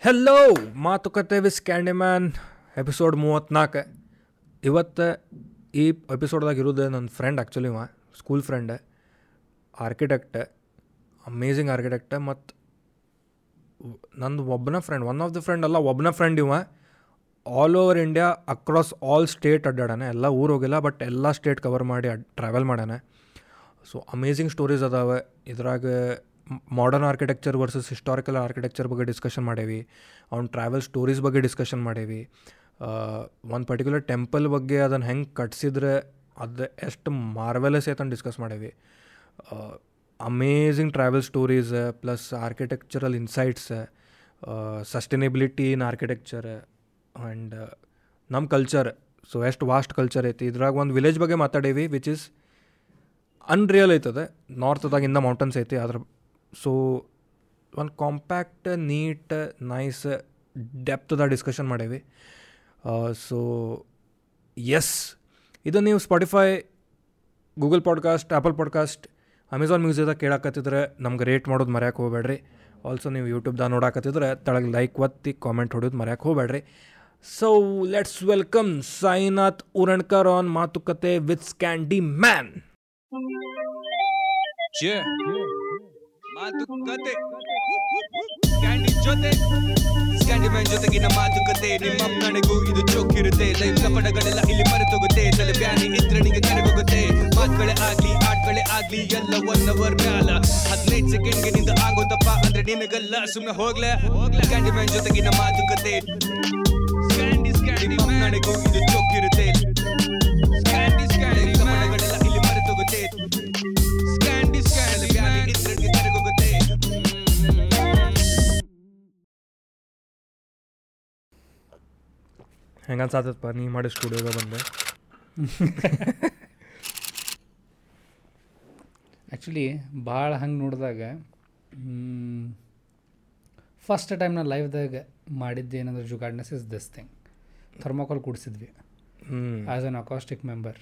Hello ಮಾತುಕತೆ ವಿಸ್ Candyman episode ಮೂವತ್ತ್ನಾಲ್ಕು ಇವತ್ತು ಈ ಎಪಿಸೋಡ್ದಾಗ ಇರೋದು ನನ್ನ ಫ್ರೆಂಡ್ ಆ್ಯಕ್ಚುಲಿ ಇವ school friend architect amazing architect ಮತ್ತು ನಂದು ಒಬ್ಬನ friend one of the friend ಅಲ್ಲ ಒಬ್ಬನ ಫ್ರೆಂಡ್ ಇವ. All over India across all state ಅಡ್ಡಾಡಾನೆ. ಎಲ್ಲ ಊರು ಹೋಗಿಲ್ಲ ಬಟ್ ಎಲ್ಲ ಸ್ಟೇಟ್ ಕವರ್ ಮಾಡಿ ಟ್ರಾವೆಲ್ ಮಾಡ್ಯಾನೆ. ಸೊ ಅಮೇಝಿಂಗ್ ಸ್ಟೋರೀಸ್ ಅದಾವೆ. ಇದ್ರಾಗ modern architecture versus historical architecture ಬಗ್ಗೆ ಡಿಸ್ಕಷನ್ ಮಾಡೇವಿ. ಅವ್ನ ಟ್ರಾವೆಲ್ ಸ್ಟೋರೀಸ್ ಬಗ್ಗೆ ಡಿಸ್ಕಷನ್ ಮಾಡೇವಿ. ಒಂದು ಪರ್ಟಿಕ್ಯುಲರ್ ಟೆಂಪಲ್ ಬಗ್ಗೆ ಅದನ್ನು ಹೆಂಗೆ ಕಟ್ಸಿದ್ರೆ ಅದು ಎಷ್ಟು ಮಾರ್ವೆಲಸ್ ಅಂತ ಡಿಸ್ಕಸ್ ಮಾಡೇವಿ. Amazing travel stories plus architectural insights sustainability in architecture and ನಮ್ಮ ಕಲ್ಚರ್ ಸೊ ಎಷ್ಟು ವಾಸ್ಟ್ ಕಲ್ಚರ್ ಐತಿ. ಇದ್ರಾಗ ಒಂದು ವಿಲೇಜ್ ಬಗ್ಗೆ ಮಾತಾಡೇವಿ ವಿಚ್ ಇಸ್ ಅನ್ರಿಯಲ್ ಐತದೆ. ನಾರ್ತದಾಗ ಇಂದ ಮೌಂಟನ್ಸ್ ಐತಿ. ಅದ್ರ ಸೊ ಒಂದು ಕಾಂಪ್ಯಾಕ್ಟ್ ನೀಟ್ ನೈಸ್ ಡೆಪ್ತದ ಡಿಸ್ಕಷನ್ ಮಾಡೇವಿ. ಸೊ ಎಸ್ ಇದು ನೀವು Spotify Google podcast Apple podcast Amazon ಮ್ಯೂಸಿಕ್ದಾಗ ಕೇಳಾಕತ್ತಿದ್ರೆ ನಮ್ಗೆ ರೇಟ್ ಮಾಡೋದು ಮರ್ಯಾಕೆ ಹೋಗ್ಬೇಡ್ರಿ. ಆಲ್ಸೋ ನೀವು ಯೂಟ್ಯೂಬ್ದಾಗ ನೋಡಾಕತ್ತಿದ್ರೆ ತಳಗೆ ಲೈಕ್ ಒತ್ತಿ ಕಾಮೆಂಟ್ ಹೊಡೆಯೋದು ಮರ್ಯಾಕೆ ಹೋಗ್ಬೇಡ್ರಿ. So let's welcome Sainath Urankar on ಮಾತುಕತೆ ವಿತ್ ಸ್ಕ್ಯಾಂಡಿ ಮ್ಯಾನ್. ಮಾತುಕತೆ. ಕ್ಯಾಂಡಿ ಜೊತೆ ಕ್ಯಾಂಡಿ ಮ್ಯಾನ್ ಜೊತೆಗಿನ ಮಾತುಕತೆ. ನಿಮ್ಮ ನನಗೂ ಇದು ಚೌಕಿರುತ್ತೆ ಲೈಫ್ ಕಪಡಗಳೆಲ್ಲ ಇಲ್ಲಿ ಮರೆತೋಗುತ್ತೆ. ತಲೆ ಬ್ಯಾನಿ ಇದ್ರೆ ನಿಂಗೆ ಕರೆಗೋಗುತ್ತೆ ಮಾತುಗಳೇ ಆಗ್ಲಿ ಆಟಗಳೇ ಆಗ್ಲಿ ಎಲ್ಲ ಒನ್ ಅವರ್ ಮ್ಯಾಲ. ಹದಿನೈದು ಸೆಕೆಂಡ್ಗೆ ನಿಂದ ಆಗೋದಪ್ಪ ಅಂದ್ರೆ ನಿನಗಲ್ಲ ಸುಮ್ಮನೆ ಹೋಗ್ಲೆ. ಕ್ಯಾಂಡಿ ಮ್ಯಾನ್ ಜೊತೆಗಿನ ಮಾತುಕತೆ. ಸ್ಕ್ಯಾಂಡಿ ನಿಮ್ಮ ನನಗೂ ಇದು ಹೆಂಗೆ ಅನ್ಸಾತಪ್ಪ ನೀ ಮಾಡಿ ಸ್ಟುಡಿಯೋಗೆ ಬಂದೆ. ಆ್ಯಕ್ಚುಲಿ ಭಾಳ ಹಂಗೆ ನೋಡಿದಾಗ ಫಸ್ಟ್ ಟೈಮ್ ನಾನು ಲೈಫ್ದಾಗ ಮಾಡಿದ್ದು ಏನಂದ್ರೆ ಜುಗಾಡ್ನೆಸ್ is this thing thermocol ಕೂಡಿಸಿದ್ವಿ. As an acoustic member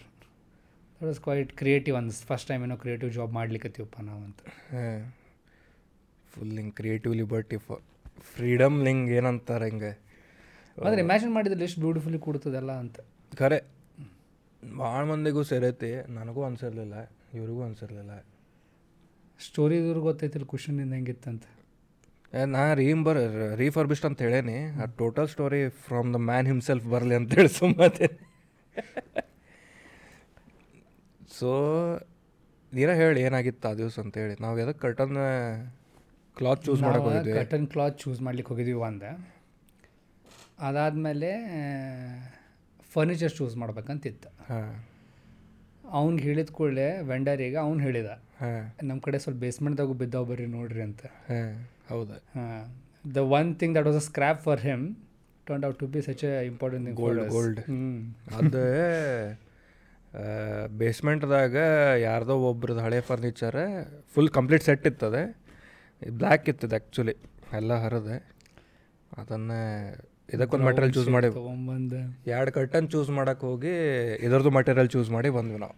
that is quite creative ಅನ್ಸ್ first time ಏನೋ ಕ್ರಿಯೇಟಿವ್ ಜಾಬ್ ಮಾಡ್ಲಿಕ್ಕತ್ತೀವಪ್ಪ ನಾವು ಅಂತ. ಫುಲ್ ಹಿಂಗೆ ಕ್ರಿಯೇಟಿವ್ ಲಿಬರ್ಟಿ ಫಾರ್ ಫ್ರೀಡಮ್ ಲಿಂಗ್ ಏನಂತಾರೆ ಹಿಂಗೆ? ಆದರೆ ಇಮ್ಯಾಜಿನ್ ಮಾಡಿದ್ರೆ ಎಷ್ಟು ಬ್ಯೂಟಿಫುಲಿ ಕೂಡ್ತದಲ್ಲ ಅಂತ. ಖರೆ. ಭಾಳ ಮಂದಿಗೂ ಸೇರೈತಿ ನನಗೂ ಅನ್ಸಿರ್ಲಿಲ್ಲ. ಇವ್ರಿಗೂ ಅನ್ಸಿರ್ಲಿಲ್ಲ. ಸ್ಟೋರಿ ಇವ್ರಿಗೆ ಗೊತ್ತೈತಿಲ್ಲ ಕುಶನಿಂದ ಹೆಂಗಿತ್ತಂತ. ನಾ ರೀಂಬರ್ ರೀಫರ್ಬಿಸ್ಟ್ ಅಂತ ಹೇಳೇನಿ. ಆ total story from the man himself ಬರಲಿ ಅಂತೇಳಿ ಸುಮ್ಮನೆ ಸೊ ನೀರ ಹೇಳಿ ಏನಾಗಿತ್ತು ಆ ದಿವಸ ಅಂತೇಳಿ ನಾವು ಎದಕ್ಕೆ ಕರ್ಟನ್ ಕ್ಲಾತ್ ಚೂಸ್ ಮಾಡಕ್ಕೆ ಹೋಗಿದ್ವಿ? ಕಟನ್ ಕ್ಲಾತ್ ಚೂಸ್ ಮಾಡ್ಲಿಕ್ಕೆ ಹೋಗಿದ್ವಿ ಒಂದು. ಅದಾದಮೇಲೆ ಫರ್ನಿಚರ್ ಚೂಸ್ ಮಾಡ್ಬೇಕಂತಿತ್ತು. ಹಾಂ. ಅವ್ನಿಗೆ ಹೇಳಿದ ಕೂಡಲೇ ವೆಂಡರಿಗೆ ಅವ್ನು ಹೇಳಿದ. ಹಾಂ. ನಮ್ಮ ಕಡೆ ಸ್ವಲ್ಪ ಬೇಸ್ಮೆಂಟ್ದಾಗೂ ಬಿದ್ದಾವ ಬರ್ರಿ ನೋಡ್ರಿ ಅಂತ. ಹಾಂ ಹೌದಾ. ಹಾಂ. The one thing that was a scrap for him turn out to be such a important gold gold ಅದು ಬೇಸ್ಮೆಂಟ್ದಾಗ ಯಾರ್ದೋ ಒಬ್ರದ್ದು ಹಳೆ ಫರ್ನಿಚರ್ ಫುಲ್ ಕಂಪ್ಲೀಟ್ ಸೆಟ್ ಇತ್ತದೆ. ಬ್ಲ್ಯಾಕ್ ಇತ್ತು ಆ್ಯಕ್ಚುಲಿ ಎಲ್ಲ ಹರಿದೆ. ಅದನ್ನು ಇದಕ್ಕೊಂದು ಮಟೀರಿಯಲ್ ಚೂಸ್ ಮಾಡಿ ತೊಗೊಂಬಂದು ಎರಡು ಕರ್ಟನ್ ಚೂಸ್ ಮಾಡೋಕೆ ಹೋಗಿ ಇದರದ್ದು ಮಟೀರಿಯಲ್ ಚೂಸ್ ಮಾಡಿ ಬಂದ್ವಿ ನಾವು.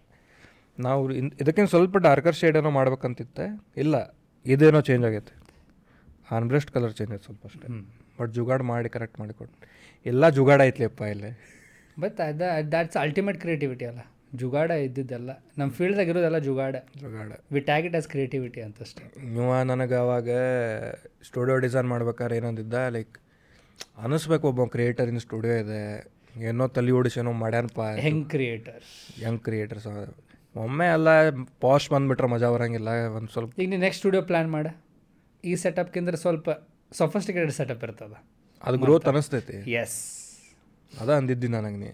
ನಾವು ಇನ್ ಇದಕ್ಕಿಂತ ಸ್ವಲ್ಪ ಡಾರ್ಕರ್ ಶೇಡ್ ಏನೋ ಮಾಡ್ಬೇಕಂತಿತ್ತೆ. ಇಲ್ಲ ಇದೇನೋ ಚೇಂಜ್ ಆಗೈತೆ. ಆನ್ಬ್ರೆಸ್ಟ್ ಕಲರ್ ಚೇಂಜ್ ಆಯ್ತು ಸ್ವಲ್ಪ ಅಷ್ಟೇ. ಬಟ್ ಜುಗಾಡ್ ಮಾಡಿ ಕರೆಕ್ಟ್ ಮಾಡಿ ಕೊಟ್ಟು ಎಲ್ಲ ಜುಗಾಡ್ ಐತ್ಲಿಯಪ್ಪ ಇಲ್ಲಿ. ಬಟ್ ಅದ ದ್ಯಾಟ್ಸ್ ಅಲ್ಟಿಮೇಟ್ ಕ್ರಿಯೇಟಿವಿಟಿ ಅಲ್ಲ. ಜುಗಾಡ ಇದ್ದಿದ್ದೆಲ್ಲ. ನಮ್ಮ ಫೀಲ್ಡ್ದಾಗ ಇರೋದೆಲ್ಲ ಜುಗಾಡ. ಜುಗಾಡ. We tag it as creativity ಅಂತಷ್ಟೇ. ನೀವು ನನಗೆ ಅವಾಗ ಸ್ಟುಡಿಯೋ ಡಿಸೈನ್ ಮಾಡ್ಬೇಕಾದ್ರೆ ಏನಂದಿದ್ದ? ಲೈಕ್ ಅನ್ನಿಸ್ಬೇಕು ಒಬ್ಬ ಕ್ರಿಯೇಟರ್ ಇನ್ ಸ್ಟುಡಿಯೋ ಇದೆ. ಏನೋ ತಲೆ ಓಡಿಸಿ ಏನೋ ಮಾಡ್ಯಾನಪ್ಪ. ಹೆಂಗ್ ಕ್ರಿಯೇಟರ್ ಯಂಗ್ ಕ್ರಿಯೇಟರ್ಸ್ ಒಮ್ಮೆ ಎಲ್ಲ ಪಾಶ್ ಬಂದ್ಬಿಟ್ರೆ ಮಜಾ ಬರೋಂಗಿಲ್ಲ ಒಂದು ಸ್ವಲ್ಪ ಈಗ ನೀನು ನೆಕ್ಸ್ಟ್ ಸ್ಟುಡಿಯೋ ಪ್ಲ್ಯಾನ್ ಮಾಡ. ಈ ಸೆಟಪ್ಗಿಂದ್ರೆ ಸ್ವಲ್ಪ ಸೊಫಿಸ್ಟಿಕೇಟೆಡ್ ಸೆಟಪ್ ಇರ್ತದ. ಅದು ಗ್ರೋತ್ ಅನಿಸ್ತೈತಿ. ಎಸ್ ಅದ ಅಂದಿದ್ದಿ ನನಗೆ ನೀ.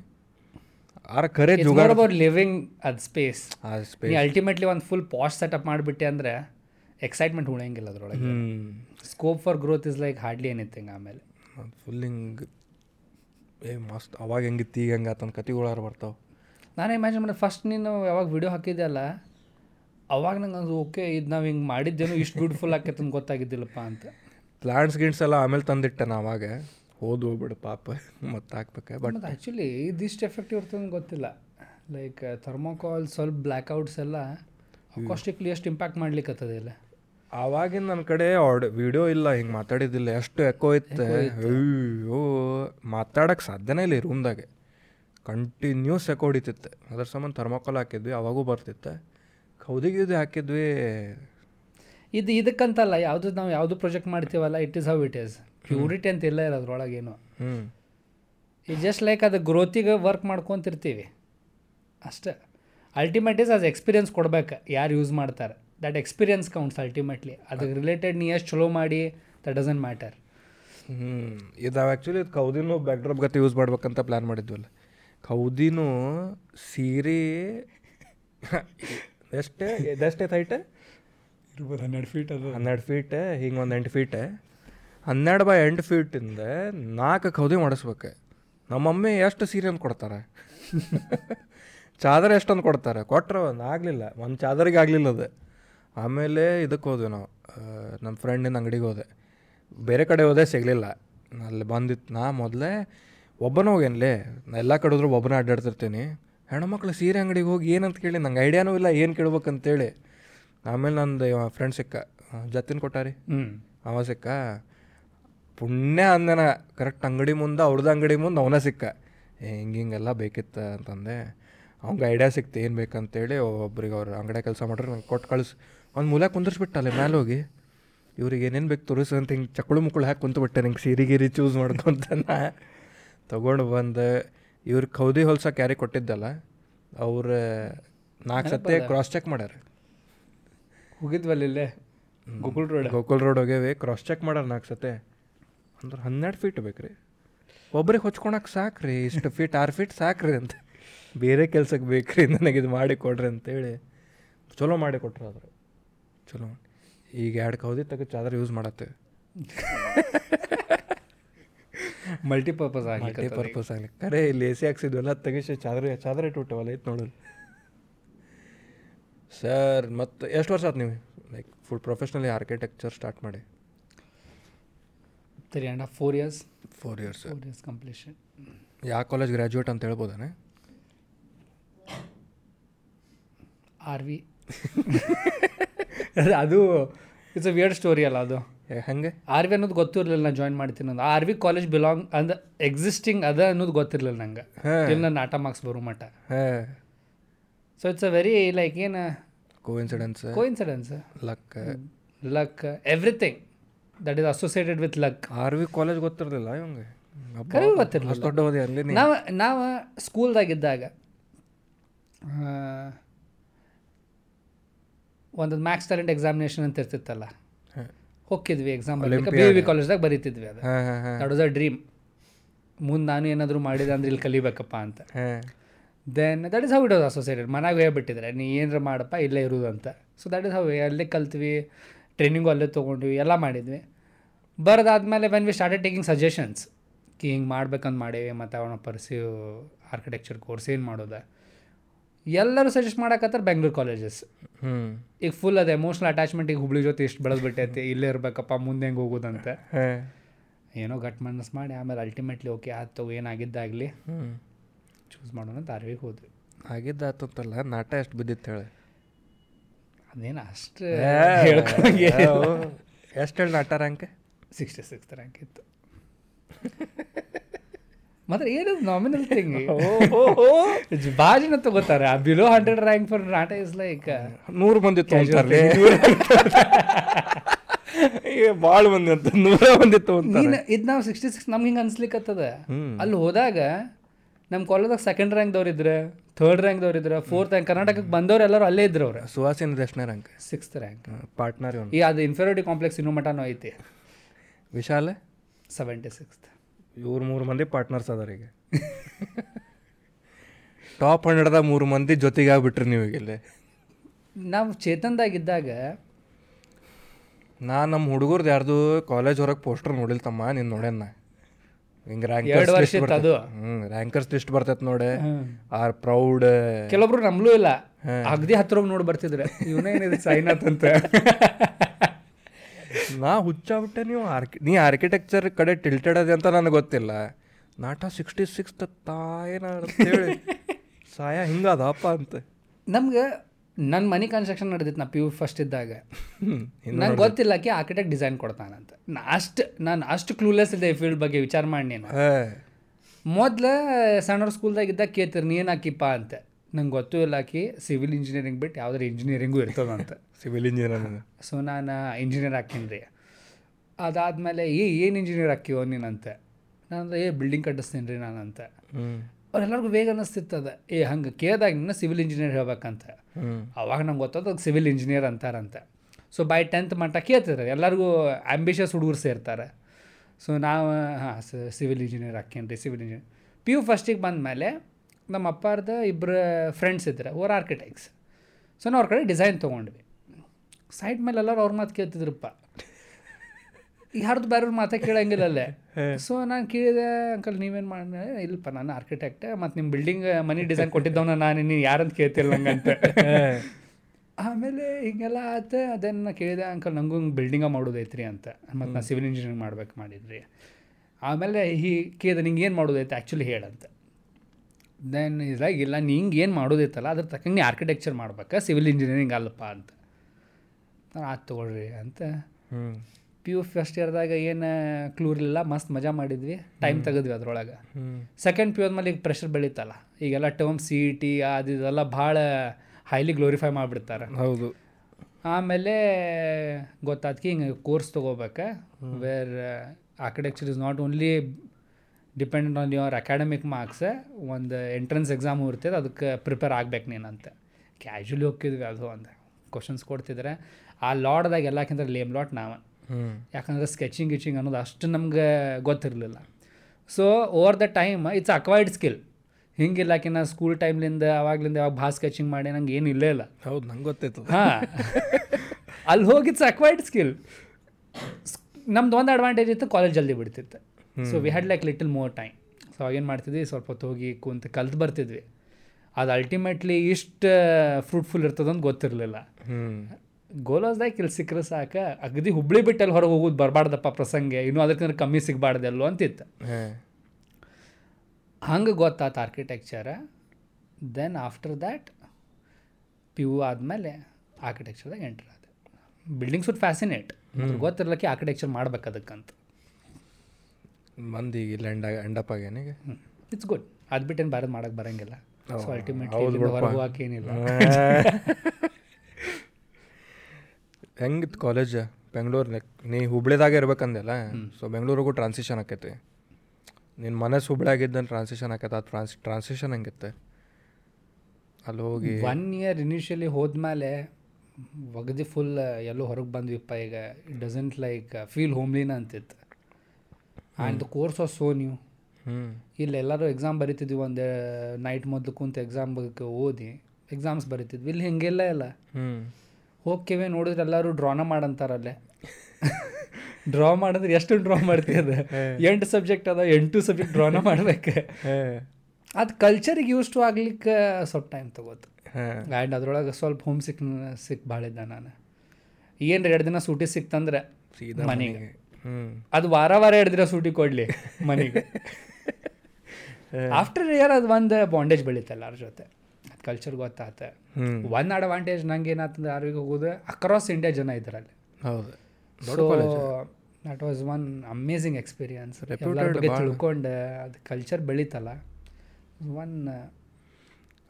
ಆರ ಖರೆ ಇಟ್ಸ್ ಜುಗಾಡ್ ಅಬೌಟ್ ಲಿವಿಂಗ್ ಅದ್ ಸ್ಪೇಸ್ ಆ ಸ್ಪೇಸ್ ನೀ ಅಲ್ಟಿಮೇಟ್ಲಿ ಒಂದು ಫುಲ್ ಪಾಶ್ ಸೆಟಪ್ ಮಾಡಿಬಿಟ್ಟೆ ಅಂದರೆ ಎಕ್ಸೈಟ್ಮೆಂಟ್ ಉಳಿಯಂಗಿಲ್ಲ ಅದರೊಳಗೆ. Scope for growth is like hardly anything ಆಮೇಲೆ. ಫುಲ್ ಹಿಂಗೆ ಏ ಮಸ್ತ್. ಅವಾಗ ಹೆಂಗಿತ್ತು ಈಗ ಹೆಂಗೆ ಆತನ ಕತಿಗಳಾರು ಬರ್ತಾವೆ. ನಾನು ಇಮ್ಯಾಜಿನ್ ಮಾಡಿದೆ ಫಸ್ಟ್ ನೀನು ಯಾವಾಗ ವಿಡಿಯೋ ಹಾಕಿದ್ದೆಲ್ಲ ಅವಾಗ ನಂಗೆ ಅದು ಓಕೆ ಇದು ನಾವು ಹಿಂಗೆ ಮಾಡಿದ್ದೇನು ಇಷ್ಟು ಬ್ಯೂಟಿಫುಲ್ ಆಕೈತೆ ಅಂತ ಗೊತ್ತಾಗಿದ್ದಿಲ್ಲಪ್ಪ ಅಂತ. ಪ್ಲ್ಯಾಂಟ್ಸ್ ಗಿಂಟ್ಸ್ ಎಲ್ಲ ಆಮೇಲೆ ತಂದಿಟ್ಟೆ ನಾ ಅವಾಗ. ಹೋದ್ವು ಬಿಡು ಪಾಪ ಮತ್ತೆ ಹಾಕ್ಬೇಕು. ಬಟ್ ಆ್ಯಕ್ಚುಲಿ ಇದಿಷ್ಟು ಎಫೆಕ್ಟಿವ್ ಇರ್ತದೆ ಗೊತ್ತಿಲ್ಲ. ಲೈಕ್ ಥರ್ಮೋಕಾಲ್ ಸ್ವಲ್ಪ ಬ್ಲ್ಯಾಕ್ಔಟ್ಸ್ ಎಲ್ಲ ಅಕಾಸ್ಟಿಕ್ಲಿ ಎಷ್ಟು ಇಂಪ್ಯಾಕ್ಟ್ ಮಾಡ್ಲಿಕ್ಕೆ ಇಲ್ಲ? ಅವಾಗಿನ ನನ್ನ ಕಡೆ ಆಡ್ ವಿಡಿಯೋ ಇಲ್ಲ ಹಿಂಗೆ ಮಾತಾಡಿದ್ದಿಲ್ಲ ಎಷ್ಟು ಎಕೋ ಇತ್ತು. ಅಯ್ಯೋ ಮಾತಾಡಕ್ಕೆ ಸಾಧ್ಯನೇ ಇಲ್ಲ ಈ ರೂಮ್ದಾಗೆ ಕಂಟಿನ್ಯೂಸ್ ಎಕೋ ಹೊಡಿತಿತ್ತು. ಅದ್ರ ಸಂಬಂಧ ಥರ್ಮಾಕೋಲ್ ಹಾಕಿದ್ವಿ ಅವಾಗೂ ಬರ್ತಿತ್ತು. ಕೌದಿಗೆ ಇದು ಹಾಕಿದ್ವಿ. ಇದು ಇದಕ್ಕಂತಲ್ಲ ಯಾವುದು ನಾವು ಯಾವುದು ಪ್ರೊಜೆಕ್ಟ್ ಮಾಡ್ತೀವಲ್ಲ it is how it is purity ಅಂತ ಇಲ್ಲ ಅದ್ರೊಳಗೇನು ಹ್ಞೂ ಈ ಜಸ್ಟ್ ಲೈಕ್ ಅದು ಗ್ರೋತಿಗೆ ವರ್ಕ್ ಮಾಡ್ಕೊತಿರ್ತೀವಿ. ಅಷ್ಟೇ. ಅಲ್ಟಿಮೇಟ್ ಇಸ್ ಅದು ಎಕ್ಸ್ಪೀರಿಯನ್ಸ್ ಕೊಡ್ಬೇಕು ಯಾರು ಯೂಸ್ ಮಾಡ್ತಾರೆ. ದಟ್ ಎಕ್ಸ್ಪೀರಿಯನ್ಸ್ ಕೌಂಟ್ಸ್ ಅಲ್ಟಿಮೇಟ್ಲಿ ಅದಕ್ಕೆ ರಿಲೇಟೆಡ್ ನೀ ಎಷ್ಟು ಚಲೋ ಮಾಡಿ ದಟ್ ಡಸಂಟ್ ಮ್ಯಾಟರ್ ಹ್ಞೂ ಇದು ಆ್ಯಕ್ಚುಲಿ ಇದು ಕೌದಿನೂ ಬ್ಯಾಕ್ಡ್ರಾಪ್ ಗತಿ ಯೂಸ್ ಮಾಡ್ಬೇಕಂತ ಪ್ಲ್ಯಾನ್ ಮಾಡಿದ್ವಲ್ಲ. ಕೌದಿನೂ ಸೀರೆ ಎಷ್ಟೇ ಎಷ್ಟೇ ಹೈಟ್ ಇರ್ಬೋದು ಹನ್ನೆರಡು ಫೀಟ್ ಅದು. ಹನ್ನೆರಡು ಫೀಟ್ ಹಿಂಗೆ ಒಂದು ಎಂಟು ಫೀಟ್ ಹನ್ನೆರಡು ಬೈ ಎಂಟು ಫೀಟಿಂದ ನಾಲ್ಕು ಕೌದಿ ಮಾಡಿಸ್ಬೇಕು. ನಮ್ಮ ಮಮ್ಮಿ ಎಷ್ಟು ಸೀರೆ ಅಂತ ಕೊಡ್ತಾರೆ? ಚಾದರ್ ಎಷ್ಟೊಂದು ಕೊಡ್ತಾರೆ? ಕೊಟ್ಟರು ಒಂದು ಆಗಲಿಲ್ಲ. ಒಂದು ಚಾದರಿಗೆ ಆಗಲಿಲ್ಲ ಅದು. ಆಮೇಲೆ ಇದಕ್ಕೆ ಹೋದ್ವಿ ನಾವು. ನಮ್ಮ ಫ್ರೆಂಡಿನ ಅಂಗಡಿಗೆ ಹೋದೆ. ಬೇರೆ ಕಡೆ ಹೋದೆ ಸಿಗಲಿಲ್ಲ. ಅಲ್ಲಿ ಬಂದಿತ್ತು ನಾ ಮೊದಲೇ ಒಬ್ಬನ ಹೋಗೇನ್ಲೇ ನಾ ಎಲ್ಲ ಕಡೆ ಹೋದ್ರೂ ಒಬ್ಬನ ಅಡ್ಡಾಡ್ತಿರ್ತೀನಿ. ಹೆಣ್ಮಕ್ಳು ಸೀರೆ ಅಂಗಡಿಗೆ ಹೋಗಿ ಏನಂತ ಕೇಳಿ ನಂಗೆ ಐಡಿಯಾನೂ ಇಲ್ಲ ಏನು ಕೇಳ್ಬೇಕಂತೇಳಿ. ಆಮೇಲೆ ನಂದು ಫ್ರೆಂಡ್ ಸಿಕ್ಕ. ಜತ್ತಿನ ಜತಿನ್ ಕೊಟ್ಟಾರಿ? ಹ್ಞೂ ಅವ ಸಿಕ್ಕ. ಪುಣ್ಯ ಅಂದನ ಕರೆಕ್ಟ್ ಅಂಗಡಿ ಮುಂದೆ ಅವ್ರದ್ದು ಅಂಗಡಿ ಮುಂದೆ ಅವನೇ ಸಿಕ್ಕ. ಏ ಹಿಂಗೆ ಹಿಂಗೆಲ್ಲ ಬೇಕಿತ್ತು? ಅಂತಂದೆ. ಅವ್ಗೆ ಐಡಿಯಾ ಸಿಕ್ತು ಏನು ಬೇಕಂತೇಳಿ ಒಬ್ರಿಗೆ ಅವ್ರು ಅಂಗಡಿ ಕೆಲಸ ಮಾಡ್ರೆ ನಂಗೆ ಕೊಟ್ಟು ಕಳಿಸ್. ಒಂದು ಮೂಲ ಕುಂದರ್ಸ್ಬಿಟ್ಟಲ್ಲ ಮ್ಯಾಲೆ ಹೋಗಿ ಇವ್ರಿಗೆ ಏನೇನು ಬೇಕು ತೋರಿಸು ಅಂತ ಹಿಂಗೆ ಚಕ್ಕಳು ಮುಕ್ಕಳು ಹಾಕಿ ಕುಂತು ನಿಂಗೆ ಸೀರೆ ಗೀರಿ ಚೂಸ್ ಮಾಡ್ಕೊಂತ ನಾ ತೊಗೊಂಡು ಬಂದು. ಇವ್ರು ಕೌದಿ ಹೊಲ್ಸ ಕ್ಯಾರಿ ಕೊಟ್ಟಿದ್ದಲ್ಲ ಅವ್ರ ನಾಲ್ಕು ಸತ್ತೆ ಕ್ರಾಸ್ ಚೆಕ್ ಮಾಡ್ಯಾರ. ಹೋಗಿದ್ವಲ್ಲ ಇಲ್ಲೇ? ಗೋಕುಲ್ ರೋಡ್? ಗೋಕುಲ್ ರೋಡ್ ಹೋಗ್ಯಾವೆ ಕ್ರಾಸ್ ಚೆಕ್ ಮಾಡ್ಯಾರ ನಾಲ್ಕು ಸತೆ. ಅಂದ್ರೆ ಹನ್ನೆರಡು ಫೀಟ್ ಬೇಕ್ರಿ. ಒಬ್ರಿಗೆ ಹೊಚ್ಕೊಳಕ್ಕೆ ಸಾಕ್ರಿ ಇಷ್ಟು ಫೀಟ್ ಆರು ಫೀಟ್ ಸಾಕ್ರಿ ಅಂತ. ಬೇರೆ ಕೆಲ್ಸಕ್ಕೆ ಬೇಕ್ರಿ ನನಗೆ ಇದು ಮಾಡಿ ಕೊಡ್ರಿ ಅಂತೇಳಿ. ಚಲೋ ಮಾಡಿ ಕೊಟ್ರು ಅದ್ರ ಚಲೋ. ಈಗ ಎರಡು ಕೌದಿ ತಗ ಚಾದರ್ ಯೂಸ್ ಮಾಡತ್ತೆ. ಮಲ್ಟಿಪರ್ಪಸ್ ಆಗಿ ಮಲ್ಟಿಪರ್ಪಸ್ ಆಗಲಿ. ಕರೆ ಇಲ್ಲಿ ಎ ಸಿ ಹಾಕ್ಸಿದ್ವಲ್ಲ ತೆಗಿಸಿ ಚಾದ್ರ ಚಾದರ ಇಟ್ಬಿಟ್ಟವಲ್ಲ ಐತೆ ನೋಡೋದು ಸರ್ ಮತ್ತು ಎಷ್ಟು ವರ್ಷ ಆಯ್ತು ನೀವು like full professionally architecture start ಮಾಡಿ. Three and half four years four years four years completion ಯಾವ ಕಾಲೇಜ್ ಗ್ರ್ಯಾಜುಯೇಟ್ ಅಂತ ಹೇಳ್ಬೋದಾನೆ? ಆರ್ ವಿ ಅದು ಇಟ್ಸ್ ಅ ವಿಯರ್ಡ್ ಸ್ಟೋರಿ ಅಲ್ಲ ಅದು. ಹಂಗೆ? ಆರ್ ವಿ ಅನ್ನೋದು ಗೊತ್ತಿರಲಿಲ್ಲ ನಾನು ಜಾಯ್ನ್ ಮಾಡ್ತೀನಿ ಅಂದ್ರೆ ಆರ್ ವಿ ಕಾಲೇಜ್ ಬಿಲಾಂಗ್ ಅಂದ ಎಕ್ಸಿಸ್ಟಿಂಗ್ ಅದ ಅನ್ನೋದು ಗೊತ್ತಿರಲಿಲ್ಲ ನಂಗೆ. ಇಲ್ಲಿ ನನ್ನ ಆಟ ಮಾರ್ಕ್ಸ್ ಬರೋ ಮಟ್ಟ so it's a very like ಏನು? Coincidence coincidence luck luck everything that is associated with luck R V college ಗೊತ್ತಿರಲಿಲ್ಲ ಇವಂಗೆ? ಕರೆ ಗೊತ್ತಿರ್ಲಿಲ್ಲ. ದೊಡ್ಡ ನಾವು ನಾವು ಸ್ಕೂಲ್ದಾಗಿದ್ದಾಗ ಒಂದು ಮ್ಯಾಕ್ಸ್ ಟ್ಯಾಲೆಂಟ್ ಎಕ್ಸಾಮಿನೇಷನ್ ಅಂತ ಇರ್ತಿತ್ತಲ್ಲ? ಹೋಗಿದ್ವಿ ಎಕ್ಸಾಮ್ ಬಿ. ವಿ ಕಾಲೇಜ್ದಾಗ ಬರೀತಿದ್ವಿ ಅದು. ದಟ್ ವಾಸ್ ಅ ಡ್ರೀಮ್ ಮುಂದೆ ನಾನು ಏನಾದರೂ ಮಾಡಿದೆ ಅಂದ್ರೆ ಇಲ್ಲಿ ಕಲಿಬೇಕಪ್ಪ ಅಂತ. Then that is how it was associated ಮನೆಗೆ ಹೇಳ್ಬಿಟ್ಟಿದ್ರೆ ನೀ ಏನಾರ ಮಾಡಪ್ಪ ಇಲ್ಲೇ ಇರೋದು ಅಂತ. ಸೊ ದಟ್ ಇಸ್ ಹೌ ಅಲ್ಲೇ ಕಲ್ತ್ವಿ ಟ್ರೈನಿಂಗು ಅಲ್ಲೇ ತೊಗೊಂಡ್ವಿ ಎಲ್ಲ ಮಾಡಿದ್ವಿ. ಬರೋದಾದ್ಮೇಲೆ when we started taking suggestions ಕಿ ಹಿಂಗೆ ಮಾಡ್ಬೇಕಂತ ಮಾಡೇವಿ ಮತ್ತು ಅವನ ಪರ್ಸ್ಯೂ ಆರ್ಕಿಟೆಕ್ಚರ್ ಕೋರ್ಸ್ ಏನು ಮಾಡೋದ? ಎಲ್ಲರೂ ಸಜೆಸ್ಟ್ ಮಾಡಕತ್ತಾರ ಬೆಂಗ್ಳೂರು ಕಾಲೇಜಸ್ ಹ್ಞೂ ಈಗ ಫುಲ್ ಅದು ಎಮೋಷ್ನಲ್ ಅಟ್ಯಾಚ್ಮೆಂಟ್ ಈಗ ಹುಬ್ಳಿ ಜೊತೆ ಇಷ್ಟು ಬೆಳೆದ್ಬಿಟ್ಟೈತಿ ಇಲ್ಲೇ ಇರ್ಬೇಕಪ್ಪ ಮುಂದೆ ಹೆಂಗೆ ಹೋಗೋದಂತೆ. ಏನೋ ಗಟ್ ಮನಸ್ಸು ಮಾಡಿ ಆಮೇಲೆ ಅಲ್ಟಿಮೇಟ್ಲಿ ಓಕೆ ಆಯ್ತು ಏನಾಗಿದ್ದಾಗಲಿ ಹ್ಞೂ ಚೂಸ್ ಮಾಡೋಣ ಅಂತ ಅರ್ವಿಗೆ ಹೋದ್ವಿ. ಆಗಿದ್ದಾತಂತಲ್ಲ ನಾಟ ಎಷ್ಟು ಬಿದ್ದಿತ್ತು ಹೇಳಿ? ಅದೇನು ಅಷ್ಟು ಎಷ್ಟು ಹೇಳಿ not rank sixty six rank ಇತ್ತು. ಮಾತ್ರ ಏನು ನಾಮಿನಲ್ ಥಿಂಗ್ ಭಾಳ ಜನ ತಗೋತಾರೆ. ಆ below hundred rank for not is like ನೂರು ಮಂದಿ ತಗೋತಾರೆ. ಭಾಳ ಮಂದಿ ಅಂತ ನೂರ ಮಂದಿ ತೊಗೊಂತಾರೆ. ಇದು ನಾವು ಸಿಕ್ಸ್ಟಿ ಸಿಕ್ಸ್ ನಮ್ಗೆ ಹಿಂಗೆ ಅನ್ಸ್ಲಿಕ್ಕತ್ತದ. ಅಲ್ಲಿ ಹೋದಾಗ ನಮ್ಮ ಕಾಲೇಜಾಗ ಸೆಕೆಂಡ್ ರ್ಯಾಂಕ್ದವ್ರು ಇದ್ರೆ ಥರ್ಡ್ ರ್ಯಾಂಕ್ದವ್ರು ಇದ್ರೆ ಫೋರ್ತ್ ರ್ಯಾಂಕ್ ಕರ್ನಾಟಕಕ್ಕೆ ಬಂದವ್ರು ಎಲ್ಲರೂ ಅಲ್ಲೇ ಇದ್ರು ಅವ್ರು. ಸುಹಾಸಿನ ಎಷ್ಟನೇ ರ್ಯಾಂಕ್ ಸಿಕ್ಸ್ತ್ ರ್ಯಾಂಕ್ ಪಾರ್ಟ್ನರ್ ಈ ಅದು ಇನ್ಫೆರಿಟಿ ಕಾಂಪ್ಲೆಕ್ಸ್ ಇನ್ನೂ ಮಟನೂ ಐತಿ. ವಿಶಾಲ? ಸೆವೆಂಟಿ ಸಿಕ್ಸ್ತ್ ಇವ್ರು ಮೂರು ಮಂದಿ ಪಾರ್ಟ್ನರ್ಸ್ ಅದಾರ ಈಗ. ಟಾಪ್ ಹಂಡ್ರೆಡ್ದಾಗ ಮೂರು ಮಂದಿ ಜೊತೆಗೆ ಆಗ್ಬಿಟ್ರಿ ನೀವು ಈಗ ಇಲ್ಲಿ. ನಾವು ಚೇತನ್ದಾಗಿದ್ದಾಗ ನಾ ನಮ್ಮ ಹುಡುಗರ್ದು ಯಾರ್ದು ಕಾಲೇಜ್ ಹೊರಗೆ ಪೋಸ್ಟರ್ ನೋಡಿಲ್ ತಮ್ಮ ನೀನು ನೋಡ್ಯಾನ ಹಿಂಗೆ ರ್ಯಾಂಕರ್ಸ್ ವರ್ಷ ಲಿಸ್ಟ್ ಇತ್ತು ಅದು. ಹ್ಞೂ ರ್ಯಾಂಕರ್ಸ್ ಲಿಸ್ಟ್ ಬರ್ತೈತೆ ನೋಡೆ. ಆರ್ ಪ್ರೌಡ್ ಕೆಲವೊಬ್ರು ನಮ್ಲೂ ಇಲ್ಲ. ಅಗದಿ ಹತ್ರ ಹೋಗಿ ನೋಡಿ ಬರ್ತಿದ್ರೆ. ಇವನೇನಿದೆ ಸೈನ್ ಆತಂತ ನಾ ಹುಚ್ಚಾಬಿಟ್ಟೆ ನೀವು ಆರ್ಕಿ ನೀ ಆರ್ಕಿಟೆಕ್ಚರ್ ಕಡೆ ಟಿಲ್ಟೆಡ್ ಅದೇ ಅಂತ ನನಗೆ ಗೊತ್ತಿಲ್ಲ. ನಾಟ ಸಿಕ್ಸ್ಟಿ ಸಿಕ್ಸ್ ಅಂತ ಹೇಳಿ ಸಾಯ ಹಿಂಗದಪ್ಪ ಅಂತ. ನಮ್ಗೆ ನನ್ನ ಮನೆ ಕನ್ಸ್ಟ್ರಕ್ಷನ್ ನಡೆದಿತ್ತು ನಾ ಪಿ ಯು ಫಸ್ಟ್ ಇದ್ದಾಗ. ನಂಗೆ ಗೊತ್ತಿಲ್ಲ ಕಿ ಆರ್ಕಿಟೆಕ್ಟ್ ಡಿಸೈನ್ ಕೊಡ್ತಾನಂತ. ನಾ ಅಷ್ಟು ನಾನು ಅಷ್ಟು ಕ್ಲೂಲೆಸ್ ಇದೆ ಈ ಫೀಲ್ಡ್ ಬಗ್ಗೆ ವಿಚಾರ ಮಾಡಿ ನೀನು. ಹೇ. ಮೊದ್ಲು ಸಣ್ಣವ್ರ ಸ್ಕೂಲ್ದಾಗ ಇದ್ದಾಗ ಕೇತಿರ್ ನೀನು ಹಾಕಿಪ್ಪ ಅಂತ. ನಂಗೆ ಗೊತ್ತೂ ಇಲ್ಲ ಆಕಿ ಸಿವಿಲ್ ಇಂಜಿನಿಯರಿಂಗ್ ಬಿಟ್ಟು ಯಾವ್ದಾರು ಇಂಜಿನಿಯರಿಂಗು ಇರ್ತದಂತ ಸಿವಿಲ್ ಇಂಜಿನಿಯರ್ ಸೊ ನಾನು ಇಂಜಿನಿಯರ್ ಹಾಕೀನಿ ರೀ ಅದಾದಮೇಲೆ ಏ ಏನು ಇಂಜಿನಿಯರ್ ಹಾಕಿವೋ ನೀನಂತೆ? ನಾನು ಏ ಬಿಲ್ಡಿಂಗ್ ಕಟ್ಟಿಸ್ತೀನಿ ರೀ ನಾನಂತೆ ಅವ್ರೆಲ್ಲರಿಗೂ ಬೇಗ ಅನ್ನಿಸ್ತಿತ್ತದ ಅದು ಏ ಹಂಗೆ ಕೇಳಿದಾಗ ನಿನ್ನ ಸಿವಿಲ್ ಇಂಜಿನಿಯರ್ ಹೇಳ್ಬೇಕಂತ. ಅವಾಗ ನಂಗೆ ಗೊತ್ತದ ಸಿವಿಲ್ ಇಂಜಿನಿಯರ್ ಅಂತಾರಂತೆ. ಸೊ ಬೈ ಟೆಂತ್ ಮಟ್ಟ ಕೇಳ್ತಿದ್ದಾರೆ ಎಲ್ಲರಿಗೂ ಆಂಬಿಷಿಯಸ್ ಹುಡುಗರು ಸೇರ್ತಾರೆ. ಸೊ ನಾವು ಹಾಂ ಸಿವಿಲ್ ಇಂಜಿನಿಯರ್ ಹಾಕೇನಿ ರೀ ಸಿವಿಲ್ ಇಂಜಿನಿಯರ್. ಪಿ ಯು ಫಸ್ಟಿಗೆ ಬಂದಮೇಲೆ ನಮ್ಮ ಅಪ್ಪಾರ್ದ ಇಬ್ಬರು ಫ್ರೆಂಡ್ಸ್ ಇದ್ದಾರೆ ಓರ್ ಆರ್ಕಿಟೆಕ್ಟ್ಸ್ ಸೊ ನಾವು ಅವ್ರ ಕಡೆ ಡಿಸೈನ್ ತೊಗೊಂಡ್ವಿ. ಸೈಡ್ ಮೇಲೆ ಎಲ್ಲರೂ ಅವ್ರ ಮಾತು ಕೇಳ್ತಿದ್ರಪ್ಪ ಯಾರ್ದು ಬೇರೆಯವ್ರ ಮಾತೇ ಕೇಳಂಗಿಲ್ಲಲ್ಲೇ. ಸೊ ನಾನು ಕೇಳಿದೆ ಅಂಕಲ್ ನೀವೇನು ಮಾಡಿ ಇಲ್ಲಪ್ಪ ನಾನು ಆರ್ಕಿಟೆಕ್ಟ್ ಮತ್ತು ನಿಮ್ಮ ಬಿಲ್ಡಿಂಗ್ ಮನಿ ಡಿಸೈನ್ ಕೊಟ್ಟಿದ್ದವನ ನಾನು ನೀನು ಯಾರಂತ ಕೇಳ್ತಿಲ್ಲ ನಂಗಂತ. ಆಮೇಲೆ ಹಿಂಗೆಲ್ಲ ಆತ ಅದನ್ನು ಕೇಳಿದೆ ಅಂಕಲ್ ನಂಗೂ ಹಿಂಗೆ ಬಿಲ್ಡಿಂಗ ಮಾಡೋದೈತ್ರಿ ಅಂತ. ಮತ್ತು ನಾನು ಸಿವಿಲ್ ಇಂಜಿನಿಯರಿಂಗ್ ಮಾಡ್ಬೇಕು ಮಾಡಿದ್ರಿ. ಆಮೇಲೆ ಹೀ ಕೇಳಿದೆ ನಿಂಗೆ ಏನು ಮಾಡೋದೈತೆ? ಆ್ಯಕ್ಚುಲಿ ಹೇಳಂತ. ದೆನ್ ಇದ್ರಾಗ ಇಲ್ಲ ನಿಂಗೆ ಏನು ಮಾಡೋದಿತ್ತಲ್ಲ ಅದ್ರ ತಕ್ಕಂಗೆ ಆರ್ಕಿಟೆಕ್ಚರ್ ಮಾಡ್ಬೇಕಾ ಸಿವಿಲ್ ಇಂಜಿನಿಯರಿಂಗ್ ಅಲ್ಲಪ್ಪ ಅಂತ. ನಾನು ಆತು ತೊಗೊಳ್ರಿ ಅಂತ. ಹ್ಞೂ ಪಿ ಯು ಫಸ್ಟ್ ಇಯರ್ದಾಗ ಏನು ಕ್ಲೂರ್ ಇಲ್ಲ ಮಸ್ತ್ ಮಜಾ ಮಾಡಿದ್ವಿ ಟೈಮ್ ತೆಗೆದ್ವಿ ಅದ್ರೊಳಗೆ. ಸೆಕೆಂಡ್ ಪಿ ಮೇಲೆ ಈಗ ಪ್ರೆಷರ್ ಬೆಳೀತಲ್ಲ ಈಗೆಲ್ಲ ಟರ್ಮ್ ಸಿ ಇ ಟಿ ಅದು ಇದೆಲ್ಲ ಭಾಳ ಹೈಲಿ ಗ್ಲೋರಿಫೈ ಮಾಡಿಬಿಡ್ತಾರೆ. ಹೌದು. ಆಮೇಲೆ ಗೊತ್ತಾದ್ಕಿ ಹಿಂಗೆ ಕೋರ್ಸ್ ತೊಗೋಬೇಕು where architecture is not only dependent on your academic marks ಒಂದು ಎಂಟ್ರೆನ್ಸ್ ಎಕ್ಸಾಮು ಇರ್ತದೆ ಅದಕ್ಕೆ ಪ್ರಿಪೇರ್ ಆಗ್ಬೇಕು ನೀನಂತ. ಕ್ಯಾಶುಲಿ ಹೋಗ್ತಿದ್ವಿ ಅದು ಅಂತ ಕ್ವಶನ್ಸ್ ಕೊಡ್ತಿದ್ರೆ. ಆ ಲಾಡ್ದಾಗ ಎಲ್ಲಕ್ಕಿಂತ ಲೇಮ್ ಲಾಟ್ ನಾವು. ಯಾಕಂದ್ರೆ ಸ್ಕೆಚಿಂಗ್ ಗಿಚಿಂಗ್ ಅನ್ನೋದು ಅಷ್ಟು ನಮ್ಗೆ ಗೊತ್ತಿರಲಿಲ್ಲ. So over the time it's acquired skill ಹಿಂಗೆ ನಾ ಸ್ಕೂಲ್ ಟೈಮ್ಲಿಂದ ಅವಾಗ್ಲಿಂದ ಯಾವಾಗ ಭಾಳ ಸ್ಕೆಚಿಂಗ್ ಮಾಡಿ ನಂಗೆ ಏನು ಇಲ್ಲೇ ಇಲ್ಲ. ಹೌದು ನಂಗೆ ಗೊತ್ತಿತ್ತು ಹಾಂ. ಅಲ್ಲಿ ಹೋಗಿ ಇಟ್ಸ್ ಅಕ್ವೈರ್ಡ್ ಸ್ಕಿಲ್ ನಮ್ದು ಒಂದು ಅಡ್ವಾಂಟೇಜ್ ಇತ್ತು ಕಾಲೇಜ್ ಜಲ್ದಿ ಬಿಡ್ತಿತ್ತು. So we had like little more time so ಅವಾಗೇನು ಮಾಡ್ತಿದ್ವಿ. ಸ್ವಲ್ಪ ಹೊತ್ತು ಹೋಗಿ ಕುಂತು ಕಲ್ತು ಬರ್ತಿದ್ವಿ. ಅದು ಅಲ್ಟಿಮೇಟ್ಲಿ ಇಷ್ಟು ಫ್ರೂಟ್ಫುಲ್ ಇರ್ತದಂತ ಗೊತ್ತಿರಲಿಲ್ಲ. ಗೋಲಾಸ್ದಾಗ ಇಲ್ಲಿ ಸಿಕ್ಕರೆ ಸಾಕು. ಅಗದಿ ಹುಬ್ಳಿ ಬಿಟ್ಟಲ್ಲಿ ಹೊರಗೆ ಹೋಗೋದು ಬರಬಾರ್ದಪ್ಪ ಪ್ರಸಂಗ. ಇನ್ನೂ ಅದಕ್ಕಿಂತ ಕಮ್ಮಿ ಸಿಗಬಾರ್ದಲ್ಲೋ ಅಂತಿತ್ತು. ಹಂಗೆ ಗೊತ್ತಾತು ಆರ್ಕಿಟೆಕ್ಚರ then after that P U ಆದಮೇಲೆ ಆರ್ಕಿಟೆಕ್ಚರ್ದಾಗ ಎಂಟ್ರ್ ಆದ. ಬಿಲ್ಡಿಂಗ್ಸ್ ವುಡ್ ಫ್ಯಾಸಿನೇಟ್ ಗೊತ್ತಿರಲಿಕ್ಕೆ ಆರ್ಕಿಟೆಕ್ಚರ್ ಮಾಡ್ಬೇಕು ಅದಕ್ಕಂತ. ಮಂದಿ ಇಲ್ಲ ಎಂಡ್ ಎಂಡಪ್ ಆಗ್ಯಾನೀಗ ಇಟ್ಸ್ ಗುಡ್ ಅದು ಬಿಟ್ಟೇನು ಬೇರೆ ಮಾಡಕ್ಕೆ ಬರಂಗಿಲ್ಲ. So ultimately. ಹೊರಗೆ ಹೋಗಕ್ಕೆ ಹೆಂಗಿತ್ತು ಕಾಲೇಜ್ ಬೆಂಗ್ಳೂರು ನೀ ಹುಬ್ಳಿದಾಗ ಇರ್ಬೇಕಂದೆಲ್ಲ ಸೊ ಬೆಂಗಳೂರಿಗೂ ಟ್ರಾನ್ಸಿಷನ್ ಆಕೈತಿ. ನಿನ್ನ ಮನಸ್ಸು ಹುಬ್ಳಿ ಆಗಿದ್ದಲ್ಲಿ ಟ್ರಾನ್ಸಿಷನ್ ಆಕೈತೆ. ಅದು ಟ್ರಾನ್ಸ್ ಟ್ರಾನ್ಸಿಷನ್ ಹೆಂಗಿತ್ತೆ? ಅಲ್ಲಿ ಹೋಗಿ ಒನ್ ಇಯರ್ ಇನಿಷಿಯಲಿ ಹೋದ್ಮೇಲೆ ಒಗದಿ ಫುಲ್ ಎಲ್ಲೋ ಹೊರಗೆ ಬಂದ್ವಿಪ್ಪ ಈಗ. ಇಟ್ ಡಸಂಟ್ ಲೈಕ್ ಫೀಲ್ ಹೋಮ್ಲಿನ ಅಂತಿತ್ತು. And the course of so new ಇಲ್ಲಿ ಎಲ್ಲರೂ ಎಕ್ಸಾಮ್ ಬರಿತಿದ್ವಿ. ಒಂದು ನೈಟ್ ಮೊದಲು ಕುಂತು ಎಕ್ಸಾಮ್ ಬಗ್ಗೆ ಓದಿ ಎಕ್ಸಾಮ್ಸ್ ಬರಿತಿದ್ವಿ. ಇಲ್ಲಿ ಹಿಂಗೆಲ್ಲ ಇಲ್ಲ. ಹ್ಞೂ ಹೋಗ್ಕೇವೆ ನೋಡಿದ್ರೆ ಎಲ್ಲರೂ ಡ್ರಾನ ಮಾಡಂತಾರಲ್ಲೇ. ಡ್ರಾ ಮಾಡಿದ್ರೆ ಎಷ್ಟು ಡ್ರಾ ಮಾಡ್ತೀಯದ ಎಂಟು ಸಬ್ಜೆಕ್ಟ್ ಅದ ಎಂಟು ಸಬ್ಜೆಕ್ಟ್ ಡ್ರಾನ ಮಾಡ್ಬೇಕು. ಅದು ಕಲ್ಚರಿಗೆ ಯೂಸ್ ಟು ಆಗ್ಲಿಕ್ಕೆ ಸ್ವಲ್ಪ ಟೈಮ್ ತಗೋತು. ಆ್ಯಂಡ್ ಅದ್ರೊಳಗೆ ಸ್ವಲ್ಪ ಹೋಮ್ ಸಿಕ್ ಸಿಕ್ ಭಾಳಿದ್ದ ನಾನು. ಏನು ಎರಡು ದಿನ ಸೂಟಿ ಸಿಕ್ತಂದ್ರೆ ಮನೆಗೆ. ಅದು ವಾರ ವಾರ ದಿನ ಸೂಟಿ ಕೊಡ್ಲಿ ಮನೆಗೆ. ಆಫ್ಟರ್ ಇಯರ್ ಅದು ಒಂದು ಬಾಂಡೇಜ್ ಬೆಳೀತ ಎಲ್ಲರ ಜೊತೆ. ಅದು ಕಲ್ಚರ್ ಗೊತ್ತಾತ. ಒಂದು ಅಡ್ವಾಂಟೇಜ್ ನಂಗೆ ಏನಾತಂದ್ರೆ ಯಾರಿಗೆ ಹೋಗೋದು ಅಕ್ರಾಸ್ ಇಂಡಿಯಾ ಜನ ಇದ್ರಲ್ಲಿ. ಹೌದು. That was one amazing experience ಬಗ್ಗೆ. ತಿಳ್ಕೊಂಡು ಅದು ಕಲ್ಚರ್ ಬೆಳೀತಲ್ಲ. ಒನ್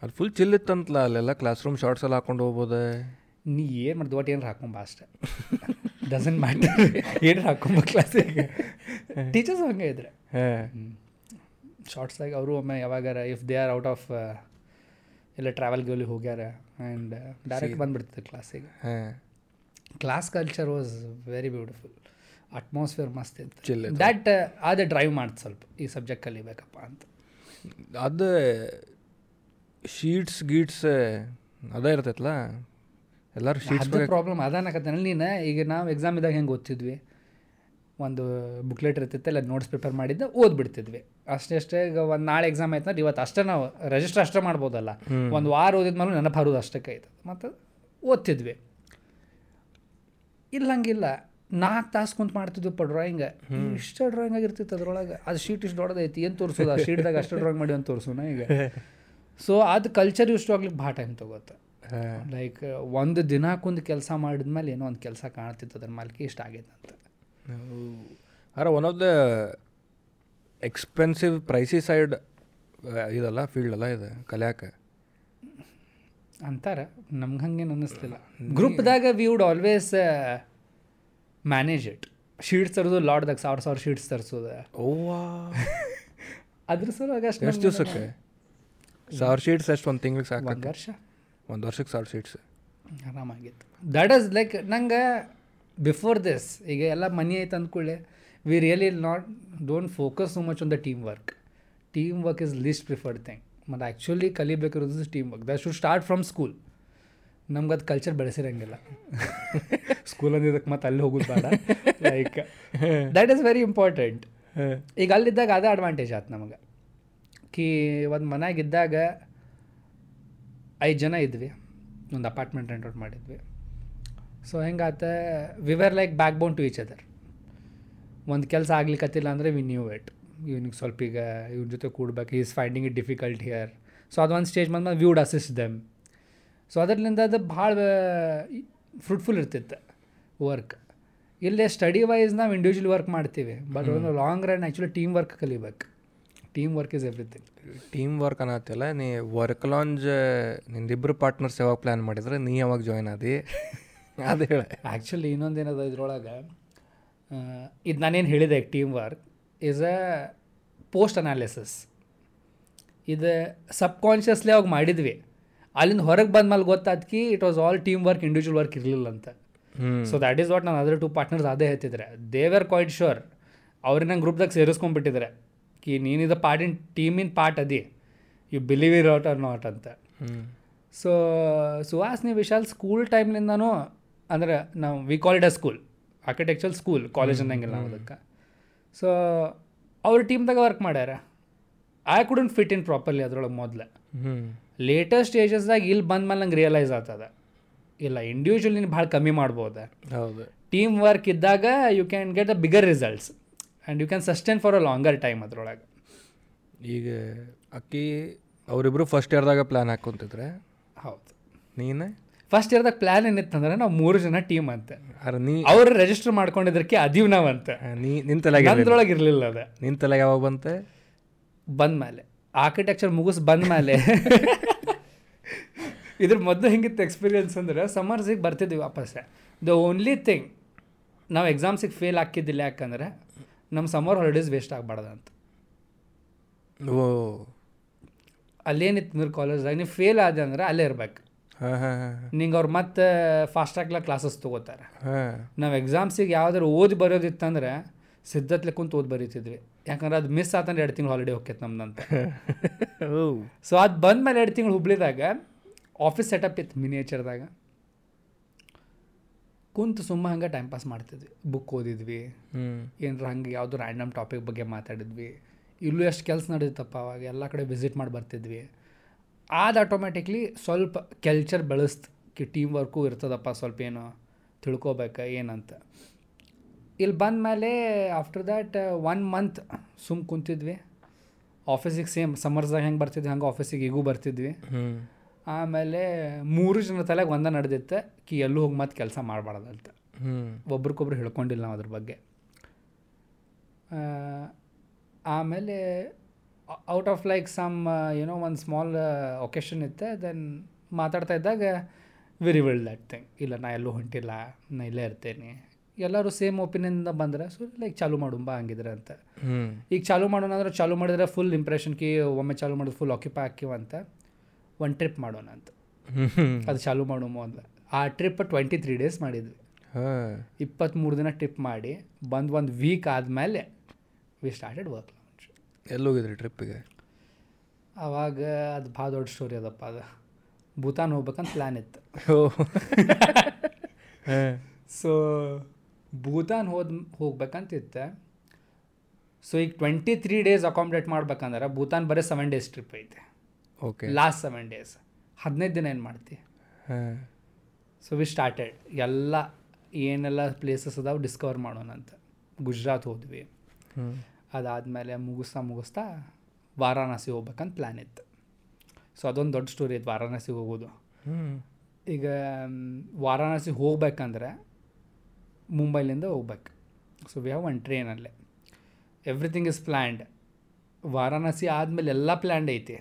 ಅಲ್ಲಿ ಫುಲ್ ಚಿಲ್ ಇತ್ತಂತಲ್ಲ ಅಲ್ಲೆಲ್ಲ ಕ್ಲಾಸ್ ರೂಮ್ ಶಾರ್ಟ್ಸ್ ಎಲ್ಲ ಹಾಕೊಂಡು ಹೋಗ್ಬೋದೆ. ನೀ ಏನು ಮಾಡ್ದು? ಒಟ್ಟು ಏನಾರು ಹಾಕೊಂಬ ಅಷ್ಟೆ. ಡಸಂಟ್ ಮ್ಯಾಟರ್ ಏನಾರು ಹಾಕೊಂಬ ಕ್ಲಾಸಿಗೆ ಟೀಚರ್ಸ್ ಹಂಗೆ ಇದ್ರೆ. ಶಾರ್ಟ್ಸ್ ಶಾರ್ಟ್ಸ್ದಾಗ ಅವರು ಒಮ್ಮೆ ಯಾವಾಗಾರ if they are out of ಎಲ್ಲ ಟ್ರಾವೆಲ್ ಗೋಲಿ ಹೋಗ್ಯಾರ ಆ್ಯಂಡ್ ಡೈರೆಕ್ಟ್ ಬಂದ್ಬಿಡ್ತದೆ ಕ್ಲಾಸಿಗೆ ಹೇ. Class culture was very beautiful atmosphere ಮಸ್ತ್ ಇತ್ತು. ದ್ಯಾಟ್ ಅದೇ ಡ್ರೈವ್ ಮಾಡ್ತು ಸ್ವಲ್ಪ ಈ ಸಬ್ಜೆಕ್ಟ್ ಕಲಿಬೇಕಪ್ಪ ಅಂತ. ಅದು ಶೀಟ್ಸ್ ಗೀಟ್ಸ್ ಅದೇ ಇರ್ತೈತಲ್ಲ ಎಲ್ಲರೂ ಶೀಟ್ಸ್ ಪ್ರಾಬ್ಲಮ್ ಅದಾನಕತ್ತೇನಲ್ಲ ನೀನು ಈಗ ನಾವು ಎಕ್ಸಾಮ್ ಇದ್ದಾಗ ಹೆಂಗೆ ಓದ್ತಿದ್ವಿ? ಒಂದು ಬುಕ್ಲೆಟ್ ಇರ್ತಿತ್ತು ಇಲ್ಲ ನೋಟ್ಸ್ ಪ್ರಿಪೇರ್ ಮಾಡಿದ್ದೆ ಓದ್ಬಿಡ್ತಿದ್ವಿ. ಅಷ್ಟೇ ಅಷ್ಟೇ ಈಗ ಒಂದು ನಾಳೆ ಎಕ್ಸಾಮ್ ಆಯ್ತು ಅಂದ್ರೆ ಇವತ್ತು ಅಷ್ಟೇ ನಾವು ರಿಜಿಸ್ಟರ್ ಅಷ್ಟೇ ಮಾಡ್ಬೋದಲ್ಲ. ಒಂದು ವಾರ ಓದಿದ್ಮೇಲೆ ನೆನಪು ಹರೋದು ಅಷ್ಟಕ್ಕೆ ಆಯ್ತು ಮತ್ತು ಓದ್ತಿದ್ವಿ. ಇಲ್ಲ ಹಂಗಿಲ್ಲ ನಾಲ್ಕು ತಾಸು ಕುಂತು ಮಾಡ್ತಿದ್ವಪ್ಪ ಡ್ರಾಯಿಂಗ್ ಇಷ್ಟು ಡ್ರಾಯಿಂಗ್ ಆಗಿರ್ತಿತ್ತು ಅದ್ರೊಳಗೆ. ಅದು ಶೀಟ್ ಇಷ್ಟು ದೊಡ್ಡದೈತಿ ಏನು ತೋರಿಸೋದು? ಆ ಶೀಟ್ದಾಗ ಅಷ್ಟು ಡ್ರಾಯಿಂಗ್ ಮಾಡಿ ಅಂತ ತೋರಿಸೋಣ ಈಗ. ಸೊ ಅದು ಕಲ್ಚರ್ ಇಷ್ಟು ಆಗ್ಲಿಕ್ಕೆ ಭಾಳ ಟೈಮ್ ತಗೋತ್ತೆ ಲೈಕ್ ಒಂದು ದಿನಕ್ಕೊಂದು ಕೆಲಸ ಮಾಡಿದ್ಮೇಲೆ ಏನೋ ಒಂದು ಕೆಲಸ ಕಾಣ್ತಿತ್ತು ಅದ್ರ ಮಾಲಿಕೆ ಇಷ್ಟ ಆಗೈತೆ ಅಂತ. ಅರ one of the expensive pricey side ಇದಲ್ಲ ಫೀಲ್ಡ್ ಅಲ್ಲ ಇದು ಕಲ್ಯಾಕ? ಅಂತಾರ ನಮ್ಗೆ ಹಂಗೇನು ಅನ್ನಿಸ್ತಿಲ್ಲ ಗ್ರೂಪ್ದಾಗ we would always manage it sheets ತರೋದು ಲಾಡ್ದಾಗ ಸಾವಿರ ಸಾವಿರ ಶೀಟ್ಸ್ ತರಿಸೋದು. ಓವಾ ಅದ್ರ ಸಲುವಾಗಿ ಅಷ್ಟು ಎಷ್ಟು ದಿವ್ಸಕ್ಕೆ? ಸಾವಿರ ಶೀಟ್ಸ್ ಎಷ್ಟು ಒಂದು ತಿಂಗ್ಳಿಗೆ ಸಾಕು ವರ್ಷ. ಒಂದು ವರ್ಷಕ್ಕೆ ಸಾವಿರ ಸೀಟ್ಸ್ ಆರಾಮಾಗಿತ್ತು. ದಟ್ ಇಸ್ ಲೈಕ್ ನಂಗೆ ಬಿಫೋರ್ ದಿಸ್ ಈಗ ಎಲ್ಲ ಮನಿ ಆಯ್ತು ಅಂದ್ಕೊಳ್ಳೆ we really not don't focus so much on the team work team work is least preferred thing ಮತ್ತು actually ಕಲಿಬೇಕಿರೋದು team work that should start from school ನಮ್ಗೆ ಅದು culture ಬೆಳೆಸಿರಂಗಿಲ್ಲ. School ಅಂದಿದ್ದಕ್ಕೆ ಮತ್ತೆ ಅಲ್ಲಿ ಹೋಗೋದು ಬೇಡ. Like that is very important ಈಗ ಅಲ್ಲಿದ್ದಾಗ ಅದೇ ಅಡ್ವಾಂಟೇಜ್ ಆಯ್ತು ನಮಗೆ. ಕಿ ಒಂದು ಮನ್ಯಾಗಿದ್ದಾಗ ಐದು ಜನ ಇದ್ವಿ. ಒಂದು ಅಪಾರ್ಟ್ಮೆಂಟ್ ರೆಂಟ್ ಔಟ್ ಮಾಡಿದ್ವಿ. So ಹೆಂಗಾತ we were like backbone to each other ಒಂದು ಕೆಲಸ ಆಗ್ಲಿಕ್ಕತ್ತಿಲ್ಲ ಅಂದರೆ ವಿ ನ್ಯೂ ಇಟ್ ಇವ್ನಿಗೆ ಸ್ವಲ್ಪ ಈಗ ಇವ್ರ ಜೊತೆ ಕೂಡ್ಬೇಕು. Is finding it difficult here so ಅದೊಂದು ಸ್ಟೇಜ್ ಬಂದ we would assist them so ಅದರಿಂದ ಅದು ಭಾಳ ಫ್ರೂಟ್ಫುಲ್ ಇರ್ತಿತ್ತು ವರ್ಕ್ ಇಲ್ಲೇ ಸ್ಟಡಿ ವೈಸ್ ನಾವು ಇಂಡಿವಿಜುವಲ್ ವರ್ಕ್ ಮಾಡ್ತೀವಿ. ಬಟ್ ಒಂದು long run actually team work ಕಲಿಬೇಕು. Team work is everything team work ಅನ್ನತ್ತಿಲ್ಲ ನೀ ವರ್ಕ್ ಲಾಂಜ್ ನಿಂದಿಬ್ಬರು ಪಾರ್ಟ್ನರ್ಸ್ ಯಾವಾಗ ಪ್ಲ್ಯಾನ್ ಮಾಡಿದ್ರೆ ನೀ ಯಾವಾಗ ಜಾಯ್ನ್ ಆದಿ? ಅದು ಹೇಳ. ಆ್ಯಕ್ಚುಲಿ ಇನ್ನೊಂದೇನದ ಇದ್ರೊಳಗೆ ಇದು ನಾನೇನು ಹೇಳಿದೆ team work is a post analysis ಇದು ಸಬ್ಕಾನ್ಷಿಯಸ್ಲಿ ಅವಾಗ ಮಾಡಿದ್ವಿ. ಅಲ್ಲಿಂದ ಹೊರಗೆ ಬಂದ್ಮೇಲೆ ಗೊತ್ತಾದ್ಕಿ it was all team work individual work ಇರಲಿಲ್ಲ ಅಂತ. ಸೊ ದ್ಯಾಟ್ ಈಸ್ ವಾಟ್ ನಾನು ಅದರ್ ಟು ಪಾರ್ಟ್ನರ್ಸ್ ಅದೇ ಹೇಳ್ತಿದ್ರೆ. ದೇವರ್ ಕ್ವೈಟ್ ಶೋರ್ ಅವ್ರನ್ನ ಗ್ರೂಪ್ದಾಗ ಸೇರಿಸ್ಕೊಂಡ್ಬಿಟ್ಟಿದ್ರೆ. ಕಿ ನೀನಿದ ಪಾಡಿನ ಟೀಮಿನ ಪಾರ್ಟ್ ಅದಿ. ಯು ಬಿಲೀವ್ ಇರ್ ಔಟ್ ಆರ್ ನಾಟ್ ಅಂತ. ಸೊ ಸುಹಾಸ್ನಿ ವಿಶಾಲ್ ಸ್ಕೂಲ್ ಟೈಮ್ನಿಂದನೂ ಅಂದ್ರೆ ನಾವು we call it a school architecture school college ಅನ್ನಂಗಿಲ್ಲ ನಾವು ಅದಕ್ಕೆ. ಸೊ ಅವ್ರ ಟೀಮ್ದಾಗ ವರ್ಕ್ ಮಾಡ್ಯಾರ. I couldn't fit in properly ಅದ್ರೊಳಗೆ ಮೊದಲು. ಲೇಟೆಸ್ಟ್ ಸ್ಟೇಜಸ್ದಾಗ ಇಲ್ಲಿ ಬಂದ ಮೇಲೆ ನಂಗೆ ರಿಯಲೈಸ್ ಆಗ್ತದ ಇಲ್ಲ ಇಂಡಿವಿಜುವಲ್ ನೀನು ಭಾಳ ಕಮ್ಮಿ ಮಾಡ್ಬೋದು. ಹೌದು. ಟೀಮ್ ವರ್ಕ್ ಇದ್ದಾಗ you can get a bigger results and you can sustain for a longer time ಅದರೊಳಗೆ. ಈಗ ಅಕ್ಕಿ ಅವರಿಬ್ಬರು ಫಸ್ಟ್ ಇಯರ್ದಾಗ ಪ್ಲ್ಯಾನ್ ಹಾಕೊಂತಿದ್ರೆ? ಹೌದು. ನೀನು? ಫಸ್ಟ್ ಇಯರ್ದಾಗ ಪ್ಲ್ಯಾನ್ ಏನಿತ್ತಂದ್ರೆ ನಾವು ಮೂರು ಜನ ಟೀಮ್ ಅಂತೆ. ನೀ ಅವ್ರು ರಿಜಿಸ್ಟರ್ ಮಾಡ್ಕೊಂಡಿದ್ದಕ್ಕೆ ಅದೀವ್ ನಾವು ಅಂತ. ಆ, ನೀ ನಿನ್ನ ತಲೆಗೆ ಅದ್ರೊಳಗೆ ಇರಲಿಲ್ಲ ಅದ. ನಿನ್ನ ತಲೆಗೆ ಯಾವಾಗ ಬಂತೆ? ಬಂದ್ಮೇಲೆ ಆರ್ಕಿಟೆಕ್ಚರ್ ಮುಗಿಸ್ ಬಂದ್ಮೇಲೆ ಇದ್ರ ಮೊದಲು ಹೆಂಗಿತ್ತು ಎಕ್ಸ್ಪೀರಿಯನ್ಸ್ ಅಂದ್ರೆ ಸಮರ್ಸಿಗೆ ಬರ್ತಿದ್ವಿ ವಾಪಸ್ಸೆ. ದ ಓನ್ಲಿ ಥಿಂಗ್ ನಾವು ಎಕ್ಸಾಮ್ಸಿಗೆ ಫೇಲ್ ಹಾಕಿದ್ದಿಲ್ಲ ಯಾಕಂದ್ರೆ ನಮ್ಮ ಸಮ್ಮರ್ ಹಾಲಿಡೇಸ್ ವೇಸ್ಟ್ ಆಗಬಾರ್ದು ಅಂತ. ಓ. ಅಲ್ಲೇನಿತ್ತು ಅಂದ್ರೆ ಕಾಲೇಜ್ದಾಗ ನೀವು ಫೇಲ್ ಆದ ಅಂದ್ರೆ ಅಲ್ಲೇ ಇರ್ಬೇಕು. ಹಾಂ ಹಾಂ ಹಾಂ. ನಿಂಗೆ ಅವ್ರು ಮತ್ತೆ ಫಾಸ್ಟ್ ಟ್ರ್ಯಾಕ್ಲ ಕ್ಲಾಸಸ್ ತೊಗೋತಾರೆ. ಹಾಂ. ನಾವು ಎಕ್ಸಾಮ್ಸಿಗೆ ಯಾವ್ದಾರು ಓದಿ ಬರೋದಿತ್ತಂದ್ರೆ ಸಿದ್ಧತ್ಲೆ ಕುಂತು ಓದಿ ಬರೀತಿದ್ವಿ. ಯಾಕಂದ್ರೆ ಅದು ಮಿಸ್ ಆತಂದ್ರೆ ಎರಡು ತಿಂಗಳು ಹಾಲಿಡೇ ಹೋಗ್ಯತ್ ನಮ್ದಂತ. ಸೊ ಅದು ಬಂದ್ಮೇಲೆ ಎರಡು ತಿಂಗಳು ಹುಬ್ಳಿದಾಗ ಆಫೀಸ್ ಸೆಟಪ್ ಇತ್ತು ಮಿನಿಯೇಚರ್ದಾಗ ಕುಂತು ಸುಮ್ಮ ಹಂಗೆ ಟೈಮ್ ಪಾಸ್ ಮಾಡ್ತಿದ್ವಿ. ಬುಕ್ ಓದಿದ್ವಿ. ಏನರ ಹಂಗೆ ಯಾವುದೋ ರ್ಯಾಂಡಮ್ ಟಾಪಿಕ್ ಬಗ್ಗೆ ಮಾತಾಡಿದ್ವಿ. ಇಲ್ಲೂ ಎಷ್ಟು ಕೆಲಸ ನಡೀತಪ್ಪ ಅವಾಗ. ಎಲ್ಲ ಕಡೆ ವಿಸಿಟ್ ಮಾಡಿ ಬರ್ತಿದ್ವಿ. ಆದ ಆಟೋಮೆಟಿಕ್ಲಿ ಸ್ವಲ್ಪ ಕೆಲ್ಚರ್ ಬೆಳೆಸ್ತು ಕಿ ಟೀಮ್ ವರ್ಕು ಇರ್ತದಪ್ಪ ಸ್ವಲ್ಪ ಏನೋ ತಿಳ್ಕೊಬೇಕು ಏನಂತ. ಇಲ್ಲಿ ಬಂದ ಮೇಲೆ ಆಫ್ಟರ್ ದ್ಯಾಟ್ ಒನ್ ಮಂತ್ ಸುಮ್ ಕುಂತಿದ್ವಿ. ಆಫೀಸಿಗೆ ಸೇಮ್ ಸಮ್ಮರ್ಸ್ದಾಗ ಹೆಂಗೆ ಬರ್ತಿದ್ವಿ ಹಂಗೆ ಆಫೀಸಿಗೆ ಈಗೂ ಬರ್ತಿದ್ವಿ. ಆಮೇಲೆ ಮೂರು ಜನ ತಲೆಗೆ ಒಂದ ನಡೆದಿತ್ತು ಕಿ ಎಲ್ಲೂ ಹೋಗಿ ಮತ್ತೆ ಕೆಲಸ ಮಾಡಬಾರ್ದಂತ ಹ್ಞೂ ಒಬ್ರಿಗೊಬ್ರು ಹೇಳ್ಕೊಂಡಿಲ್ಲ ನಾವು ಅದ್ರ ಬಗ್ಗೆ. ಆಮೇಲೆ ಔಟ್ ಆಫ್ ಲೈಕ್ ಸಮ್ ಏನೋ ಒಂದು ಸ್ಮಾಲ್ ಒಕೇಶನ್ ಇತ್ತು ದೆನ್ ಮಾತಾಡ್ತಾ ಇದ್ದಾಗ ವೆರಿ ವೆಲ್ ದಟ್ ಥಿಂಗ್ ಇಲ್ಲ ನಾ ಎಲ್ಲೂ ಹೊಂಟಿಲ್ಲ ನಾ ಇಲ್ಲೇ ಇರ್ತೇನೆ. ಎಲ್ಲರೂ ಸೇಮ್ ಒಪಿನಿಯನ್ನಿಂದ ಬಂದ್ರೆ ಸೊ ಲೈಕ್ ಚಾಲು ಮಾಡುಂಬ ಹಂಗಿದ್ರೆ ಅಂತ. ಈಗ ಚಾಲು ಮಾಡೋಣ ಅಂದ್ರೆ ಚಾಲು ಮಾಡಿದ್ರೆ ಫುಲ್ ಇಂಪ್ರೆಷನ್ ಕಿ ಒಮ್ಮೆ ಚಾಲು ಮಾಡಿದ್ರೆ ಫುಲ್ ಆಕ್ಯುಪೈ ಹಾಕಿವಂತ ಒಂದು ಟ್ರಿಪ್ ಮಾಡೋಣ ಅಂತ. ಅದು ಚಾಲು ಮಾಡೋಮೋ ಅಂತ ಆ ಟ್ರಿಪ್ ಟ್ವೆಂಟಿ ತ್ರೀ ಡೇಸ್ ಮಾಡಿದ್ವಿ. ಹಾಂ. ಇಪ್ಪತ್ತ್ಮೂರು ದಿನ ಟ್ರಿಪ್ ಮಾಡಿ ಬಂದು ಒಂದು ವೀಕ್ ಆದಮೇಲೆ ವಿ ಸ್ಟಾರ್ಟೆಡ್ ವರ್ಕ್ ಲಾಂಚ್ ಎಲ್ಲಿ ಹೋಗಿದ್ರಿ ಟ್ರಿಪ್ಪಿಗೆ ಆವಾಗ ಅದು ಭಾಳ ದೊಡ್ಡ ಸ್ಟೋರಿ ಅದಪ್ಪ ಅದು. ಭೂತಾನ್ ಹೋಗ್ಬೇಕಂತ ಪ್ಲ್ಯಾನ್ ಇತ್ತು. ಸೊ ಭೂತಾನ್ ಹೋದ್ ಹೋಗ್ಬೇಕಂತಿತ್ತು ಸೊ ಈಗ ಟ್ವೆಂಟಿ ತ್ರೀ ಡೇಸ್ ಅಕಾಮಡೇಟ್ ಮಾಡ್ಬೇಕಂದ್ರೆ ಭೂತಾನ್ ಬರೀ ಸೆವೆನ್ ಡೇಸ್ ಟ್ರಿಪ್ ಐತೆ. ಓಕೆ ಲಾಸ್ಟ್ ಸೆವೆನ್ ಡೇಸ್ ಹದಿನೈದು ದಿನ ಏನು ಮಾಡ್ತಿ? ಹಾಂ. ಸೊ ವಿ ಸ್ಟಾರ್ಟೆಡ್ ಎಲ್ಲ ಏನೆಲ್ಲ ಪ್ಲೇಸಸ್ ಅದಾವೆ ಡಿಸ್ಕವರ್ ಮಾಡೋಣ ಅಂತ. ಗುಜರಾತ್ ಹೋದ್ವಿ. ಅದಾದಮೇಲೆ ಮುಗಿಸ್ತಾ ಮುಗಿಸ್ತಾ ವಾರಾಣಸಿ ಹೋಗ್ಬೇಕಂತ ಪ್ಲ್ಯಾನ್ ಇತ್ತು. ಸೊ ಅದೊಂದು ದೊಡ್ಡ ಸ್ಟೋರಿ ಇತ್ತು ವಾರಾಣಸಿಗೆ ಹೋಗೋದು. ಈಗ ವಾರಾಣಸಿ ಹೋಗ್ಬೇಕಂದ್ರೆ ಮುಂಬೈಲಿಂದ ಹೋಗ್ಬೇಕು. ಸೊ ವಿ ಹ್ಯಾವ್ ಒನ್ ಟ್ರೈನಲ್ಲೇ ಎವ್ರಿಥಿಂಗ್ ಇಸ್ ಪ್ಲ್ಯಾಂಡ್ ವಾರಾಣಸಿ ಆದಮೇಲೆ ಎಲ್ಲ ಪ್ಲ್ಯಾಂಡ್ ಐತಿ.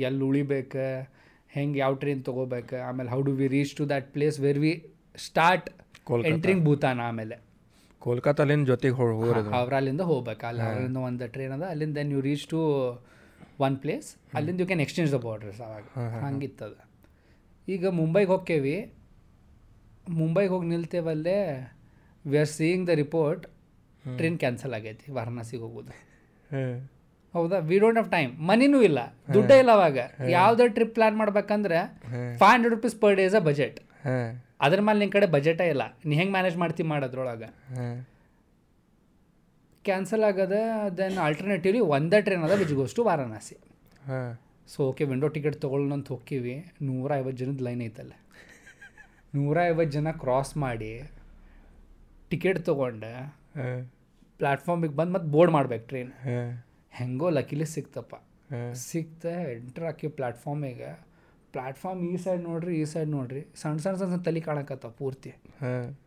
ಎಲ್ಲಿ ಉಳಿಬೇಕು ಹೆಂಗೆ ಯಾವ ಟ್ರೈನ್ ತೊಗೋಬೇಕು ಆಮೇಲೆ how do we reach to that place where we start. Entering Bhutan ಆಮೇಲೆ. ಕೋಲ್ಕತ್ತಾಲಿಂದ ಜೊತೆಗೆ ಅವರಲ್ಲಿಂದ ಹೋಗ್ಬೇಕು. ಅಲ್ಲಿ ಅವರಿಂದ ಒಂದು ಟ್ರೈನ್ ಅದ ಅಲ್ಲಿಂದ then you reach to one place ಅಲ್ಲಿಂದ you can exchange the borders ಅವಾಗ. ಹಂಗಿತ್ತದ. ಈಗ ಮುಂಬೈಗೆ ಹೋಗ್ಕೇವಿ ಮುಂಬೈಗೆ ಹೋಗಿ ನಿಲ್ತೇವಲ್ಲೇ we are seeing the report train cancel ಆಗೈತಿ ವಾರಣಾಸಿಗೆ ಹೋಗೋದು. ಹೌದಾ? ವಿ ಡೋಂಟ್ ಹಾವ್ ಟೈಮ್ ಮನಿನೂ ಇಲ್ಲ. ದುಡ್ಡೇ ಇಲ್ಲ ಅವಾಗ. ಯಾವುದೇ ಟ್ರಿಪ್ ಪ್ಲಾನ್ ಮಾಡ್ಬೇಕಂದ್ರೆ five hundred rupees per days a budget ಅದ್ರ ಮೇಲೆ ನಿನ್ನ ಕಡೆ ಬಜೆಟೇ ಇಲ್ಲ. ನೀ ಹೆಂಗೆ ಮ್ಯಾನೇಜ್ ಮಾಡ್ತಿ ಮಾಡೋದ್ರೊಳಗೆ? ಕ್ಯಾನ್ಸಲ್ ಆಗದ ದೆನ್ ಆಲ್ಟರ್ನೇಟಿವ್ಲಿ ಒಂದೇ ಟ್ರೈನ್ ಅದ ವಿಚ್ ಗೋಸ್ ಟು ವಾರಣಾಸಿ. ಹಾಂ. ಸೊ ಓಕೆ ವಿಂಡೋ ಟಿಕೆಟ್ ತೊಗೊಳ್ಳೋಣ ಅಂತ ಹೋಗ್ತೀವಿ. ನೂರ ಐವತ್ತು ಜನದ ಲೈನ್ ಐತಲ್ಲ. ನೂರ ಐವತ್ತು ಜನ ಕ್ರಾಸ್ ಮಾಡಿ ಟಿಕೆಟ್ ತೊಗೊಂಡೆ ಪ್ಲಾಟ್ಫಾರ್ಮಿಗೆ ಪ್ಲ್ಯಾಟ್ಫಾರ್ಮಿಗೆ ಬಂದು ಮತ್ತೆ ಬೋರ್ಡ್ ಮಾಡ್ಬೇಕು ಟ್ರೈನ್ ಹೆಂಗೋ ಲಕಿಲಿ ಸಿಕ್ತಪ್ಪ ಸಿಕ್ತ ಎಂಟ್ರ್ ಹಾಕಿ ಪ್ಲ್ಯಾಟ್ಫಾರ್ಮಿಗೆ ಪ್ಲಾಟ್ಫಾರ್ಮ್ ಈ ಸೈಡ್ ನೋಡ್ರಿ ಈ ಸೈಡ್ ನೋಡ್ರಿ. ಸಣ್ಣ ಸಣ್ಣ ಸಣ್ಣ ಸಣ್ಣ ತಲೆ ಕಾಣಕತ್ತ ಪೂರ್ತಿ. ಹಾಂ.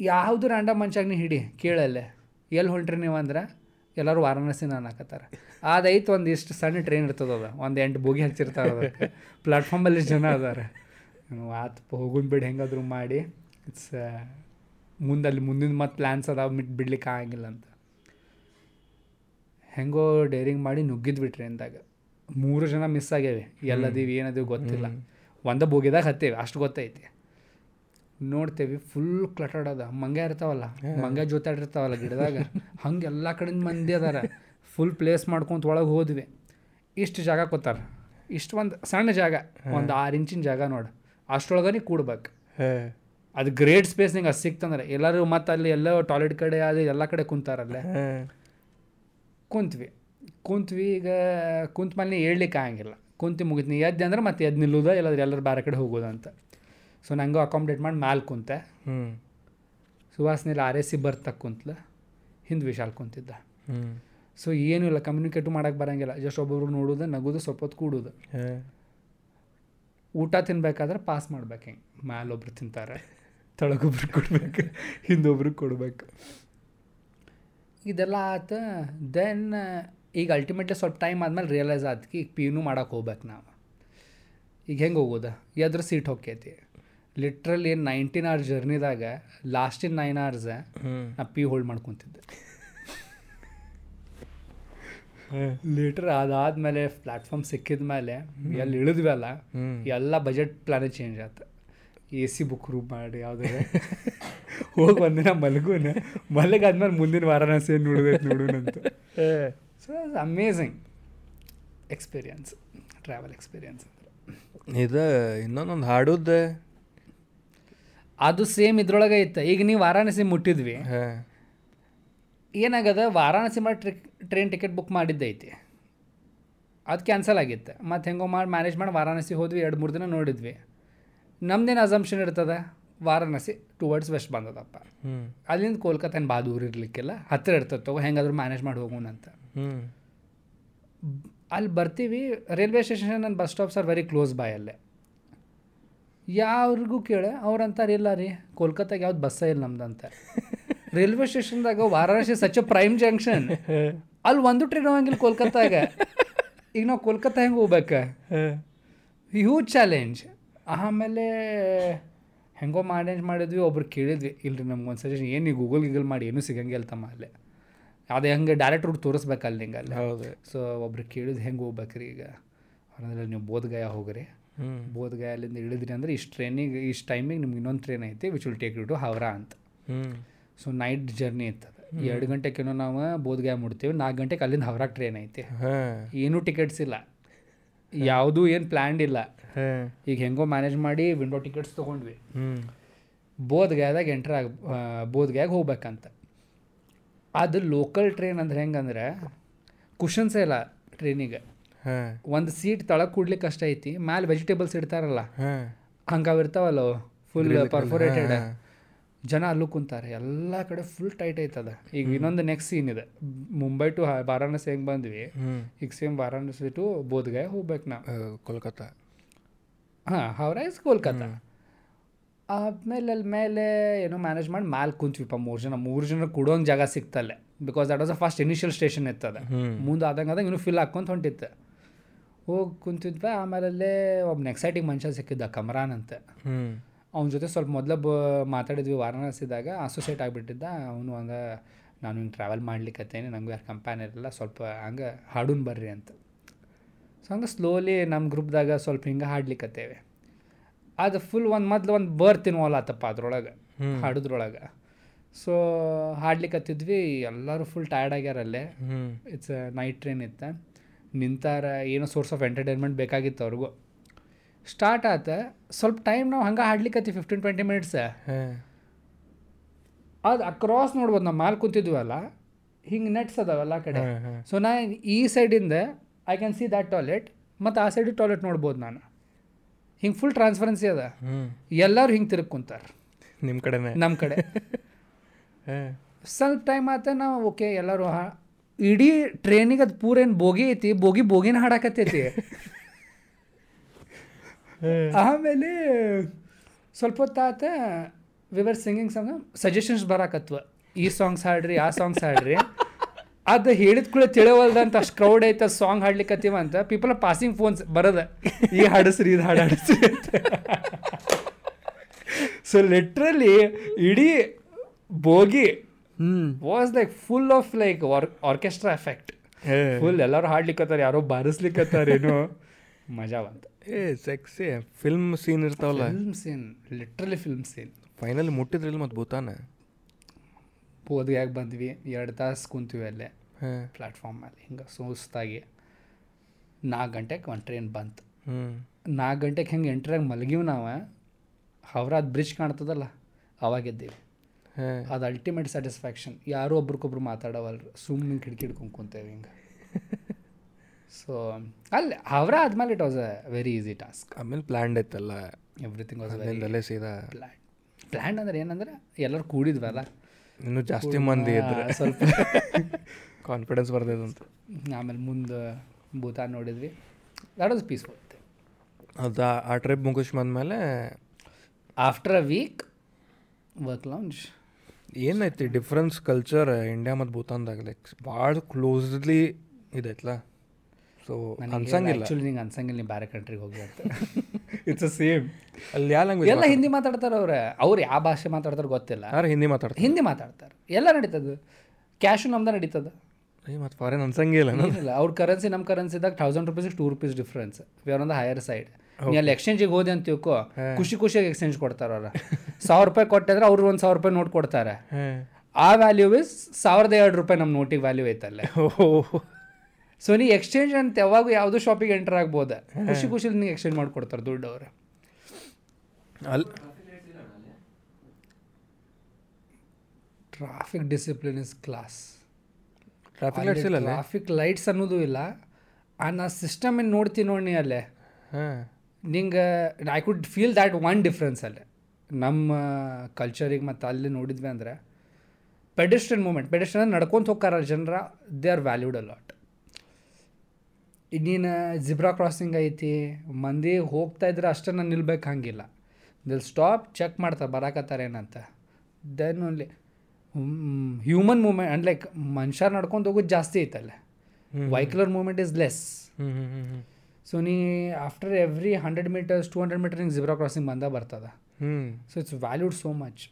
ಯಾವುದು ರ್ಯಾಂಡಮ್ ಮನ್ಷಾಗ ನೀ ಹಿಡಿ ಕೇಳಲ್ಲೇ. ಎಲ್ಲಿ ಹೊಂಟ್ರಿ ನೀವು ಅಂದ್ರೆ? ಎಲ್ಲರೂ ವಾರಾಣಸಿನ ಅನ್ನಕತ್ತಾರ. ಅದೈತು ಒಂದು ಇಷ್ಟು ಸಣ್ಣ ಟ್ರೈನ್ ಇರ್ತದ ಒಂದು ಎಂಟು ಬೋಗಿ ಹಚ್ಚಿರ್ತಾರ ಪ್ಲಾಟ್ಫಾರ್ಮಲ್ಲಿ ಜನ ಅದಾರ. ಆತ್ ಹೋಗುನ್ ಬಿಡಿ ಹೆಂಗಾದ್ರು ಮಾಡಿ. ಇಟ್ಸ್ ಮುಂದಲ್ಲಿ ಮುಂದಿನ ಮತ್ತೆ ಪ್ಲ್ಯಾನ್ಸ್ ಅದಾವ ಮಿಟ್ ಬಿಡ್ಲಿಕ್ಕೆ ಆಗಂಗಿಲ್ಲ ಅಂತ. ಹೆಂಗೋ ಡೇರಿಂಗ್ ಮಾಡಿ ನುಗ್ಗಿದ್ವಿ ಟ್ರೈನ್ದಾಗ ಮೂರು ಜನ ಮಿಸ್ ಆಗ್ಯಾವೆ. ಎಲ್ಲದೀವಿ ಏನದೀವಿ ಗೊತ್ತಿಲ್ಲ. ಒಂದ ಬೋಗಿದಾಗ ಹತ್ತೇವೆ ಅಷ್ಟು ಗೊತ್ತೈತಿ. ನೋಡ್ತೇವಿ ಫುಲ್ ಕ್ಲಟರ್ಡ್ ಅದ. ಮಂಗ ಇರ್ತಾವಲ್ಲ ಮಂಗ ಜೊತಾಡಿರ್ತಾವಲ್ಲ ಗಿಡದಾಗ ಹಂಗೆ ಎಲ್ಲ ಕಡೆಯಿಂದ ಮಂದಿ ಅದಾರ. ಫುಲ್ ಪ್ಲೇಸ್ ಮಾಡ್ಕೊಂತ ಒಳಗೆ ಹೋದ್ವಿ. ಇಷ್ಟು ಜಾಗ ಕೊತ್ತಾರ ಇಷ್ಟು ಒಂದು ಸಣ್ಣ ಜಾಗ ಒಂದು ಆರು ಇಂಚಿನ ಜಾಗ ನೋಡು. ಅಷ್ಟೊಳಗನೇ ಕೂಡ್ಬೇಕು. ಅದು ಗ್ರೇಟ್ ಸ್ಪೇಸ್ ನಿಂಗೆ ಅದು ಸಿಕ್ತಂದ್ರೆ ಎಲ್ಲರೂ ಮತ್ತೆ ಅಲ್ಲಿ ಎಲ್ಲ ಟಾಯ್ಲೆಟ್ ಕಡೆ ಅದು ಎಲ್ಲ ಕಡೆ ಕುಂತಾರಲ್ಲೇ. ಕುಂತ್ವಿ. ಕುಂತ್ವಿ ಈಗ ಕುಂತ ಮೇಲೆ ಹೇಳಲಿಕ್ಕೆ ಹೇಳ್ಲಿಕ್ಕೆ ಆಗಂಗಿಲ್ಲ. ಕುಂತಿ ಮುಗಿತು ನೀ ಎದ್ದೆ ಅಂದ್ರೆ ಮತ್ತೆ ಎದ್ದು ನಿಲ್ಲುದ ಇಲ್ಲಾದ್ರೆ ಎಲ್ಲರೂ ಬೇರೆ ಕಡೆ ಹೋಗೋದು ಅಂತ. ಸೊ ನಂಗೆ ಅಕಾಮಡೇಟ್ ಮಾಡಿ ಮ್ಯಾಲೆ ಕುಂತೆ. ಹ್ಞೂ ಸುವಾಸನೆಲ್ಲ ಆರ್ ಎಸ್ ಸಿ ಬರ್ತಾ ಕುಂತ್ಲ. ಹಿಂದೆ ವಿಶಾಲ್ ಕುಂತಿದ್ದ. ಹ್ಞೂ ಸೊ ಏನೂ ಇಲ್ಲ ಕಮ್ಯುನಿಕೇಟು ಮಾಡೋಕ್ಕೆ ಬರಂಗಿಲ್ಲ. ಜಸ್ಟ್ ಒಬ್ಬೊಬ್ರು ನೋಡೋದು ನಗೋದು ಸ್ವಲ್ಪ ಹೊತ್ತು ಕೂಡೋದು ಊಟ ತಿನ್ಬೇಕಾದ್ರೆ ಪಾಸ್ ಮಾಡ್ಬೇಕು ಹಿಂಗೆ. ಮ್ಯಾಲೊಬ್ರು ತಿಂತಾರೆ. ತಳಗೊಬ್ರಿಗೆ ಕೊಡ್ಬೇಕು ಹಿಂದೊಬ್ರಿಗೆ ಕೊಡ್ಬೇಕು. ಇದೆಲ್ಲ ಆತ ದೆನ್ ಈಗ ಅಲ್ಟಿಮೇಟ್ಲಿ ಸ್ವಲ್ಪ ಟೈಮ್ ಆದಮೇಲೆ ರಿಯಲೈಸ್ ಆದ್ಕಿ ಈಗ ಪಿನೂ ಮಾಡಕ್ಕೆ ಹೋಗ್ಬೇಕು ನಾವು. ಈಗ ಹೆಂಗೆ ಹೋಗೋದು? ಎದ್ರ ಸೀಟ್ ಹೊಕ್ಕೈತಿ. ಲಿಟ್ರಲಿ ನೈನ್ಟೀನ್ ಅವರ್ಸ್ ಜರ್ನಿದಾಗ ಲಾಸ್ಟಿನ ನೈನ್ ಅವರ್ಸ್ ನಾ ಪಿ ಹೋಲ್ಡ್ ಮಾಡ್ಕೊತಿದ್ದೆ. ಲೀಟ್ರ್ ಅದಾದ್ಮೇಲೆ ಪ್ಲಾಟ್ಫಾರ್ಮ್ ಸಿಕ್ಕಿದ ಮೇಲೆ ಎಲ್ಲಿ ಇಳಿದ್ವಿ ಅಲ್ಲ ಎಲ್ಲ ಬಜೆಟ್ ಪ್ಲಾನೇ ಚೇಂಜ್ ಆಯ್ತು ಎ ಸಿ ಬುಕ್ ರೂಮ್ ಮಾಡಿ ಯಾವುದೇ ಹೋಗಿ ಒಂದಿನ ಮಲಗುನ. ಮಲಗಾದ್ಮೇಲೆ ಮುಂದಿನ ವಾರಾಣಸಿ ನೋಡಬೇಕು ನೋಡೋಣಂತ so amazing experience travel experience ಅಂದ್ರೆ ಇದು ಇನ್ನೊಂದೊಂದು ಹಾಡುದ ಅದು ಸೇಮ್ ಇದ್ರೊಳಗೆ ಇತ್ತು. ಈಗ ನೀವು ವಾರಾಣಸಿ ಮುಟ್ಟಿದ್ವಿ. ಹಾಂ. ಏನಾಗದ? ವಾರಾಣಸಿ ಮಾಡಿ ಟ್ರಿಕ್ ಟ್ರೈನ್ ಟಿಕೆಟ್ ಬುಕ್ ಮಾಡಿದ್ದೈತಿ. ಅದು ಕ್ಯಾನ್ಸಲ್ ಆಗಿತ್ತು. ಮತ್ತು ಹೆಂಗೋ ಮಾಡಿ ಮ್ಯಾನೇಜ್ ಮಾಡಿ ವಾರಾಣಸಿ ಹೋದ್ವಿ ಎರಡು ಮೂರು ದಿನ ನೋಡಿದ್ವಿ. ನಮ್ದೇನು ಅಸಂಪ್ಷನ್ ಇರ್ತದೆ? ವಾರಾಣಸಿ ಟುವರ್ಡ್ಸ್ ವೆಸ್ಟ್ ಬಂದದಪ್ಪ. ಹ್ಞೂ ಅಲ್ಲಿಂದ ಕೋಲ್ಕತ್ತಾನ ಬಾದ ಊರು ಇರಲಿಕ್ಕಿಲ್ಲ. ಹತ್ತಿರ ಇರ್ತದೆ ತಗೋ ಹೆಂಗಾದ್ರೂ ಮ್ಯಾನೇಜ್ ಮಾಡಿ ಹೋಗೋಣ ಅಂತ. ಅಲ್ಲಿ ಬರ್ತೀವಿ ರೈಲ್ವೆ ಸ್ಟೇಷನ್ ನನ್ನ bus stops are very close by ಅಲ್ಲೇ. ಯಾವ್ರಿಗೂ ಕೇಳ ಅವ್ರಂತಾರೆ ಇಲ್ಲ ರೀ ಕೋಲ್ಕತ್ತಾಗ ಯಾವ್ದು ಬಸ್ಸೇ ಇಲ್ಲ ನಮ್ದಂತ. ರೈಲ್ವೆ ಸ್ಟೇಷನ್ದಾಗ ವಾರಾಣಸಿ ಸಚ್ ಪ್ರೈಮ್ ಜಂಕ್ಷನ್ ಅಲ್ಲಿ ಒಂದು ಟ್ರೈನ್ ಹೋಗಂಗಿಲ್ಲ ಕೋಲ್ಕತ್ತಾಗ. ಈಗ ನಾವು ಕೋಲ್ಕತ್ತಾ ಹೆಂಗೆ ಹೋಗ್ಬೇಕು? ಹ್ಯೂಜ್ ಚಾಲೆಂಜ್ ಆಮೇಲೆ ಹೆಂಗೋ ಮ್ಯಾನೇಜ್ ಮಾಡಿದ್ವಿ ಒಬ್ರು ಕೇಳಿದ್ವಿ ಇಲ್ರಿ ನಮ್ಗೆ ಒಂದು ಸಜೆಷನ್ ಏನು ನೀವು ಗೂಗಲ್ ಗೀಗಲ್ ಮಾಡಿ ಏನೂ ಸಿಗಂಗಿಲ್ಲ ತಮ್ಮ ಅಲ್ಲೇ. ಅದೇ ಹಂಗೆ ಡೈರೆಕ್ಟ್ ರೂಟ್ ತೋರಿಸ್ಬೇಕಲ್ಲ ನಿಂಗೆ ಅಲ್ಲಿ. ಹೌದು. ಸೊ ಒಬ್ರು ಕೇಳಿದ್ ಹೆಂಗೆ ಹೋಗ್ಬೇಕ್ರಿ ಈಗ? ಅವ್ರಂದ್ರೆ ನೀವು ಬೋಧ್ಗಯ ಹೋಗ್ರಿ. ಹ್ಞೂ ಬೋಧ್ಗಯ ಅಲ್ಲಿಂದ ಇಳಿದ್ರಿ ಅಂದ್ರೆ ಇಷ್ಟು ಟ್ರೈನಿಗೆ ಇಷ್ಟು ಟೈಮಿಗೆ ನಿಮ್ಗೆ ಇನ್ನೊಂದು ಟ್ರೈನ್ ಐತಿ which will take you to Howrah ಅಂತ. ಹ್ಞೂ ಸೊ ನೈಟ್ ಜರ್ನಿ ಇರ್ತದೆ. ಎರಡು ಗಂಟೆಗೇನೋ ನಾವು ಬೋಧ್ಗಯ ಮುಡ್ತೀವಿ ನಾಲ್ಕು ಗಂಟೆಗೆ ಅಲ್ಲಿಂದ ಹವರಾಗ ಟ್ರೈನ್ ಐತಿ. ಹಾಂ. ಏನೂ ಟಿಕೆಟ್ಸ್ ಇಲ್ಲ. ಯಾವುದೂ ಏನು ಪ್ಲ್ಯಾಂಡ್ ಇಲ್ಲ. ಈಗ ಹೆಂಗೋ ಮ್ಯಾನೇಜ್ ಮಾಡಿ ವಿಂಡೋ ಟಿಕೆಟ್ಸ್ ತೊಗೊಂಡ್ವಿ. ಬೋಧ್ಗಯಾದಾಗ ಎಂಟ್ರ್ ಆಗ ಬೋಧ್ಗಾಯಾಗ ಹೋಗ್ಬೇಕಂತ. ಅದು ಲೋಕಲ್ ಟ್ರೈನ್ ಅಂದ್ರೆ ಹೆಂಗಂದ್ರೆ ಕುಷನ್ಸೇ ಇಲ್ಲ ಟ್ರೈನಿಗೆ ಹಾಂ. ಒಂದು ಸೀಟ್ ತಳಗೆ ಕೂಡ್ಲಿಕ್ಕೆ ಕಷ್ಟ ಐತಿ ಮ್ಯಾಲೆ ವೆಜಿಟೇಬಲ್ಸ್ ಇಡ್ತಾರಲ್ಲ ಹಂಗಾವಿರ್ತಾವಲ್ಲ ಹಂಗೆ ಇರ್ತಾವಲ್ಲ ಫುಲ್ ಪರ್ಫೋರೇಟೆಡ್ ಜನ ಅಲ್ಲೂ ಕುಂತಾರೆ ಎಲ್ಲ ಕಡೆ ಫುಲ್ ಟೈಟ್ ಐತದ. ಈಗ ಇನ್ನೊಂದು ನೆಕ್ಸ್ಟ್ ಸೀನ್ ಇದೆ. ಮುಂಬೈ ಟು ವಾರಾಣಸಿ ಹೆಂಗೆ ಬಂದ್ವಿ ಈಗ ಸೇಮ್ ವಾರಾಣಸಿ ಟು ಬೋಧ್ಗಾಯ ಹೋಗ್ಬೇಕು ನಾವು. ಕೋಲ್ಕತ್ತಾ. ಹಾಂ ಹೌರಾ ಇಸ್ ಕೋಲ್ಕತ್ತಾ ಆಮೇಲೆ ಅಲ್ಲಿ ಮೇಲೆ ಏನೋ ಮ್ಯಾನೇಜ್ ಮಾಡಿ ಮ್ಯಾಲೆ ಕುಂತ್ವಿಪ್ಪ ಮೂರು ಜನ ಮೂರು ಜನ ಕೂಡೋಂಗೆ ಜಾಗ ಸಿಕ್ತಲ್ಲೇ. Because that was a first initial station ಇತ್ತದ. ಮುಂದೆ ಆದಂಗೆ ಆದಂಗೆ ಇನ್ನೂ ಫಿಲ್ ಹಾಕ್ಕೊಂತ ಹೊಂಟಿತ್ತು ಹೋಗಿ ಕುಂತಿದ್ವಿ ಆಮೇಲೆ ಅಲ್ಲೇ ಒಬ್ಬ ಎಕ್ಸೈಟಿಂಗ್ ಮನುಷ್ಯ ಸಿಕ್ಕಿದ್ದ ಕಮರಾನ್ ಅಂತ. ಅವನ ಜೊತೆ ಸ್ವಲ್ಪ ಮೊದಲು ಬ ಮಾತಾಡಿದ್ವಿ ವಾರಣಾಸಿದಾಗ ಅಸೋಸಿಯೇಟ್ ಆಗಿಬಿಟ್ಟಿದ್ದ. ಅವನು ಹಂಗೆ ನಾನು ಹಿಂಗೆ ಟ್ರಾವೆಲ್ ಮಾಡ್ಲಿಕ್ಕತ್ತೇನೆ ನಂಗೆ ಯಾರು ಕಂಪ್ಯಾನ್ ಇರಲ್ಲ ಸ್ವಲ್ಪ ಹಂಗೆ ಹಾಡೂನ್ ಬರ್ರಿ ಅಂತ. ಸೊ ಹಂಗೆ ಸ್ಲೋಲಿ ನಮ್ಮ ಗ್ರೂಪ್ದಾಗ ಸ್ವಲ್ಪ ಹಿಂಗೆ ಹಾಡ್ಲಿಕ್ಕತ್ತೇವೆ ಅದು ಫುಲ್ ಒಂದು ಮೊದಲು ಒಂದು ಬರ್ತ್ ಇನ್ವಾಲ್ವ್ ಆತಪ್ಪ ಅದ್ರೊಳಗೆ ಹಾಡೋದ್ರೊಳಗೆ. ಸೊ ಹಾಡ್ಲಿಕ್ಕತ್ತಿದ್ವಿ ಎಲ್ಲರೂ ಫುಲ್ ಟಯರ್ಡ್ ಆಗ್ಯಾರಲ್ಲೇ. ಇಟ್ಸ್ ನೈಟ್ ಟ್ರೈನ್ ಇತ್ತು. ನಿಂತಾರ ಏನೋ ಸೋರ್ಸ್ ಆಫ್ ಎಂಟರ್ಟೈನ್ಮೆಂಟ್ ಬೇಕಾಗಿತ್ತು ಅವ್ರಿಗೂ. ಸ್ಟಾರ್ಟ್ ಆತ ಸ್ವಲ್ಪ ಟೈಮ್ ನಾವು ಹಂಗೆ ಹಾಡ್ಲಿಕ್ಕತ್ತಿ ಫಿಫ್ಟೀನ್ ಟ್ವೆಂಟಿ ಮಿನಿಟ್ಸ್ ಅದು ಅಕ್ರಾಸ್ ನೋಡ್ಬೋದು ನಾವು ಮಾಲ್ ಕುಂತಿದ್ವಲ್ಲ ಹಿಂಗೆ ನೆಟ್ಸ್ ಅದಾವಲ್ಲ ಆ ಕಡೆ. ಸೊ ನಾ ಈ ಸೈಡಿಂದ I can see that toilet ಮತ್ತು ಆ ಸೈಡ್ ಟಾಯ್ಲೆಟ್ ನೋಡ್ಬೋದು ನಾನು. ಹಿಂಗೆ ಫುಲ್ ಟ್ರಾನ್ಸ್ಪರೆನ್ಸಿ ಅದ. ಎಲ್ಲರೂ ಹಿಂಗೆ ತಿರುಗಿ ಕುಂತಾರೆ. ನಿಮ್ಮ ಕಡೆನೇ. ನಮ್ಮ ಕಡೆ. ಸ್ವಲ್ಪ ಟೈಮ್ ಆತ ನಾವು ಓಕೆ ಎಲ್ಲರೂ ಹಾ ಇಡೀ ಟ್ರೈನಿಗೆ ಅದು ಪೂರೇನು ಬೋಗಿ ಐತಿ ಬೋಗಿ ಬೋಗಿನ ಹಾಡಾಕತ್ತೈತಿ. ಆಮೇಲೆ ಸ್ವಲ್ಪ ಹೊತ್ತಾತ we were singing song suggestions ಬರಾಕತ್ವ. ಈ ಸಾಂಗ್ಸ್ ಹಾಡ್ರಿ ಆ ಸಾಂಗ್ಸ್ ಹಾಡ್ರಿ. ಅದು ಹೇಳಿದ ಕೂಡ ತಿಳಿವಲ್ದ ಅಂತ ಅಷ್ಟು ಕ್ರೌಡ್ ಐತೆ ಸಾಂಗ್ ಹಾಡ್ಲಿಕ್ಕತ್ತೀವ ಅಂತ ಪೀಪಲ್ ಆರ್ ಪಾಸಿಂಗ್ ಫೋನ್ಸ್ ಬರದ. ಈ ಹಾಡಿಸ್ರಿ ಇದು ಹಾಡು ಹಾಡಿಸ್ರಿ ಅಂತ. ಸೊ ಲಿಟ್ರಲಿ ಇಡೀ bogie was like full of like orchestra effect full ಎಲ್ಲರೂ ಹಾಡ್ಲಿಕ್ಕತ್ತಾರ ಯಾರೋ ಬಾರಿಸ್ಲಿಕ್ಕತ್ತಾರೇನು ಮಜಾ ಬಂತ. ಏ ಸೆಕ್ಸಿ ಫಿಲ್ಮ್ ಸೀನ್ ಇರ್ತಾವಲ್ಲ. Film scene literally film scene final ಮುಟ್ಟಿದ್ರಿಲ್ಲ ಮತ್ತು ಭೂತಾನ? ಬೋದ್ಗ್ಯಾಗ ಬಂದ್ವಿ? ಎರಡು ತಾಸು ಕುಂತೀವಿ ಅಲ್ಲೇ. ಪ್ಲಾಟ್ಫಾರ್ಮ್ ಮೇಲೆ ಹಿಂಗೆ ಸುಸ್ತಾಗಿ. ನಾಲ್ಕು ಗಂಟೆಗೆ ಒಂದು ಟ್ರೈನ್ ಬಂತು. ಹ್ಞೂ ನಾಲ್ಕು ಗಂಟೆಗೆ ಹೆಂಗೆ ಎಂಟ್ರಾಗ ಮಲಗಿವ್ ನಾವು ಹವರಾದ ಬ್ರಿಡ್ಜ್ ಕಾಣ್ತದಲ್ಲ ಅವಾಗಿದ್ದೀವಿ ಅದು ಅಲ್ಟಿಮೇಟ್ ಸ್ಯಾಟಿಸ್ಫ್ಯಾಕ್ಷನ್ ಯಾರೂ ಒಬ್ರಿಗೊಬ್ರು ಮಾತಾಡವಲ್ರು. ಸುಮ್ಮನೆ ಕಿಟಕಿ ಹಿಡ್ಕೊಂಡು ಕುಂತೇವೆ ಹಿಂಗೆ. ಸೊ ಅಲ್ಲಿ ಹವ್ರಾ ಆದ್ಮೇಲೆ it was a very easy task ಆಮೇಲೆ ಪ್ಲ್ಯಾಂಡ್ ಐತಲ್ಲ ಎವ್ರಿಥಿಂಗ್ ವಾಸ್ ವೆರಿ ಸೀದಾ. ಪ್ಲ್ಯಾನ್ ಪ್ಲ್ಯಾನ್ ಅಂದ್ರೆ ಏನಂದ್ರೆ ಎಲ್ಲರೂ ಕೂಡಿದ್ವಲ್ಲ. ಇನ್ನೂ ಜಾಸ್ತಿ ಮಂದಿ ಇದ್ರೆ. ಸ್ವಲ್ಪ ಕಾನ್ಫಿಡೆನ್ಸ್ ಬರ್ದಿದಂತ. ಆಮೇಲೆ ಮುಂದೆ ಭೂತಾನ್ ನೋಡಿದ್ವಿ. ದಟ್ ವಾಸ್ ಪೀಸ್ಫುಲ್ ಅದು ಆ- ಆ ಟ್ರಿಪ್ ಮುಗಿಸ್ ಬಂದಮೇಲೆ? After a week work launch ಏನೈತಿ ಡಿಫ್ರೆನ್ಸ್ ಕಲ್ಚರ್ ಇಂಡಿಯಾ ಮತ್ತು ಭೂತಾನ್ದಾಗ ಲೈಕ್ ಭಾಳ ಕ್ಲೋಸ್ಲಿ ಇದೈತ್ಲ? ಸೊ ಅನ್ಸಂಗಿಲ್ಲ. ಆ್ಯಕ್ಚುಲಿ ನಿಂಗೆ ಅನ್ಸಂಗಿಲ್ಲ ನೀವು ಬೇರೆ ಕಂಟ್ರಿಗೆ ಹೋಗಿ ಅಂತ. ಇಟ್ಸ್ ಅ ಸೇಮ್ ಅಲ್ಲಿ ಯಾವ ಲ್ಯಾಂಗ್ವೇಜ್ ಎಲ್ಲ ಹಿಂದಿ ಮಾತಾಡ್ತಾರೆ ಅವ್ರೆ. ಅವ್ರು ಯಾವ ಭಾಷೆ ಮಾತಾಡ್ತಾರೆ ಗೊತ್ತಿಲ್ಲ. ಯಾರು ಹಿಂದಿ ಮಾತಾಡ್ತಾರೆ? ಹಿಂದಿ ಮಾತಾಡ್ತಾರೆ. ಎಲ್ಲ ನಡೀತದೆ. ಕ್ಯಾಶು ನಮ್ದು ನಡೀತದೆ. ಏ ಮತ್ತು ಫಾರಿನ್ ಅನ್ಸಂಗಿಲ್ಲ ಇಲ್ಲ ಅವ್ರ ಕರೆನ್ಸಿ ನಮ್ಮ ಕರೆನ್ಸಿದಾಗ thousand rupees two rupees difference we are on the higher side ನೀ ಅಲ್ಲಿ ಎಕ್ಸ್ಚೇಂಜಿಗೆ ಹೋದೆ ಅಂತ ತಿಳ್ಕೊ ಖುಷಿ ಖುಷಿಯಾಗಿ ಎಕ್ಸ್ಚೇಂಜ್ ಕೊಡ್ತಾರೆ ಅವ್ರ. ಸಾವಿರ ರೂಪಾಯಿ ಕೊಟ್ಟಿದ್ರೆ ಅವ್ರು ಒಂದು ಸಾವಿರ ರೂಪಾಯಿ ನೋಟ್ ಕೊಡ್ತಾರೆ. ಆ ವ್ಯಾಲ್ಯೂ ಇಸ್ ಸಾವಿರದ ಎರಡು ರೂಪಾಯಿ ನಮ್ಮ ನೋಟಿಗೆ ವ್ಯಾಲ್ಯೂ ಐತಲ್ಲೇ. ಓಹ್. ಸೊ ನೀ ಎಕ್ಸ್ಚೇಂಜ್ ಅಂತ ಯಾವಾಗೂ ಯಾವುದೋ ಶಾಪಿಗೆ ಎಂಟರ್ ಆಗ್ಬೋದ. ಖುಷಿ ಖುಷಿ ನಿಂಗೆ ಎಕ್ಸ್ಚೇಂಜ್ ಮಾಡಿಕೊಡ್ತಾರೆ ದುಡ್ಡು ಅವ್ರು ಅಲ್ಲಿ traffic discipline is class traffic lights ಇಲ್ಲ ಟ್ರಾಫಿಕ್ ಲೈಟ್ಸ್ ಅನ್ನೋದು ಇಲ್ಲ. ಆ ನಾ ಸಿಸ್ಟಮ್ ಏನು ನೋಡ್ತೀನಿ ನೋಡಿ ಅಲ್ಲೇ. ಹಾಂ. ನಿಂಗೆ I could feel that one difference ಅಲ್ಲೇ. ನಮ್ಮ ಕಲ್ಚರಿಗೆ ಮತ್ತು ಅಲ್ಲಿ ನೋಡಿದ್ವಿ ಅಂದರೆ ಪೆಡಿಸ್ಟ್ರನ್ ಮೂಮೆಂಟ್ ಪೆಡಿಸ್ಟ್ರನ್ ನಡ್ಕೊಂತ ಹೋಗ್ತಾರ ಜನರ they are valued a lot ಇನ್ನೇನು ಜಿಬ್ರಾ ಕ್ರಾಸಿಂಗ್ ಐತಿ ಮಂದಿ ಹೋಗ್ತಾ ಇದ್ರೆ ಅಷ್ಟೇ ನಾನು ನಿಲ್ಬೇಕು ಹಂಗಿಲ್ಲ. ದಿಲ್ ಸ್ಟಾಪ್ ಚೆಕ್ ಮಾಡ್ತಾರೆ ಬರಾಕತ್ತಾರೆ ಏನಂತ. Then only human movement and like ಮನುಷ್ಯ ನಡ್ಕೊಂಡು ಹೋಗೋದು ಜಾಸ್ತಿ ಐತಲ್ಲ. Vehicular movement is less so ನೀ after every hundred meters two hundred meter ನಿಂಗೆ ಜಿಬ್ರಾ ಕ್ರಾಸಿಂಗ್ ಬಂದ ಬರ್ತದ. So it's valued so much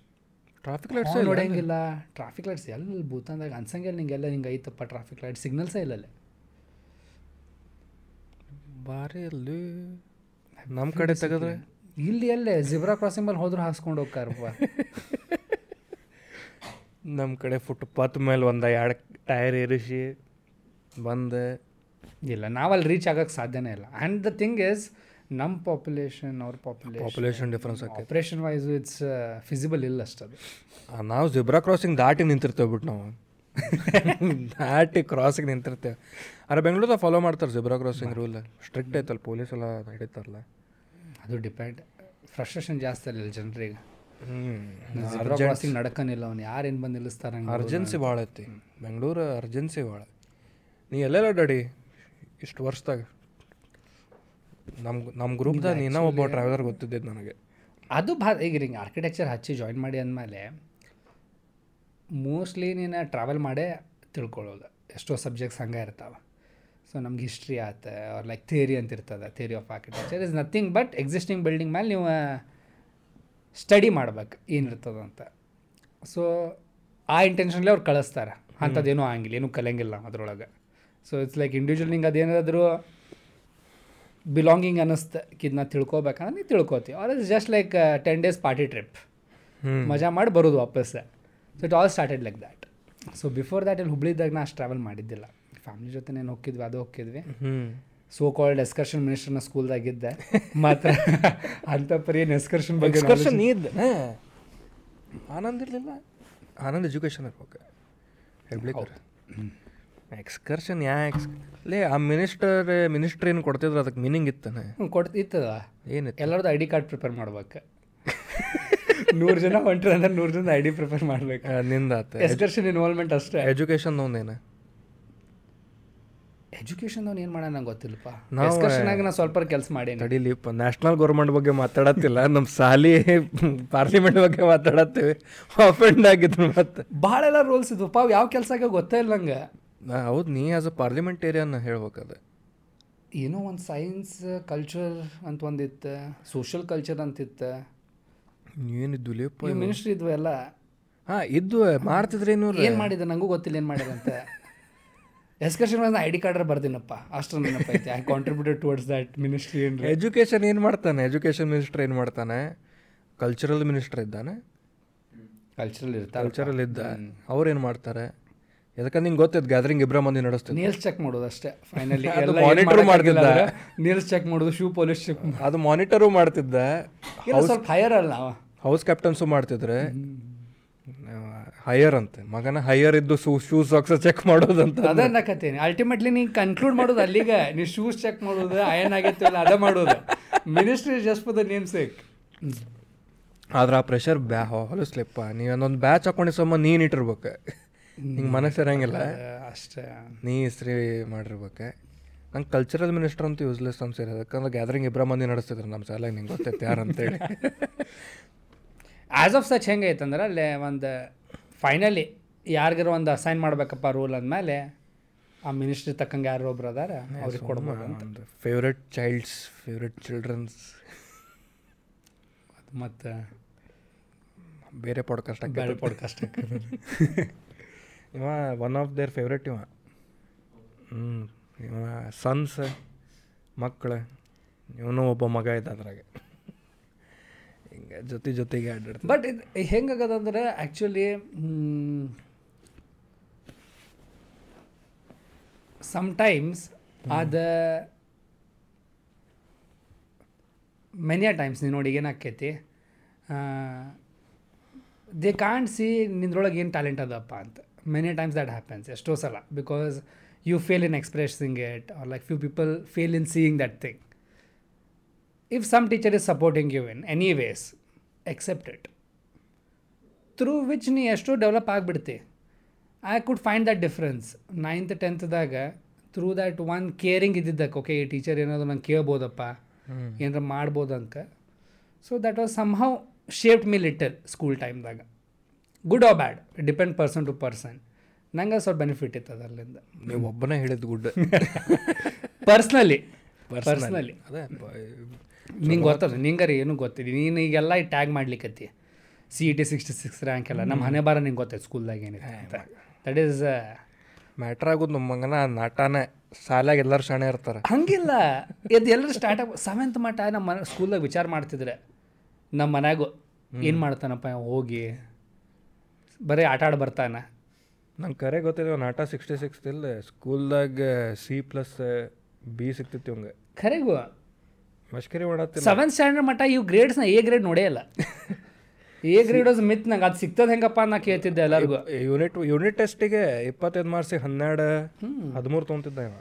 traffic lights ನೋಡಂಗಿಲ್ಲ traffic lights ಎಲ್ಲಿ ಭೂತಾನ್ದಾಗ ಅನ್ಸಂಗಿಲ್ಲ ನಿಂಗೆಲ್ಲ ಹಿಂಗೆ ಐತಪ್ಪ ಟ್ರಾಫಿಕ್ ಲೈಟ್ ಸಿಗ್ನಲ್ಸೇ ಇಲ್ಲಲ್ಲೇ. ಭಾರಿ ಅಲ್ಲಿ ನಮ್ಮ ಕಡೆ ತೆಗೆದ್ರೆ? ಇಲ್ಲಿ ಅಲ್ಲೇ ಜಿಬ್ರಾ ಕ್ರಾಸಿಂಗ್ ಮೇಲೆ ಹೋದ್ರೆ ಹಾಸ್ಕೊಂಡು ಹೋಗ್ತಾರ ನಮ್ಮ ಕಡೆ ಫುಟ್ಪಾತ್ ಮೇಲೆ ಒಂದು ಎರಡು ಟೈರ್ ಇರಿಸಿ ಬಂದೆ. ಇಲ್ಲ ನಾವಲ್ಲಿ ರೀಚ್ ಆಗೋಕ್ಕೆ ಸಾಧ್ಯನೇ ಇಲ್ಲ. ಆ್ಯಂಡ್ ದ ಥಿಂಗ್ ಇಸ್ ನಮ್ಮ ಪಾಪ್ಯುಲೇಷನ್ ಅವ್ರ population population difference operation wise it's feasible ಇಲ್ಲ ಅಷ್ಟದು. ನಾವು ಜಿಬ್ರಾ ಕ್ರಾಸಿಂಗ್ ದಾಟಿ ನಿಂತಿರ್ತೇವೆ ಬಿಟ್ಟು ನಾವು. ದಾಟಿ ಕ್ರಾಸಿಗೆ ನಿಂತಿರ್ತೇವೆ. ಅರೆ ಬೆಂಗಳೂರು ಫಾಲೋ ಮಾಡ್ತಾರೆ ಜಿಬ್ರಾ ಕ್ರಾಸಿಂಗ್ ರೂಲ್ ಸ್ಟ್ರಿಕ್ಟ್ ಐತಲ್ಲ ಪೊಲೀಸ್ ಎಲ್ಲ ಹಿಡಿತಾರಲ್ಲ ಅದು ಡಿಪೆಂಡ್ ಫ್ರಸ್ಟ್ರೇಷನ್ ಜಾಸ್ತಿ ಅಲ್ಲ ಜನರಿಗೆ. ಕ್ರಾಸಿಂಗ್ ನಡ್ಕನಿಲ್ಲ ಅವ್ನು. ಯಾರು ಏನು ಬಂದು ನಿಲ್ಲಿಸ್ತಾರೆ ಅರ್ಜೆನ್ಸಿ ಭಾಳ ಐತಿ. ಬೆಂಗಳೂರು ಅರ್ಜೆನ್ಸಿ ಭಾಳ. ನೀ ಎಲ್ಲೆಲ್ಲ ಅಡ್ಡಾಡಿ? ಇಷ್ಟು ವರ್ಷದಾಗ. ನಮ್ಮ ನಮ್ಮ ಗ್ರೂಪ್ದಾಗ ನೀನ ಒಬ್ಬ ಟ್ರಾವೆಲರ್ ಗೊತ್ತಿದ್ದೆ ನನಗೆ. ಅದು ಭಾ ಈಗ ಹಿಂಗೆ ಆರ್ಕಿಟೆಕ್ಚರ್ ಹಚ್ಚಿ ಜಾಯಿನ್ ಮಾಡಿ ಅಂದಮೇಲೆ ಮೋಸ್ಟ್ಲಿ ನೀನು ಟ್ರಾವೆಲ್ ಮಾಡೇ ತಿಳ್ಕೊಳ್ಳೋದು. ಎಷ್ಟೋ ಸಬ್ಜೆಕ್ಟ್ಸ್ ಹಂಗೆ ಇರ್ತಾವೆ. ಸೊ ನಮ್ಗೆ ಹಿಸ್ಟ್ರಿ ಆತ ಅವ್ರ ಲೈಕ್ ಥಿಯರಿ ಅಂತ ಇರ್ತದೆ theory of architecture is nothing but existing building ಮೇಲೆ ನೀವು ಸ್ಟಡಿ ಮಾಡ್ಬೇಕು ಏನಿರ್ತದೆ ಅಂತ. ಸೊ ಆ ಇಂಟೆನ್ಷನ್ಲಿ ಅವ್ರು ಕಳಿಸ್ತಾರೆ. ಅಂಥದ್ದೇನೂ ಆಗಿಲ್ಲ ಏನೂ ಕಲಿಯಂಗಿಲ್ಲ ಅದ್ರೊಳಗೆ. ಸೊ ಇಟ್ಸ್ ಲೈಕ್ ಇಂಡಿವಿಜುವಲ್ ನಿಂಗೆ ಅದೇನಾದರೂ ಬಿಲಾಂಗಿಂಗ್ ಅನ್ನಿಸ್ತು ಇದನ್ನ ತಿಳ್ಕೊಬೇಕಂದ್ರೆ ನೀವು ತಿಳ್ಕೊತೀವಿ or is just like ten days party trip ಮಜಾ ಮಾಡಿ ಬರೋದು ವಾಪಸ್ so it all started like that so before that ಇಲ್ಲಿ ಹುಬ್ಳಿದಾಗ ನಾ ಅಷ್ಟು ಟ್ರಾವೆಲ್ ಮಾಡಿದ್ದಿಲ್ಲ. ಫ್ಯಾಮ್ಲಿ ಜೊತೆ ನಾನು ಹೋಗಿದ್ವಿ ಅದು ಹೋಗಿದ್ವಿ ಸೋ ಕಾಲ್ಡ್ ಎಸ್ಕರ್ಷನ್ ಮಿನಿಸ್ಟರ್ನ ಸ್ಕೂಲ್ದಾಗಿದ್ದೆ ಮಾತ್ರ ಅಂತ ಪರಿ ಏನು ಎಸ್ಕರ್ಷನ್ ಬಗ್ಗೆ ಎಸ್ಕರ್ಷನ್ ಇದ್ದ ಆನಂದ್ ಇರಲಿಲ್ಲ. ಆನಂದ್ ಎಜುಕೇಷನ್ ಇರ್ಬೇಕು ಎಕ್ಸ್ಕರ್ಷನ್ ಯಾ ಎಕ್ಸ್ ಲೇ ಆ ಮಿನಿಸ್ಟರ್ ಮಿನಿಸ್ಟ್ರ್ ಏನು ಕೊಡ್ತಿದ್ರು ಅದಕ್ಕೆ ಮೀನಿಂಗ್ ಇತ್ತಾನೆ. ಕೊಡ್ತಿತ್ತದ ಏನಿತ್ತು? ಎಲ್ಲರದ್ದು ಐ ಡಿ ಕಾರ್ಡ್ ಪ್ರಿಪೇರ್ ಮಾಡ್ಬೇಕು. ನೂರು ಜನ ಹೊಂಟ್ರಿ ಅಂದ್ರೆ ನೂರು ಜನ ಐ ಡಿ ಪ್ರಿಫರ್ ಮಾಡ್ಬೇಕು. ನಿಂದ ಎಸ್ಕರ್ಷನ್ ಇನ್ವಾಲ್ವ್ಮೆಂಟ್ ಅಷ್ಟೇ. ಎಜುಕೇಷನ್ ಒಂದೇನ ಎಜುಕೇಷನ್ ಅವ್ನು ಏನು ಮಾಡೋಣ ನಂಗೆ ಗೊತ್ತಿಲ್ಲಪ್ಪ. ಆಗಿ ನಾನು ಸ್ವಲ್ಪ ಕೆಲಸ ಮಾಡೇನಿ. ನಡೀಲಿಪ್ಪ ನ್ಯಾಷನಲ್ ಗೌರ್ಮೆಂಟ್ ಬಗ್ಗೆ ಮಾತಾಡತ್ತಿಲ್ಲ ನಮ್ಮ ಸಾಲಿ ಪಾರ್ಲಿಮೆಂಟ್ ಬಗ್ಗೆ ಮಾತಾಡತ್ತೀವಿ. ಅಫೆಂಡ್ ಆಗಿದ್ರು ಮತ್ತೆ. ಭಾಳ ಎಲ್ಲ ರೂಲ್ಸ್ ಇದ್ವಪ್ಪ ಅವು ಯಾವ ಕೆಲಸ ಗೊತ್ತೇ ಇಲ್ಲ ನಂಗೆ. ಹೌದು ನೀ ಆಸ್ ಅ ಪಾರ್ಲಿಮೆಂಟೇರಿಯನ್ ಹೇಳ್ಬೇಕದು ಏನೋ ಒಂದು ಸೈನ್ಸ್ ಕಲ್ಚರ್ ಅಂತ ಒಂದಿತ್ತು ಸೋಷಿಯಲ್ ಕಲ್ಚರ್ ಅಂತಿತ್ತು ಏನಿದ್ದು ಲೇಪ ಮಿನಿಸ್ಟ್ರಿ ಇದ್ವು ಎಲ್ಲ. ಹಾಂ ಇದ್ದು ಮಾಡ್ತಿದ್ರೇನು ಏನು ಮಾಡಿದೆ? ನನಗೂ ಗೊತ್ತಿಲ್ಲ ಏನು ಮಾಡಿದಂತ ಎಸ್ಕರ್ಷನ್ ಐ ಡಿ ಕಾರ್ಡ್ ಬರ್ದಿನಪ್ಪ. ಅಷ್ಟು ನೆನಪ ಐತಿ. I contributed towards that ministry ಏನು ಎಜುಕೇಷನ್ ಏನು ಮಾಡ್ತಾನೆ? ಎಜುಕೇಷನ್ ಮಿನಿಸ್ಟರ್ ಏನು ಮಾಡ್ತಾನೆ? ಕಲ್ಚರಲ್ ಮಿನಿಸ್ಟರ್ ಇದ್ದಾನೆ. ಕಲ್ಚರಲ್ ಇರ್ತಾರೆ ಕಲ್ಚರಲ್ ಇದ್ದ. ಅವ್ರು ಏನು ಮಾಡ್ತಾರೆ? ಯಾಕಂದ್ರೆ ನಿಂಗೆ ಗೊತ್ತೈತೆ ಗ್ಯಾದರಿಂಗ್ ಇಬ್ಬರ ಮಂದಿ ನಡೆಸ್ತೀವಿ ನೀಲ್ಸ್ ಚೆಕ್ ಮಾಡೋದು ಅಷ್ಟೇ ಫೈನಲಿ ಮಾನಿಟರ್ ಮಾಡ್ತಿದ್ದ. ನೀಲ್ಸ್ ಚೆಕ್ ಮಾಡೋದು ಶೂ ಪೊಲೀಸ್ ಚೆಕ್ ಅದು ಮಾನಿಟರು ಮಾಡ್ತಿದ್ದ. ಸ್ವಲ್ಪ ಹೈಯರ್ ಅಲ್ಲ ನಾವು ಹೌಸ್ ಕ್ಯಾಪ್ಟನ್ಸು ಮಾಡ್ತಿದ್ರೆ ಹೈಯರ್ ಅಂತೆ. ಮಗನ ಹೈಯರ್ ಇದ್ದು ಶೂ ಶೂ ಸಾಕ್ಸ್ ಚೆಕ್ ಮಾಡೋದಂತ ಅದನ್ನ ಕತ್ತೇನೆ. ಅಲ್ಟಿಮೇಟ್ಲಿ ನೀನು ಕನ್ಕ್ಲೂಡ್ ಮಾಡೋದು ಅಲ್ಲಿಗೆ. ನೀ ಶೂಸ್ ಚೆಕ್ ಮಾಡೋದು ಅಯನ್ ಆಗಿತ್ತು ಅಲ್ಲ ಅದೇ ಮಾಡೋದು. Ministry just for the name sake ಆದ್ರೆ ಆ ಪ್ರೆಷರ್ ಬ್ಯಾ ಹೊಲಿಸ್ಲಿಪ್ಪ ನೀ ಒಂದೊಂದು ಬ್ಯಾಚ್ ಹಾಕೊಂಡು ಸಮ ನೀನು ಇಟ್ಟಿರ್ಬೇಕು. ನಿಂಗೆ ಮನಸ್ಸು ಇರಂಗಿಲ್ಲ. ಅಷ್ಟೇ. ನೀ ಇಸ್ರಿ ಮಾಡಿರ್ಬೇಕು. ನಂಗೆ ಕಲ್ಚರಲ್ ಮಿನಿಸ್ಟರ್ ಅಂತ ಯೂಸ್ಲೆಸ್ ಅನ್ಸಿರೋದು. ಯಾಕಂದ್ರೆ ಗ್ಯಾದರಿಂಗ್ ಇಬ್ಬರ ಮಂದಿ ನಡೆಸ್ತಿದ್ರು ನಮ್ಮ ಸಾಲಾಗ ನಿಂಗೆ ಗೊತ್ತೈತೆ ಯಾರು ಅಂತೇಳಿ ಆ್ಯಸ್ ಆಫ್ ಸಚ್ ಹೆಂಗೈತಂದ್ರೆ ಅಲ್ಲಿ ಒಂದು ಫೈನಲಿ ಯಾರಿಗಾರ ಒಂದು ಅಸೈನ್ ಮಾಡ್ಬೇಕಪ್ಪ ರೂಲ್ ಅಂದಮೇಲೆ ಆ ಮಿನಿಸ್ಟ್ರಿ ತಕ್ಕಂಗೆ ಯಾರು ಒಬ್ರು ಅದಾರ ಅವ್ರಿಗೆ ಕೊಡ್ಬೋದು ಅಂತ. ಫೇವ್ರೆಟ್ ಚೈಲ್ಡ್ಸ್ ಫೇವ್ರೆಟ್ ಚಿಲ್ಡ್ರನ್ಸ್ ಮತ್ತು ಬೇರೆ ಪಾಡ್ಕಾಸ್ಟ್ ಬೇರೆ ಪಾಡ್ಕಾಸ್ಟ್ ಇವ ಒನ್ ಆಫ್ ದೇರ್ ಫೇವ್ರೆಟ್ ಇವ. ಹ್ಞೂ ಇವ ಸನ್ಸ್ ಮಕ್ಕಳು ಇವನು ಒಬ್ಬ ಮಗ ಇದ್ದ ಅದ್ರಾಗ. ಹಿಂಗೆ ಜೊತೆ ಜೊತೆಗೆ ಆಡಿರ್ತಾರೆ ಬಟ್ ಇದು ಹೆಂಗಾಗದಂದ್ರೆ ಆ್ಯಕ್ಚುಲಿ ಸಮ್ಟೈಮ್ಸ್ ಅದ ಮೆನಿ ಟೈಮ್ಸ್ ನೀನು ನೋಡಿ ಏನಾಕೈತಿ ದೇ ಕಾಂಟ್ ಸಿ ನಿಂದ್ರೊಳಗೆ ಏನು ಟ್ಯಾಲೆಂಟ್ ಅದಪ್ಪ ಅಂತ. ಮೆನಿ ಟೈಮ್ಸ್ ದ್ಯಾಟ್ ಹ್ಯಾಪನ್ಸ್ ಎಷ್ಟೋ ಸಲ. Because you fail in expressing it are like few people fail in seeing that thing if some teacher is supporting you in any ways accept it. Through which ನೀ ಎಷ್ಟೋ develop ಆಗಿಬಿಡ್ತಿ. I could find that difference ninth ಟೆಂತ್ದಾಗ through that one caring ಇದ್ದಿದ್ದಕ್ಕೆ okay ಈ teacher ಏನಾದ್ರು ನಂಗೆ ಕೇಳ್ಬೋದಪ್ಪ ಏನಾರ ಮಾಡ್ಬೋದಂತ so that was somehow shaped me little school ಟೈಮ್ದಾಗ good or bad depend person to person ನಂಗೆ ಸ್ವಲ್ಪ ಬೆನಿಫಿಟ್ ಇತ್ತು ಅದರಲ್ಲಿಂದ. ನೀವು ಒಬ್ಬನೇ ಹೇಳಿದ್ದು ಗುಡ್. ಪರ್ಸ್ನಲಿ ಪರ್ಸ್ನಲಿ ಅದೇ ನಿಂಗೆ ಗೊತ್ತದ? ರೀ ಏನು ಗೊತ್ತಿದೆ ನೀನು ಈಗೆಲ್ಲ tag ಮಾಡ್ಲಿಕ್ಕತ್ತಿ C E T sixty six rank ಎಲ್ಲ. ನಮ್ಮ ಮನೆ ಬಾರ ನಿಂಗೆ ಗೊತ್ತೈತೆ ಸ್ಕೂಲ್ದಾಗ ಏನಿದೆ ಅಂತ. ದಟ್ ಈಸ್ ಮ್ಯಾಟ್ರ್ ಆಗೋದು ನಮ್ಮ ಮಗನ ನಾಟಾನೆ. ಶಾಲೆಗೆ ಎಲ್ಲರೂ ಶಾಣೆ ಇರ್ತಾರೆ. ಹಂಗಿಲ್ಲ. ಇದು ಎಲ್ಲರೂ ಸ್ಟಾರ್ಟ್ ಆಗ ಸೆವೆಂತ್ ಮಟ್ಟ ನಮ್ಮ ಮನೆ ಸ್ಕೂಲ್ದಾಗ ವಿಚಾರ ಮಾಡ್ತಿದ್ರೆ. ನಮ್ಮ ಮನ್ಯಾಗು ಏನು ಮಾಡ್ತಾನಪ್ಪ ಹೋಗಿ. ಬರೀ ಆಟ ಆಡಿ ಬರ್ತಾನೆ. ನಂಗೆ ಕರೆ ಗೊತ್ತಿದೆ ನಾಟ ಸಿಕ್ಸ್ಟಿ ಸಿಕ್ಸ್ ಇಲ್ಲ ಸ್ಕೂಲ್ದಾಗ ಸಿ ಪ್ಲಸ್ ಬಿ ಸಿಕ್ತಿತ್ತು ಹಂಗೆ ಖರೆಗೂ ಮಷ್ಕರಿ ಮಾಡತ್ತಿಲ್ಲ. ಸೆವೆಂತ್ ಸ್ಟ್ಯಾಂಡರ್ಡ್ ಮಟ್ಟ ಇವು ಗ್ರೇಡ್ಸ್ನ ಎ ಗ್ರೇಡ್ ನೋಡೇ ಇಲ್ಲ. ಎ ಗ್ರೇಡ್ ಮಿತ್ ನಂಗೆ ಅದು ಸಿಗ್ತದೆ ಹೆಂಗಪ್ಪ ನಾ ಕೇಳ್ತಿದ್ದೆ ಎಲ್ಲರಿಗೂ. ಯೂನಿಟ್ ಯೂನಿಟ್ ಟೆಸ್ಟಿಗೆ ಇಪ್ಪತ್ತೈದು ಮಾರ್ಕ್ಸಿಗೆ ಹನ್ನೆರಡು ಹದಿಮೂರು ತೊಗೊಂತಿದ್ದ ಇವ.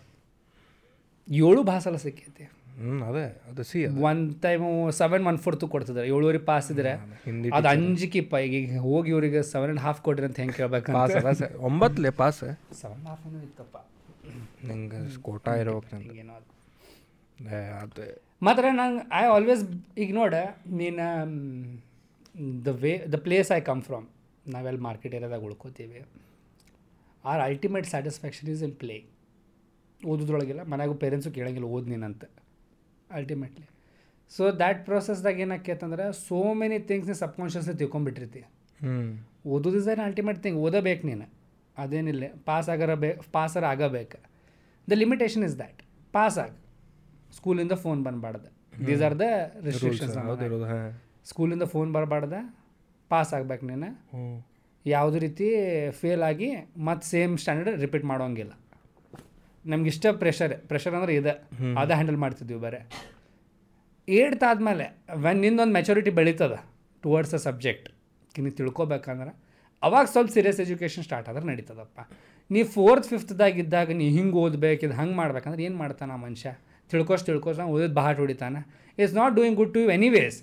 ಏಳು ಭಾಸಲ ಸಿಕ್ಕೈತಿ. ಹ್ಞೂ ಅದೇ ಅದು C one time seven one fourth ಕೊಡ್ತಿದ್ದಾರೆ. ಏಳುವರೆ ಪಾಸ್ ಇದ್ರೆ ಹಿಂದಿ ಅದು ಅಂಜಿಕಿಪ್ಪ ಈಗ ಈಗ ಹೋಗಿ ಇವರಿಗೆ ಸೆವೆನ್ ಆ್ಯಂಡ್ ಹಾಫ್ ಕೊಡ್ರಿ ಅಂತ ಹೆಂಗೆ ಕೇಳ್ಬೇಕು ಪಾಸ್ ಅಲ್ಲ ಸರ್ ಒಂಬತ್ತಲೇ ಪಾಸ್ ಸೆವೆನ್ ಹಾಫ್ ಏನೋ ಇತ್ತಪ್ಪ. ನಿಂಗೆ ಕೋಟಾ ಇರೋ ಏನೋ ಅದೇ ಮಾತ್ರ ನಂಗೆ ಐ ಆಲ್ವೇಸ್ ಈಗ ನೋಡ ನೀನು the way the place I come from ನಾವೆಲ್ಲಿ ಮಾರ್ಕೆಟ್ ಏರಿಯಾದಾಗ ಉಳ್ಕೋತೀವಿ. Our ultimate satisfaction is in play ಓದೋದ್ರೊಳಗಿಲ್ಲ ಮನೆಯಾಗೂ ಪೇರೆಂಟ್ಸು ಕೇಳಂಗಿಲ್ಲ ಓದ್ ನೀನಂತ. ಅಲ್ಟಿಮೇಟ್ಲಿ ಸೊ ದ್ಯಾಟ್ ಪ್ರೊಸೆಸ್ದಾಗ ಏನಾಕೈತಂದ್ರೆ ಸೋ ಮೆನಿ ಥಿಂಗ್ಸ್ ನೀನು ಸಬ್ಕಾನ್ಷಿಯಸ್ಲಿ ತಿಳ್ಕೊಂಬಿಟ್ಟಿರ್ತಿ. ಓದೋದು ಇಸ್ ಅನ್ ಅಲ್ಟಿಮೇಟ್ ಥಿಂಗ್ ಓದಬೇಕು ನೀನು. ಅದೇನಿಲ್ಲ ಪಾಸ್ ಆಗರ ಬೇ ಪಾಸರ್ ಆಗಬೇಕು. The limitation is that pass ಆಗ. ಸ್ಕೂಲಿಂದ ಫೋನ್ ಬಂದಬಾರ್ದು ದೀಸ್ ಆರ್ ದ ರೆಸ್ಟ್ರಿಕ್ಷನ್ಸ್ ಸ್ಕೂಲಿಂದ ಫೋನ್ ಬರಬಾರ್ದ ಪಾಸ್ ಆಗ್ಬೇಕು ನೀನು. ಯಾವುದೇ ರೀತಿ ಫೇಲ್ ಆಗಿ ಮತ್ತು ಸೇಮ್ ಸ್ಟ್ಯಾಂಡರ್ಡ್ ರಿಪೀಟ್ ಮಾಡೋಂಗಿಲ್ಲ. ನಮ್ಗೆ ಇಷ್ಟ ಪ್ರೆಷರ್ ಪ್ರೆಷರ್ ಅಂದ್ರೆ ಇದೆ. ಅದ ಹ್ಯಾಂಡಲ್ ಮಾಡ್ತಿದ್ವಿ ಬರೇ. ಏಡ್ತ್ ಆದಮೇಲೆ ವೆನ್ ನಿಂದೊಂದು ಮೆಚುರಿಟಿ ಬೆಳೀತದ ಟುವರ್ಡ್ಸ್ ಅ ಸಬ್ಜೆಕ್ಟ್ ನೀವು ತಿಳ್ಕೊಬೇಕಂದ್ರೆ ಅವಾಗ ಸ್ವಲ್ಪ ಸೀರಿಯಸ್ ಎಜುಕೇಷನ್ ಸ್ಟಾರ್ಟ್ ಆದ್ರೆ ನಡೀತದಪ್ಪ. ನೀ ಫೋರ್ತ್ ಫಿಫ್ತ್ದಾಗಿದ್ದಾಗ ನೀ ಹಿಂಗೆ ಓದ್ಬೇಕು ಇದು ಹಂಗೆ ಮಾಡ್ಬೇಕಂದ್ರೆ ಏನು ಮಾಡ್ತಾನೆ ಆ ಮನುಷ್ಯ? ತಿಳ್ಕೊಸ್ ತಿಳ್ಕೊಸ್ ಓದಿದ್ ಬಾಟ್ ಹೊಡಿತಾನೆ. It's not doing good to you anyways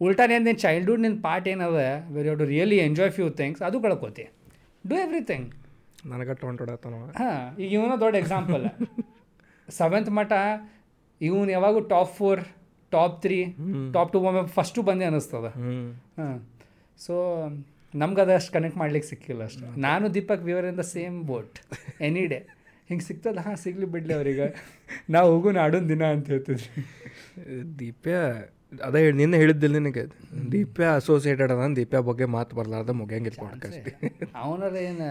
ಉಲ್ಟಾ ಏನು ನಿನ್ನ ಚೈಲ್ಡ್ಹುಡ್ ನಿನ್ನ ಪಾರ್ಟ್ ಏನದ? Very you to really enjoy few things ಅದು ಕಳ್ಕೊತಿ. ಡೂ ಎವ್ರಿಥಿಂಗ್ ನನಗೆ ಹೊಂಟೋಡತ್ತನವ ಹಾಂ ಈಗ ಇವನು ದೊಡ್ಡ ಎಕ್ಸಾಂಪಲ್ ಸೆವೆಂತ್ ಮಠ ಇವನು ಯಾವಾಗೂ top four top three top two ಒಮ್ಮೆ ಫಸ್ಟು ಬಂದೆ ಅನ್ನಿಸ್ತದ ಹಾಂ. ಸೊ ನಮ್ಗೆ ಅದಷ್ಟು ಕನೆಕ್ಟ್ ಮಾಡ್ಲಿಕ್ಕೆ ಸಿಕ್ಕಿಲ್ಲ ಅಷ್ಟು. ನಾನು Deepak we were in the same boat any day ಹಿಂಗೆ ಸಿಗ್ತದ? ಹಾಂ ಸಿಗ್ಲಿ ಬಿಡ್ಲಿ ಅವ್ರಿಗೆ. ನಾವು ಹೋಗು ಆಡೋನ್ ದಿನ ಅಂತ ಹೇಳ್ತಿದ್ರಿ. ದೀಪ್ಯ ಅದೇ ಹೇಳಿ ನಿನ್ನೆ ಹೇಳಿದ್ದಿಲ್ಲ ನಿನಗೆ? ದೀಪ್ಯ ಅಸೋಸಿಯೇಟೆಡ್ ಅದ ದೀಪ್ಯ ಬಗ್ಗೆ ಮಾತು ಬರ್ಲಾರ್ದ ಮುಗಿಯಂಗಿಲ್ಲ ಪಾಡ್ಕಾಸ್ಟ್ ಅವನರ ಏನು